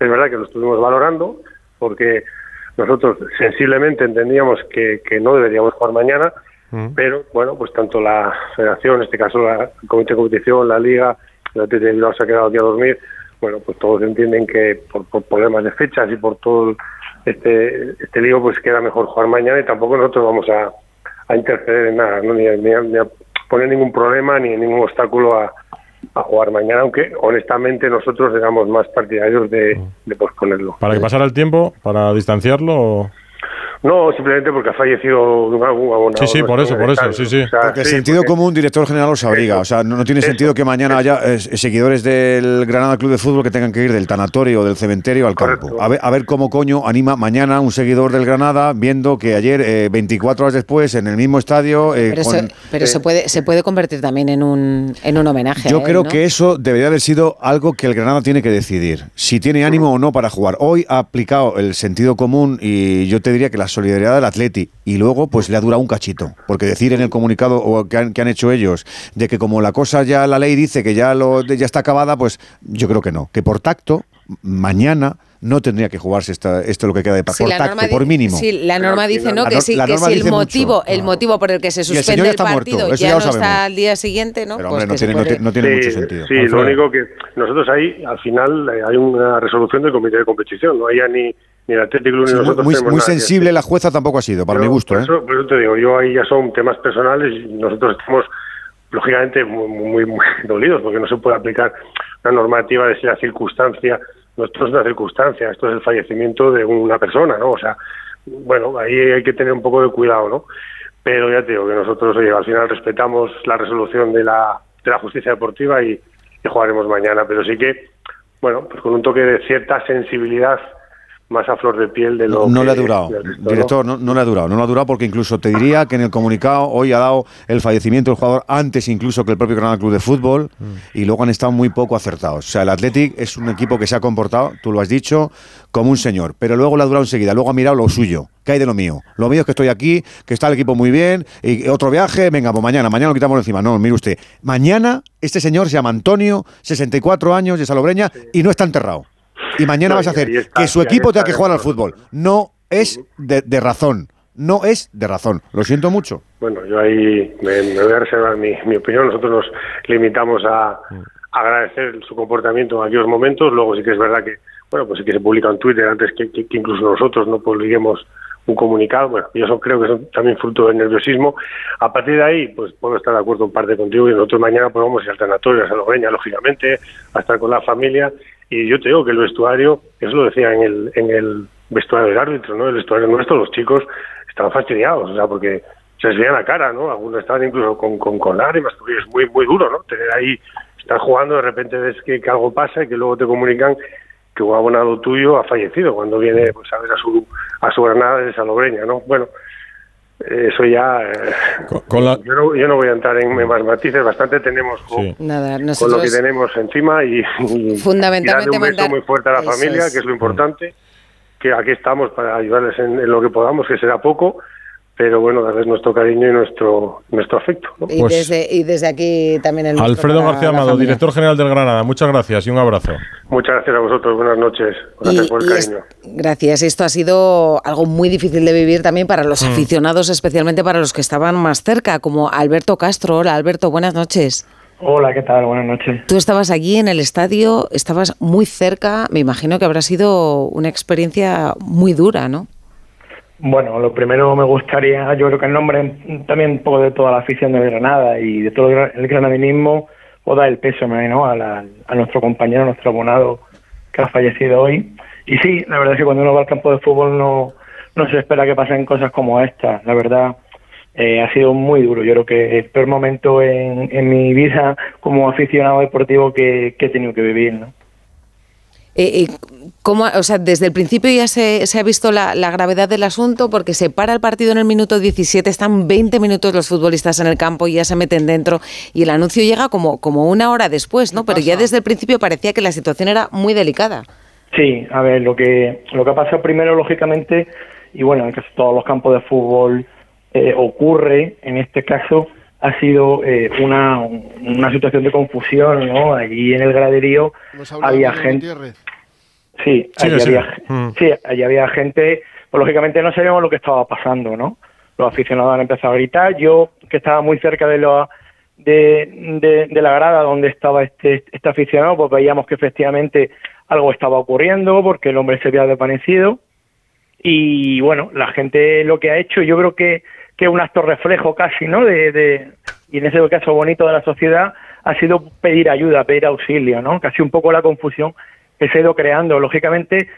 Es verdad que lo estuvimos valorando porque nosotros sensiblemente entendíamos que, que no deberíamos jugar mañana, pero bueno, pues tanto la federación, en este caso la, el comité de competición, la liga, de Bilbao se ha quedado aquí a dormir, bueno, pues todos entienden que por, por problemas de fechas y por todo este, este lío, pues queda mejor jugar mañana y tampoco nosotros vamos a, a interceder en nada, ¿no? ni, a, ni a- ni a poner ningún problema ni ningún obstáculo a, a jugar mañana, aunque honestamente nosotros éramos más partidarios de, de posponerlo. ¿Para que pasara el tiempo? ¿Para distanciarlo? o- No, simplemente porque ha fallecido un abonado. Sí, sí, por eso, en por eso, sí, sí. O sea, Porque el sí, sentido porque- común, director general, os obliga. O sea, no, no tiene sentido que mañana haya eh, seguidores del Granada Club de Fútbol que tengan que ir del tanatorio o del cementerio al campo. A ver, a ver cómo coño anima mañana un seguidor del Granada viendo que ayer, eh, 24 horas después, en el mismo estadio. eh, Pero, con- se, pero se, puede, se puede convertir también en un, en un homenaje. a Yo él, creo ¿no? que eso debería haber sido algo que el Granada tiene que decidir. Si tiene ánimo o no para jugar. Hoy ha aplicado el sentido común y yo te diría que la solidaridad del Atleti. Y luego, pues le ha durado un cachito. Porque decir en el comunicado o que han, que han hecho ellos de que como la cosa ya, la ley dice que ya, lo, ya está acabada, pues yo creo que no. Que por tacto, mañana no tendría que jugarse esta, esto lo que queda de Sí, por tacto, por mínimo. Sí, la norma dice no que sí, que si el mucho. motivo, el motivo por el que se suspende el muerto, partido ya no está al día siguiente, ¿no? Pero, Pues hombre, no tiene- no puede- tiene- no tiene sí, mucho sentido. Sí, lo único que nosotros ahí, al final, eh, hay una resolución del comité de competición. No hay ya ni, ni el Atlético Club ni Sí, muy- nosotros muy, tenemos muy nada que sensible la jueza tampoco ha sido, para mi gusto. Por ¿eh? eso, por eso te digo, yo ahí ya son temas personales y nosotros estamos, lógicamente, muy, muy, muy dolidos porque no se puede aplicar una normativa de si la circunstancia, no esto es una circunstancia, esto es el fallecimiento de una persona, ¿no? O sea, bueno, ahí hay que tener un poco de cuidado, ¿no? Pero ya te digo que nosotros, oye, al final respetamos la resolución de la, de la justicia deportiva y, que jugaremos mañana, pero sí que, bueno, pues con un toque de cierta sensibilidad más a flor de piel de lo No que- le ha durado, resto, ¿no? director, no, no le ha durado, no le ha durado porque incluso te diría que en el comunicado hoy ha dado el fallecimiento del jugador antes incluso que el propio Granada Club de Fútbol y luego han estado muy poco acertados. O sea, el Athletic es un equipo que se ha comportado, tú lo has dicho, como un señor, pero luego le ha durado enseguida, luego ha mirado lo suyo. ¿Qué hay de lo mío? Lo mío es que estoy aquí, que está el equipo muy bien, y otro viaje, venga, pues mañana, mañana lo quitamos encima. No, mire usted, mañana este señor se llama Antonio, 64 años, de Salobreña, y no está enterrado. Y mañana No, vas a hacer está, que su equipo tenga que jugar al fútbol. No es de, de razón. No es de razón. Lo siento mucho. Bueno, yo ahí me, me voy a reservar mi, mi opinión. Nosotros nos limitamos a agradecer su comportamiento en aquellos momentos. Luego sí que es verdad que, bueno, pues sí que se publica en Twitter antes que, que- que incluso nosotros no publiquemos un comunicado. Bueno, yo eso creo que es también fruto del nerviosismo. A partir de ahí, pues puedo estar de acuerdo en parte contigo y nosotros mañana pues vamos a ir al a Salobreña, lógicamente, a estar con la familia. Y yo te digo que el vestuario, eso lo decía en el, en el vestuario del árbitro, ¿no? El vestuario nuestro, los chicos estaban fastidiados, o sea, porque se les veía la cara, ¿no? Algunos estaban incluso con, con, con lágrimas, porque es muy, muy duro, ¿no? Tener ahí, estar jugando, de repente ves que, que algo pasa y que luego te comunican que un abonado tuyo ha fallecido cuando viene pues, a ver a su, a su Granada de Salobreña, ¿no? Bueno, eso ya... con la- yo, no, yo no voy a entrar en más matices, bastante tenemos con, Nada, con lo que tenemos encima y, y- Fundamentalmente y un beso mandar- muy fuerte a la Eso familia, es. que es lo importante, que aquí estamos para ayudarles en, en lo que podamos, que será poco, pero bueno, darles nuestro cariño y nuestro nuestro afecto. ¿no? y, desde, y desde aquí también el Pues Alfredo García Amado, director general del Granada. Muchas gracias y un abrazo. Muchas gracias a vosotros, buenas noches, gracias Y- por el es- cariño. Gracias. Esto ha sido algo muy difícil de vivir también para los Mm. aficionados, especialmente para los que estaban más cerca, como Alberto Castro. Hola, Alberto, buenas noches. Hola, ¿qué tal? Buenas noches. Tú estabas allí en el estadio, estabas muy cerca. Me imagino que habrá sido una experiencia muy dura, ¿no? Bueno, lo primero me gustaría, yo creo que en nombre también un poco de toda la afición del Granada y de todo el gra- el granadinismo, o dar el peso ¿no? a, nuestro compañero, a nuestro abonado que ha fallecido hoy. Y sí, la verdad es que cuando uno va al campo de fútbol no, no se espera que pasen cosas como estas. La verdad, eh, ha sido muy duro. Yo creo que el peor momento en, en mi vida como aficionado deportivo que, que he tenido que vivir. ¿no? Eh, eh, ¿cómo, o sea, desde el principio ya se, se ha visto la, la gravedad del asunto porque se para el partido en el minuto 17, están 20 minutos los futbolistas en el campo y ya se meten dentro y el anuncio llega como, como una hora después, ¿no? Pero ya desde el principio parecía que la situación era muy delicada. Sí, a ver, lo que, lo que ha pasado primero, lógicamente, y bueno, en casi todos los campos de fútbol eh, ocurre, en este caso, ha sido eh, una, una situación de confusión, ¿no? Allí en el graderío había gente... Sí, allí había, sí, allí había gente, pues lógicamente no sabíamos lo que estaba pasando, ¿no? Los aficionados han empezado a gritar, yo que estaba muy cerca de la, de, de, de la grada donde estaba este, este aficionado, pues veíamos que efectivamente algo estaba ocurriendo porque el hombre se había desvanecido. Y bueno, la gente lo que ha hecho yo creo que que un acto reflejo casi, ¿no? De, y en ese caso bonito de la sociedad ha sido pedir ayuda, pedir auxilio, ¿no? Casi un poco la confusión que se ha ido creando. Lógicamente,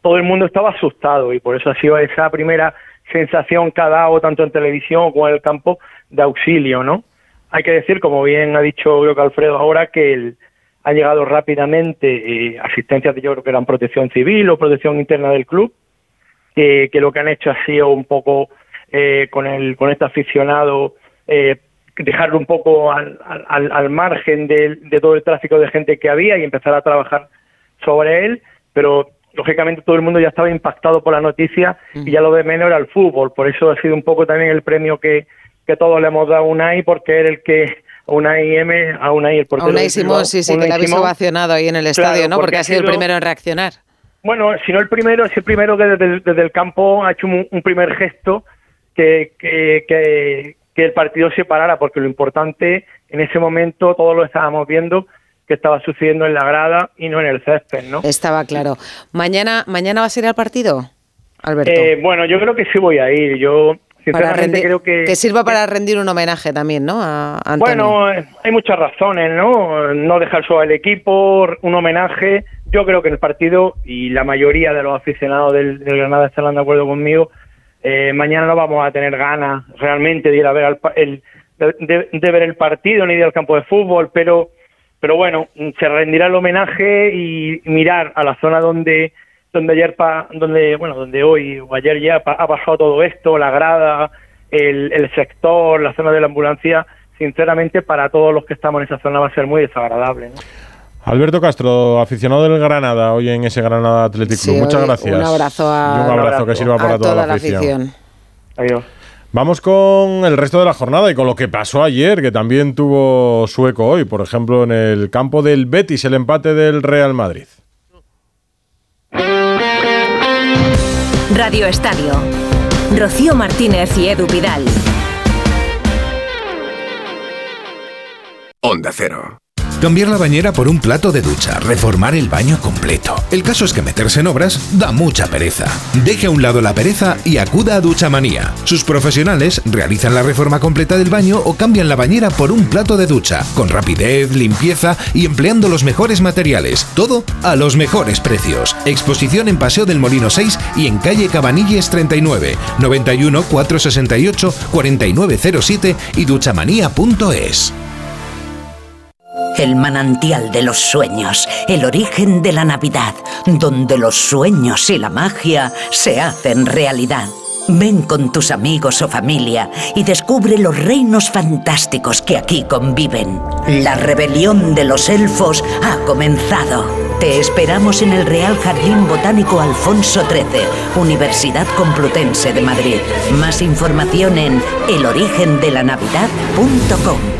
todo el mundo estaba asustado y por eso ha sido esa primera sensación que ha dado tanto en televisión como en el campo de auxilio, ¿no? Hay que decir, como bien ha dicho creo que Alfredo ahora, que han llegado rápidamente eh, asistencias de yo creo que eran protección civil o protección interna del club, que, que lo que han hecho ha sido un poco eh, con el con este aficionado eh, dejarlo un poco al, al, al margen del- de, todo el tráfico de gente que había y empezar a trabajar sobre él, pero lógicamente todo el mundo ya estaba impactado por la noticia y ya lo de menos era el fútbol, por eso ha sido un poco también el premio que, que todos le hemos dado a Unai, porque era el que a Unai M, a Unai el portero. Unai del Simón, sí, sí, que la habéis ovacionado ahí en el Claro, estadio, ¿no? porque Porque ha ha sido el sido- primero en reaccionar. Bueno, si no el primero, si el primero que desde, desde el campo ha hecho un, un primer gesto que, que, que, que el partido se parara, porque lo importante en ese momento todos lo estábamos viendo que estaba sucediendo en la grada y no en el césped, ¿no? Estaba claro. ¿Mañana, ¿Mañana vas a ir al partido, Alberto? Eh, bueno, yo creo que sí voy a ir. Yo Para sinceramente rendir- creo que que sirva para rendir un homenaje también, ¿no? A. Bueno, eh, hay muchas razones, ¿no? No dejar solo al equipo, un homenaje. Yo creo que el partido, y la mayoría de los aficionados del, del Granada estarán de acuerdo conmigo, eh, mañana no vamos a tener ganas realmente de ir a ver al el, de, ver el partido ni ir al campo de fútbol, pero pero bueno, se rendirá el homenaje y mirar a la zona donde donde ayer pa- donde bueno donde hoy o ayer ya ha pasado todo esto la grada el, el sector la zona de la ambulancia sinceramente para todos los que estamos en esa zona va a ser muy desagradable. Alberto Castro, aficionado del Granada, hoy en ese Granada Athletic Club. Sí, Muchas gracias. Un abrazo a, Y un abrazo que sirva para toda la afición. Adiós. Vamos con el resto de la jornada y con lo que pasó ayer, que también tuvo su eco hoy. Por ejemplo, en el campo del Betis, el empate del Real Madrid. Radio Estadio. Rocío Martínez y Edu Vidal. Onda Cero. Cambiar la bañera por un plato de ducha, reformar el baño completo. El caso es que meterse en obras da mucha pereza. Deje a un lado la pereza y acuda a Duchamanía. Sus profesionales realizan la reforma completa del baño o cambian la bañera por un plato de ducha, con rapidez, limpieza y empleando los mejores materiales. Todo a los mejores precios. Exposición en Paseo del Molino 6 y en calle Cabanilles 39, 91 468 4907 y duchamanía.es. El manantial de los sueños, el origen de la Navidad, donde los sueños y la magia se hacen realidad. Ven con tus amigos o familia y descubre los reinos fantásticos que aquí conviven. La rebelión de los elfos ha comenzado. Te esperamos en el Real Jardín Botánico Alfonso XIII, Universidad Complutense de Madrid. Más información en elorigendelanavidad.com.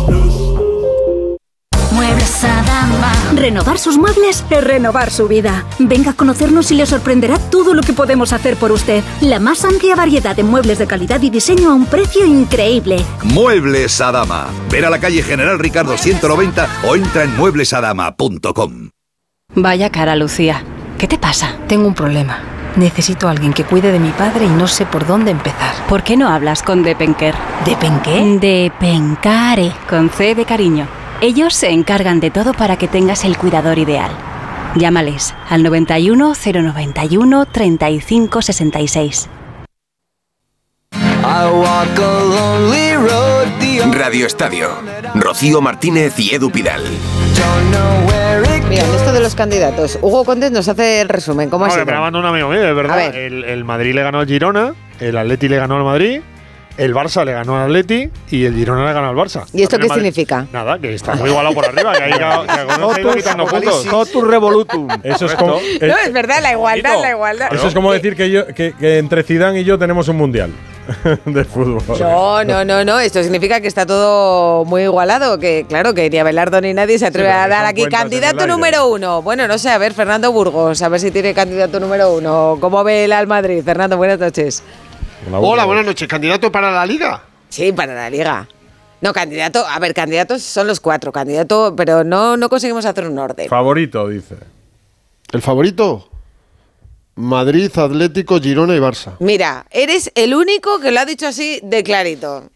Renovar sus muebles es renovar su vida. Venga a conocernos y le sorprenderá todo lo que podemos hacer por usted. La más amplia variedad de muebles de calidad y diseño a un precio increíble. Muebles Adama. Ver a la calle General Ricardo 190 o entra en mueblesadama.com. Vaya cara, Lucía. ¿Qué te pasa? Tengo un problema. Necesito a alguien que cuide de mi padre y no sé por dónde empezar. ¿Por qué no hablas con Depenker? ¿Depenqué? Depencare, con C de cariño. Ellos se encargan de todo para que tengas el cuidador ideal. Llámales al 91 091 35 66. Radio Estadio. Rocío Martínez y Edu Pidal. Mira, en esto de los candidatos, Hugo Condes nos hace el resumen. ¿Cómo ha sido? me la manda un amigo mío, es verdad. ver. El, el Madrid le ganó al Girona, el Atleti le ganó al Madrid, el Barça le ganó al Atleti y el Girona le ganó al Barça. ¿Y esto qué Madrid- significa? Nada, que está muy igualado por arriba, que ahí que, quitando puntos. Totus revolutum. Eso es como, No, es verdad, la igualdad, la igualdad. eso es como decir que, yo, que, que entre Zidane y yo tenemos un mundial de fútbol. No, no, no, no. Esto significa que está todo muy igualado. Que claro, que ni Abelardo ni nadie se atreve Sí, a dar aquí candidato número uno. Bueno, no sé, a ver, Fernando Burgos, a ver si tiene candidato número uno. ¿Cómo ve el al Madrid? Fernando, buenas noches. Hola, buenas noches. ¿Candidato para la liga? Sí, para la liga. No, candidato, a ver, candidatos son los cuatro, candidato, pero no, no conseguimos hacer un orden. Favorito, dice. ¿El favorito? Madrid, Atlético, Girona y Barça. Mira, eres el único que lo ha dicho así de clarito.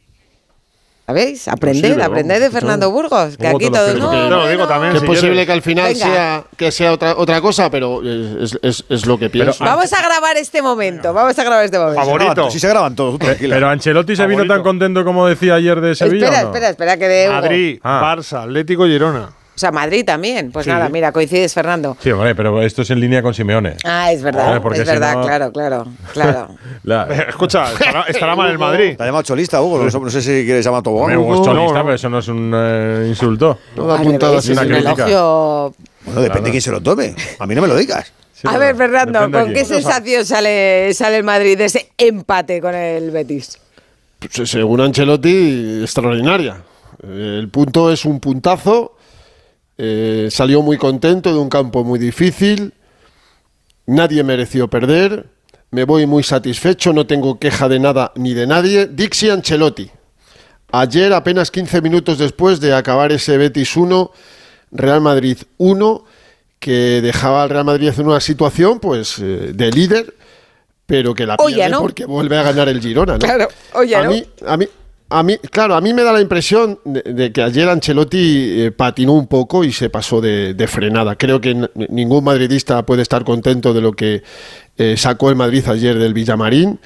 ¿Sabéis? Aprended, Posible, aprended vamos, de. Fernando Burgos, que aquí explico. no. Que- Te lo digo también. Que es si posible que al final Venga. sea, que sea otra, otra cosa, pero es, es- es lo que pienso. Vamos a grabar este momento, vamos a grabar este momento. Favorito. Sí se graban todos, tú tranquila. Pero Ancelotti se vino tan contento como decía ayer de Sevilla. Espera, ¿o no? espera, espera, que de. Madrid, Ah. Barça, Atlético, Girona. O sea, Madrid también. Pues Sí. nada, mira, coincides, Fernando. Sí, hombre, pero esto es en línea con Simeone. Ah, es verdad, es si verdad, no- claro, claro, claro. La- Escucha, estará, estará mal el Madrid. Te ha llamado cholista, Hugo. No, no sé si quieres llamar a tu Me abogado. gustó No, lista, no. pero eso no es un eh, insulto. Todo Al apuntado revés, así. es una un elogio. Bueno, depende de quién se lo tome. A mí no me lo digas. A ver, Fernando, ¿con quién. qué sensación sale, sale el Madrid de ese empate con el Betis? Pues, según Ancelotti, extraordinaria. Eh, El punto es un puntazo. Eh, salió muy contento de un campo muy difícil. Nadie mereció perder. Me voy muy satisfecho. No tengo queja de nada ni de nadie. Dixie Ancelotti. Ayer, apenas 15 minutos después de acabar ese Betis 1, Real Madrid 1, que dejaba al Real Madrid en una situación pues, eh, de líder pero que la pierde no. porque vuelve a ganar el Girona. ¿no? Claro, hoy ya a no. mí, a mí, a mí, claro, a mí me da la impresión de, que ayer Ancelotti eh, patinó un poco y se pasó de, frenada. Creo que ningún madridista puede estar contento de lo que eh, sacó el Madrid ayer del Villamarín.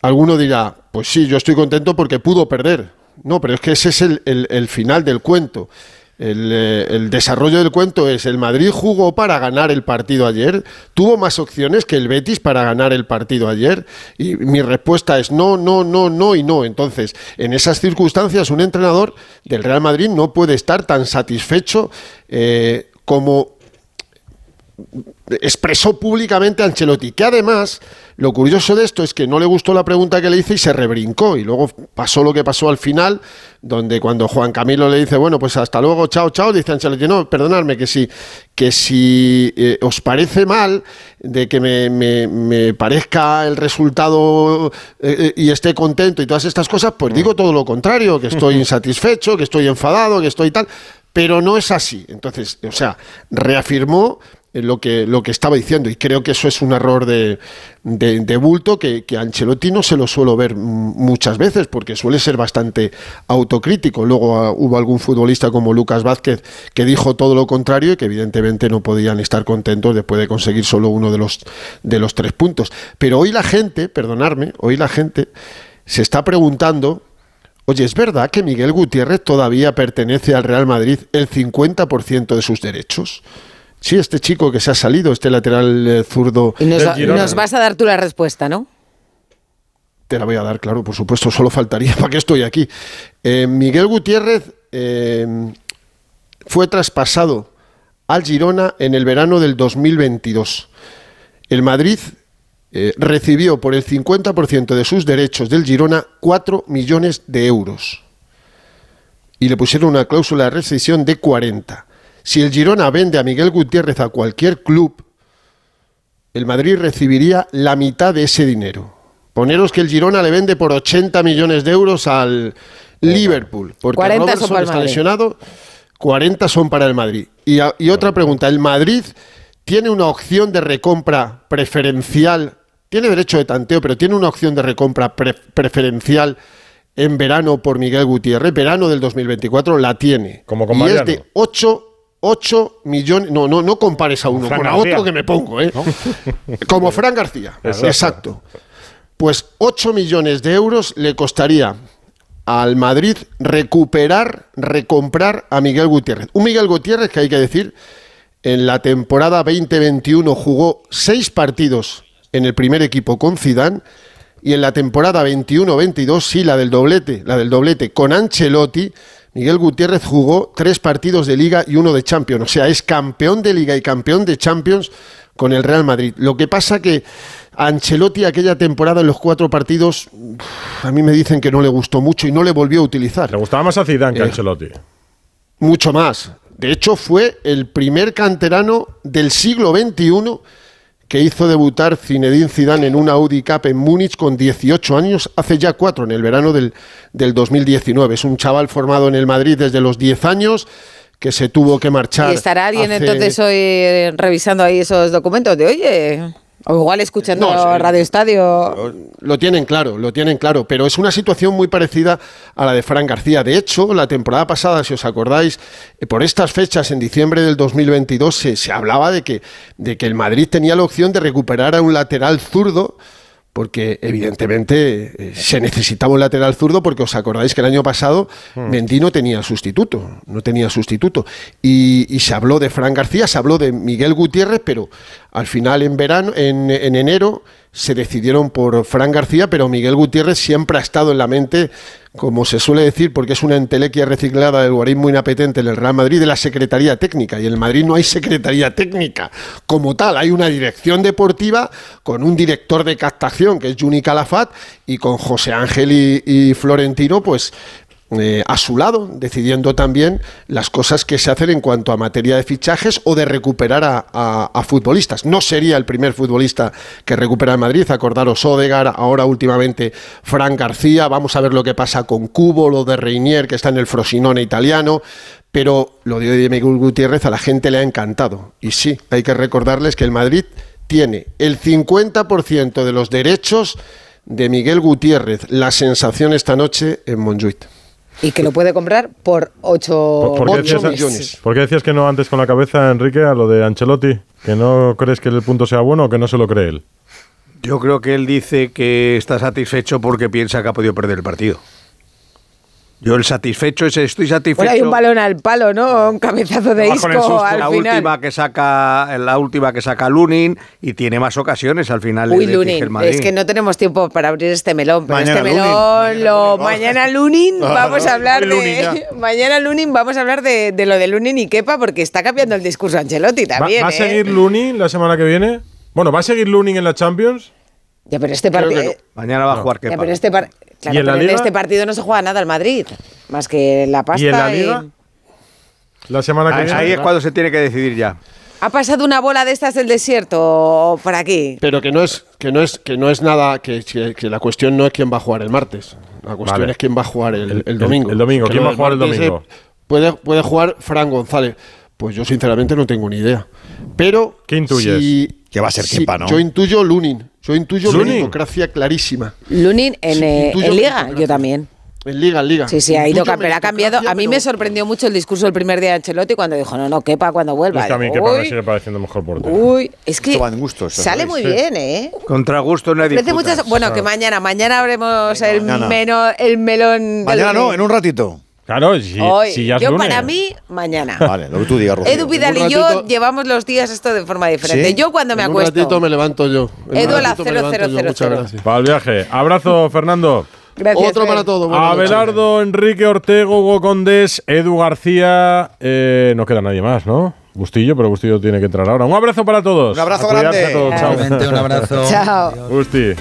Alguno dirá, pues sí, yo estoy contento porque pudo perder. No, pero es que ese es el- el final del cuento. El, eh, el desarrollo del cuento es el Madrid jugó para ganar el partido ayer, tuvo más opciones que el Betis para ganar el partido ayer y mi respuesta es no, no, no, no y no. Entonces, en esas circunstancias un entrenador del Real Madrid no puede estar tan satisfecho eh, como expresó públicamente Ancelotti, que además lo curioso de esto es que no le gustó la pregunta que le hice y se rebrincó y luego pasó lo que pasó al final, donde cuando Juan Camilo le dice, bueno, pues hasta luego, chao, chao, dice Ancelotti, no, perdonadme, que si, que si eh, os parece mal de que me, me- me parezca el resultado eh, eh, y esté contento y todas estas cosas, pues digo todo lo contrario, que estoy insatisfecho, que estoy enfadado, que estoy tal, pero no es así. Entonces, o sea, reafirmó lo que, lo que estaba diciendo y creo que eso es un error de, de- de bulto que, que a Ancelotti no se lo suelo ver muchas veces porque suele ser bastante autocrítico. Luego ah, hubo algún futbolista como Lucas Vázquez que dijo todo lo contrario y que evidentemente no podían estar contentos después de conseguir solo uno de los, de los tres puntos. Pero hoy la gente, perdonadme, hoy la gente se está preguntando Oye, ¿es verdad que Miguel Gutiérrez todavía pertenece al Real Madrid el 50% de sus derechos? Sí, este chico que se ha salido, este lateral eh, zurdo. Y nos, nos vas a dar tú la respuesta, ¿no? Te la voy a dar, claro, por supuesto, solo faltaría para que estoy aquí. Eh, Miguel Gutiérrez eh, fue traspasado al Girona en el verano del 2022. El Madrid eh, recibió por el 50% de sus derechos del Girona 4 millones de euros. Y le pusieron una cláusula de rescisión de 40. Si el Girona vende a Miguel Gutiérrez a cualquier club, el Madrid recibiría la mitad de ese dinero. Poneros que el Girona le vende por 80 millones de euros al Liverpool, porque 40 son Robertson para el está Madrid. lesionado, 40 son para el Madrid. Y, a- y otra pregunta, ¿el Madrid tiene una opción de recompra preferencial? Tiene derecho de tanteo, pero tiene una opción de recompra pre- preferencial en verano por Miguel Gutiérrez, verano del 2024, la tiene. Como con y es de 8, 8 millones, no, no, no compares a uno, con a García. otro que me pongo, ¿eh? Como Fran García. Exacto. Exacto. Pues 8 millones de euros le costaría al Madrid recuperar, recomprar a Miguel Gutiérrez. Un Miguel Gutiérrez que hay que decir, en la temporada 2021 jugó seis partidos en el primer equipo con Zidane y en la temporada 21-22 sí la del doblete, la del doblete con Ancelotti. Miguel Gutiérrez jugó tres partidos de Liga y uno de Champions, o sea, es campeón de Liga y campeón de Champions con el Real Madrid. Lo que pasa que Ancelotti aquella temporada en los cuatro partidos a mí me dicen que no le gustó mucho y no le volvió a utilizar. Le gustaba más a Zidane que a Eh, Ancelotti. Mucho más. De hecho, fue el primer canterano del siglo XXI que hizo debutar Zinedine Zidane en una Audi Cup en Múnich con 18 años, hace ya cuatro, en el verano del, del 2019. Es un chaval formado en el Madrid desde los 10 años que se tuvo que marchar. Y estará alguien hace- entonces hoy eh, revisando ahí esos documentos de, oye, o igual escuchando No, sí. Radio Estadio. Lo tienen claro, lo tienen claro, pero es una situación muy parecida a la de Fran García. De hecho, la temporada pasada, si os acordáis, eh, por estas fechas, en diciembre del 2022, se, se hablaba de que, de que el Madrid tenía la opción de recuperar a un lateral zurdo porque evidentemente eh, se necesitaba un lateral zurdo porque os acordáis que el año pasado Hmm. Mendy no tenía sustituto, no tenía sustituto. Y, y se habló de Fran García, se habló de Miguel Gutiérrez, pero al final en verano, en, en enero, se decidieron por Fran García, pero Miguel Gutiérrez siempre ha estado en la mente, como se suele decir, porque es una entelequia reciclada del guarismo inapetente en el Real Madrid de la Secretaría Técnica. Y en el Madrid no hay Secretaría Técnica como tal, hay una dirección deportiva con un director de captación que es Juni Calafat y con José Ángel y, y Florentino, pues eh, a su lado, decidiendo también las cosas que se hacen en cuanto a materia de fichajes o de recuperar a, futbolistas. No sería el primer futbolista que recupera el Madrid, acordaros Odegar, ahora últimamente Fran García, vamos a ver lo que pasa con Cubo, lo de Reinier, que está en el Frosinone italiano, pero lo de Miguel Gutiérrez a la gente le ha encantado. Y sí, hay que recordarles que el Madrid tiene el 50% de los derechos de Miguel Gutiérrez. La sensación esta noche en Montjuic. Y que lo puede comprar por 8 ¿Por, por qué decías, ¿Por qué decías que no antes con la cabeza, Enrique, a lo de Ancelotti? ¿Que no crees que el punto sea bueno o que no se lo cree él? Yo creo que él dice que está satisfecho porque piensa que ha podido perder el partido. Yo el satisfecho es estoy satisfecho. Bueno, hay un balón al palo, ¿no? Un cabezazo de Bajo en el isco susto, al la final. última que saca la última que saca Lunin y tiene más ocasiones al final Uy, Lunin, es que no tenemos tiempo para abrir este melón, pero Mañana este Lunin. melón, lo, mañana Lunin, Ah, vamos a hablar de, mañana Lunin, vamos a hablar de, de lo de Lunin y Kepa, porque está cambiando el discurso Ancelotti ¿Va, también, va a ¿eh? seguir Lunin la semana que viene? Bueno, ¿va a seguir Lunin en la Champions? Ya, pero este partido, Mañana va a jugar pero este par- claro, ¿Y en la pero en Liga? este partido no se juega nada al Madrid, más que la pasta. ¿Y en la Liga? La semana que Ahí, viene. ahí es cuando se tiene que decidir ya. Ha pasado una bola de estas del desierto por aquí. Pero que no es, que no es, que no es nada, que, que- que la cuestión no es quién va a jugar el martes. La cuestión Vale. es quién va a jugar el, el El- domingo. el domingo, Que ¿quién va a jugar el domingo? puede, puede jugar Fran González. Pues yo sinceramente no tengo ni idea. Pero ¿Qué intuyes? si- Que va a ser si- Kepa, ¿no? Yo intuyo Lunin. Yo intuyo ¿Lunin? meritocracia clarísima. Lunin en, Sí, eh, en Liga, yo también. En Liga, en Liga. Sí, sí, ha ido, pero ha cambiado. A mí meritocracia, me pero- sorprendió mucho el discurso el primer día de Ancelotti cuando dijo, no, no, Kepa cuando vuelva. Es que a mí Kepa me uy, sigue pareciendo mejor portero. Uy, es que gustos, sale muy Sí. bien, ¿eh? Contra gusto no hay muchas, bueno, que mañana, mañana abremos el, mañana. meno- el melón. del Mañana no, en un ratito. Claro, si, Hoy. si ya es yo lunes. para mí, mañana. Vale, lo que tú digas, Rocío. Edu Vidal y yo ratito- llevamos los días esto de forma diferente. ¿Sí? Yo cuando me En un acuesto. ratito me levanto yo. En un Edu a la ratito me levanto yo. 0000. Muchas gracias. Para el viaje. Abrazo, Fernando. Gracias, Otro Fer. para todo. Abelardo, Enrique Ortego, Hugo Condés, Edu García. eh, no queda nadie más, ¿no? Bustillo, pero Bustillo tiene que entrar ahora. Un abrazo para todos. Un abrazo grande. a todos. Chao. Un abrazo. Chao. Busti.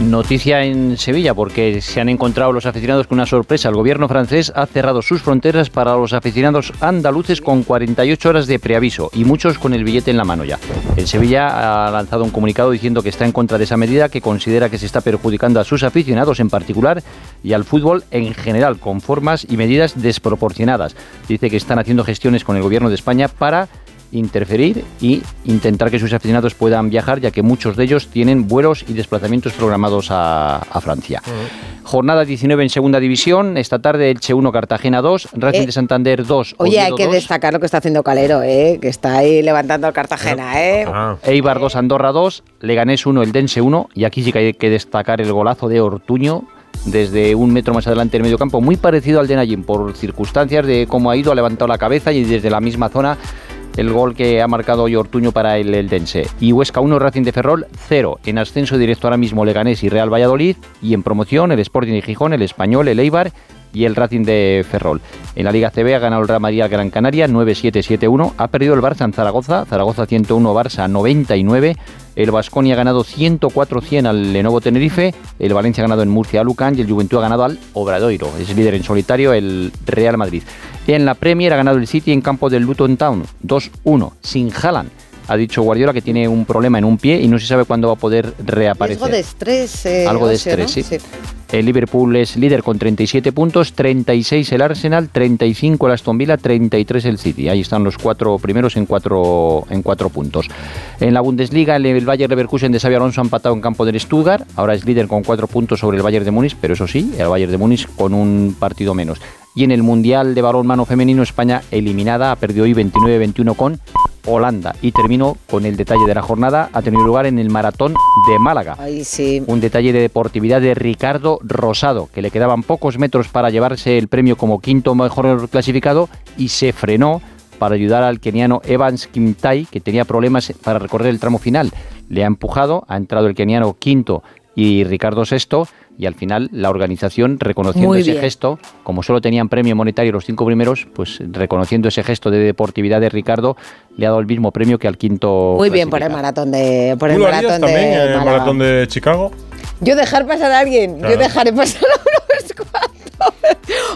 Noticia en Sevilla porque se han encontrado los aficionados con una sorpresa. El gobierno francés ha cerrado sus fronteras para los aficionados andaluces con 48 horas de preaviso y muchos con el billete en la mano ya. En Sevilla ha lanzado un comunicado diciendo que está en contra de esa medida que considera que se está perjudicando a sus aficionados en particular y al fútbol en general con formas y medidas desproporcionadas. Dice que están haciendo gestiones con el gobierno de España para interferir y intentar que sus aficionados puedan viajar, ya que muchos de ellos tienen vuelos y desplazamientos programados a, a Francia. Jornada 19 en segunda división, esta tarde Elche 1, Cartagena 2, Racing Eh, de Santander 2, Oye, hay que 2, destacar lo que está haciendo Calero, ¿eh? que está ahí levantando al Cartagena. ¿eh? Ah. Eibar 2, Andorra 2, Leganés 1, El Dense 1, y aquí sí que hay que destacar el golazo de Ortuño desde un metro más adelante del medio campo, muy parecido al de Nayim por circunstancias de cómo ha ido, ha levantado la cabeza y desde la misma zona el gol que ha marcado hoy Ortuño para el Eldense. Y Huesca 1, Racing de Ferrol 0. En ascenso directo ahora mismo Leganés y Real Valladolid. Y en promoción el Sporting de Gijón, el Español, el Eibar y el Racing de Ferrol. En la Liga CB ha ganado el Real Madrid al Gran Canaria 9-7-7-1. Ha perdido el Barça en Zaragoza. Zaragoza 101, Barça 99. El Vasconia ha ganado 104-100 al Lenovo Tenerife. El Valencia ha ganado en Murcia a Lucan y el Juventud ha ganado al Obradoiro. Es líder en solitario el Real Madrid. En la Premier ha ganado el City en campo del Luton Town 2-1 sin Haaland. Ha dicho Guardiola que tiene un problema en un pie y no se sabe cuándo va a poder reaparecer. Riesgo de estrés. eh, Algo de estrés, sí. El Liverpool es líder con 37 puntos, 36 el Arsenal, 35 el Aston Villa, 33 el City. Ahí están los cuatro primeros en cuatro, en cuatro puntos. En la Bundesliga, el, Bayern Leverkusen de Xabi Alonso ha empatado en campo del Stuttgart. Ahora es líder con cuatro puntos sobre el Bayern de Múnich, pero eso sí, el Bayern de Múnich con un partido menos. Y en el Mundial de Balonmano Femenino, España eliminada, ha perdido hoy 29-21 con Holanda. Y termino con el detalle de la jornada. Ha tenido lugar en el Maratón de Málaga. Sí. Un detalle de deportividad de Ricardo Rosado, que le quedaban pocos metros para llevarse el premio como quinto mejor clasificado y se frenó para ayudar al keniano Evans Kimtai, que tenía problemas para recorrer el tramo final. Le ha empujado, ha entrado el keniano quinto y Ricardo sexto, y al final la organización, reconociendo ese gesto, como solo tenían premio monetario los cinco primeros, pues reconociendo ese gesto de deportividad de Ricardo, le ha dado el mismo premio que al quinto. Muy bien por el maratón de por ¿Tú el lo harías maratón también de en el Málaga. maratón de Chicago? Yo dejar pasar a alguien, Claro. yo dejaré pasar a unos cuantos.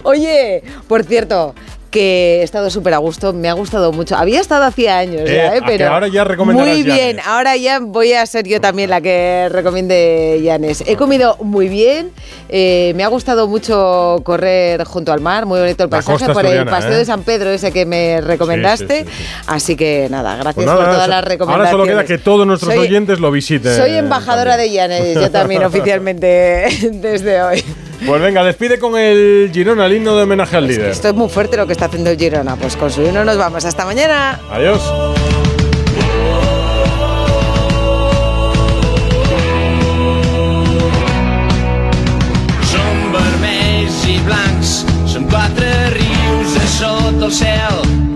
Oye, por cierto, que he estado súper a gusto, me ha gustado mucho. Había estado hacía años Eh, ya, ¿eh? que pero ahora ya muy bien. Ahora ya voy a ser yo también la que recomiende Llanes. He comido muy bien, eh, me ha gustado mucho correr junto al mar, muy bonito el paisaje por el paseo ¿eh? de San Pedro ese que me recomendaste. Sí, sí, Así que nada, gracias Pues nada, por todas las ahora recomendaciones. solo queda que todos nuestros Soy- oyentes lo visiten. Soy embajadora de Llanes, yo también oficialmente desde hoy. Pues venga, despide con el Girona, el himno de homenaje al líder. Esto es muy fuerte lo que está haciendo el Girona. Pues con su himno nos vamos. Hasta mañana. Adiós. Blancs, són quatre rius a sota.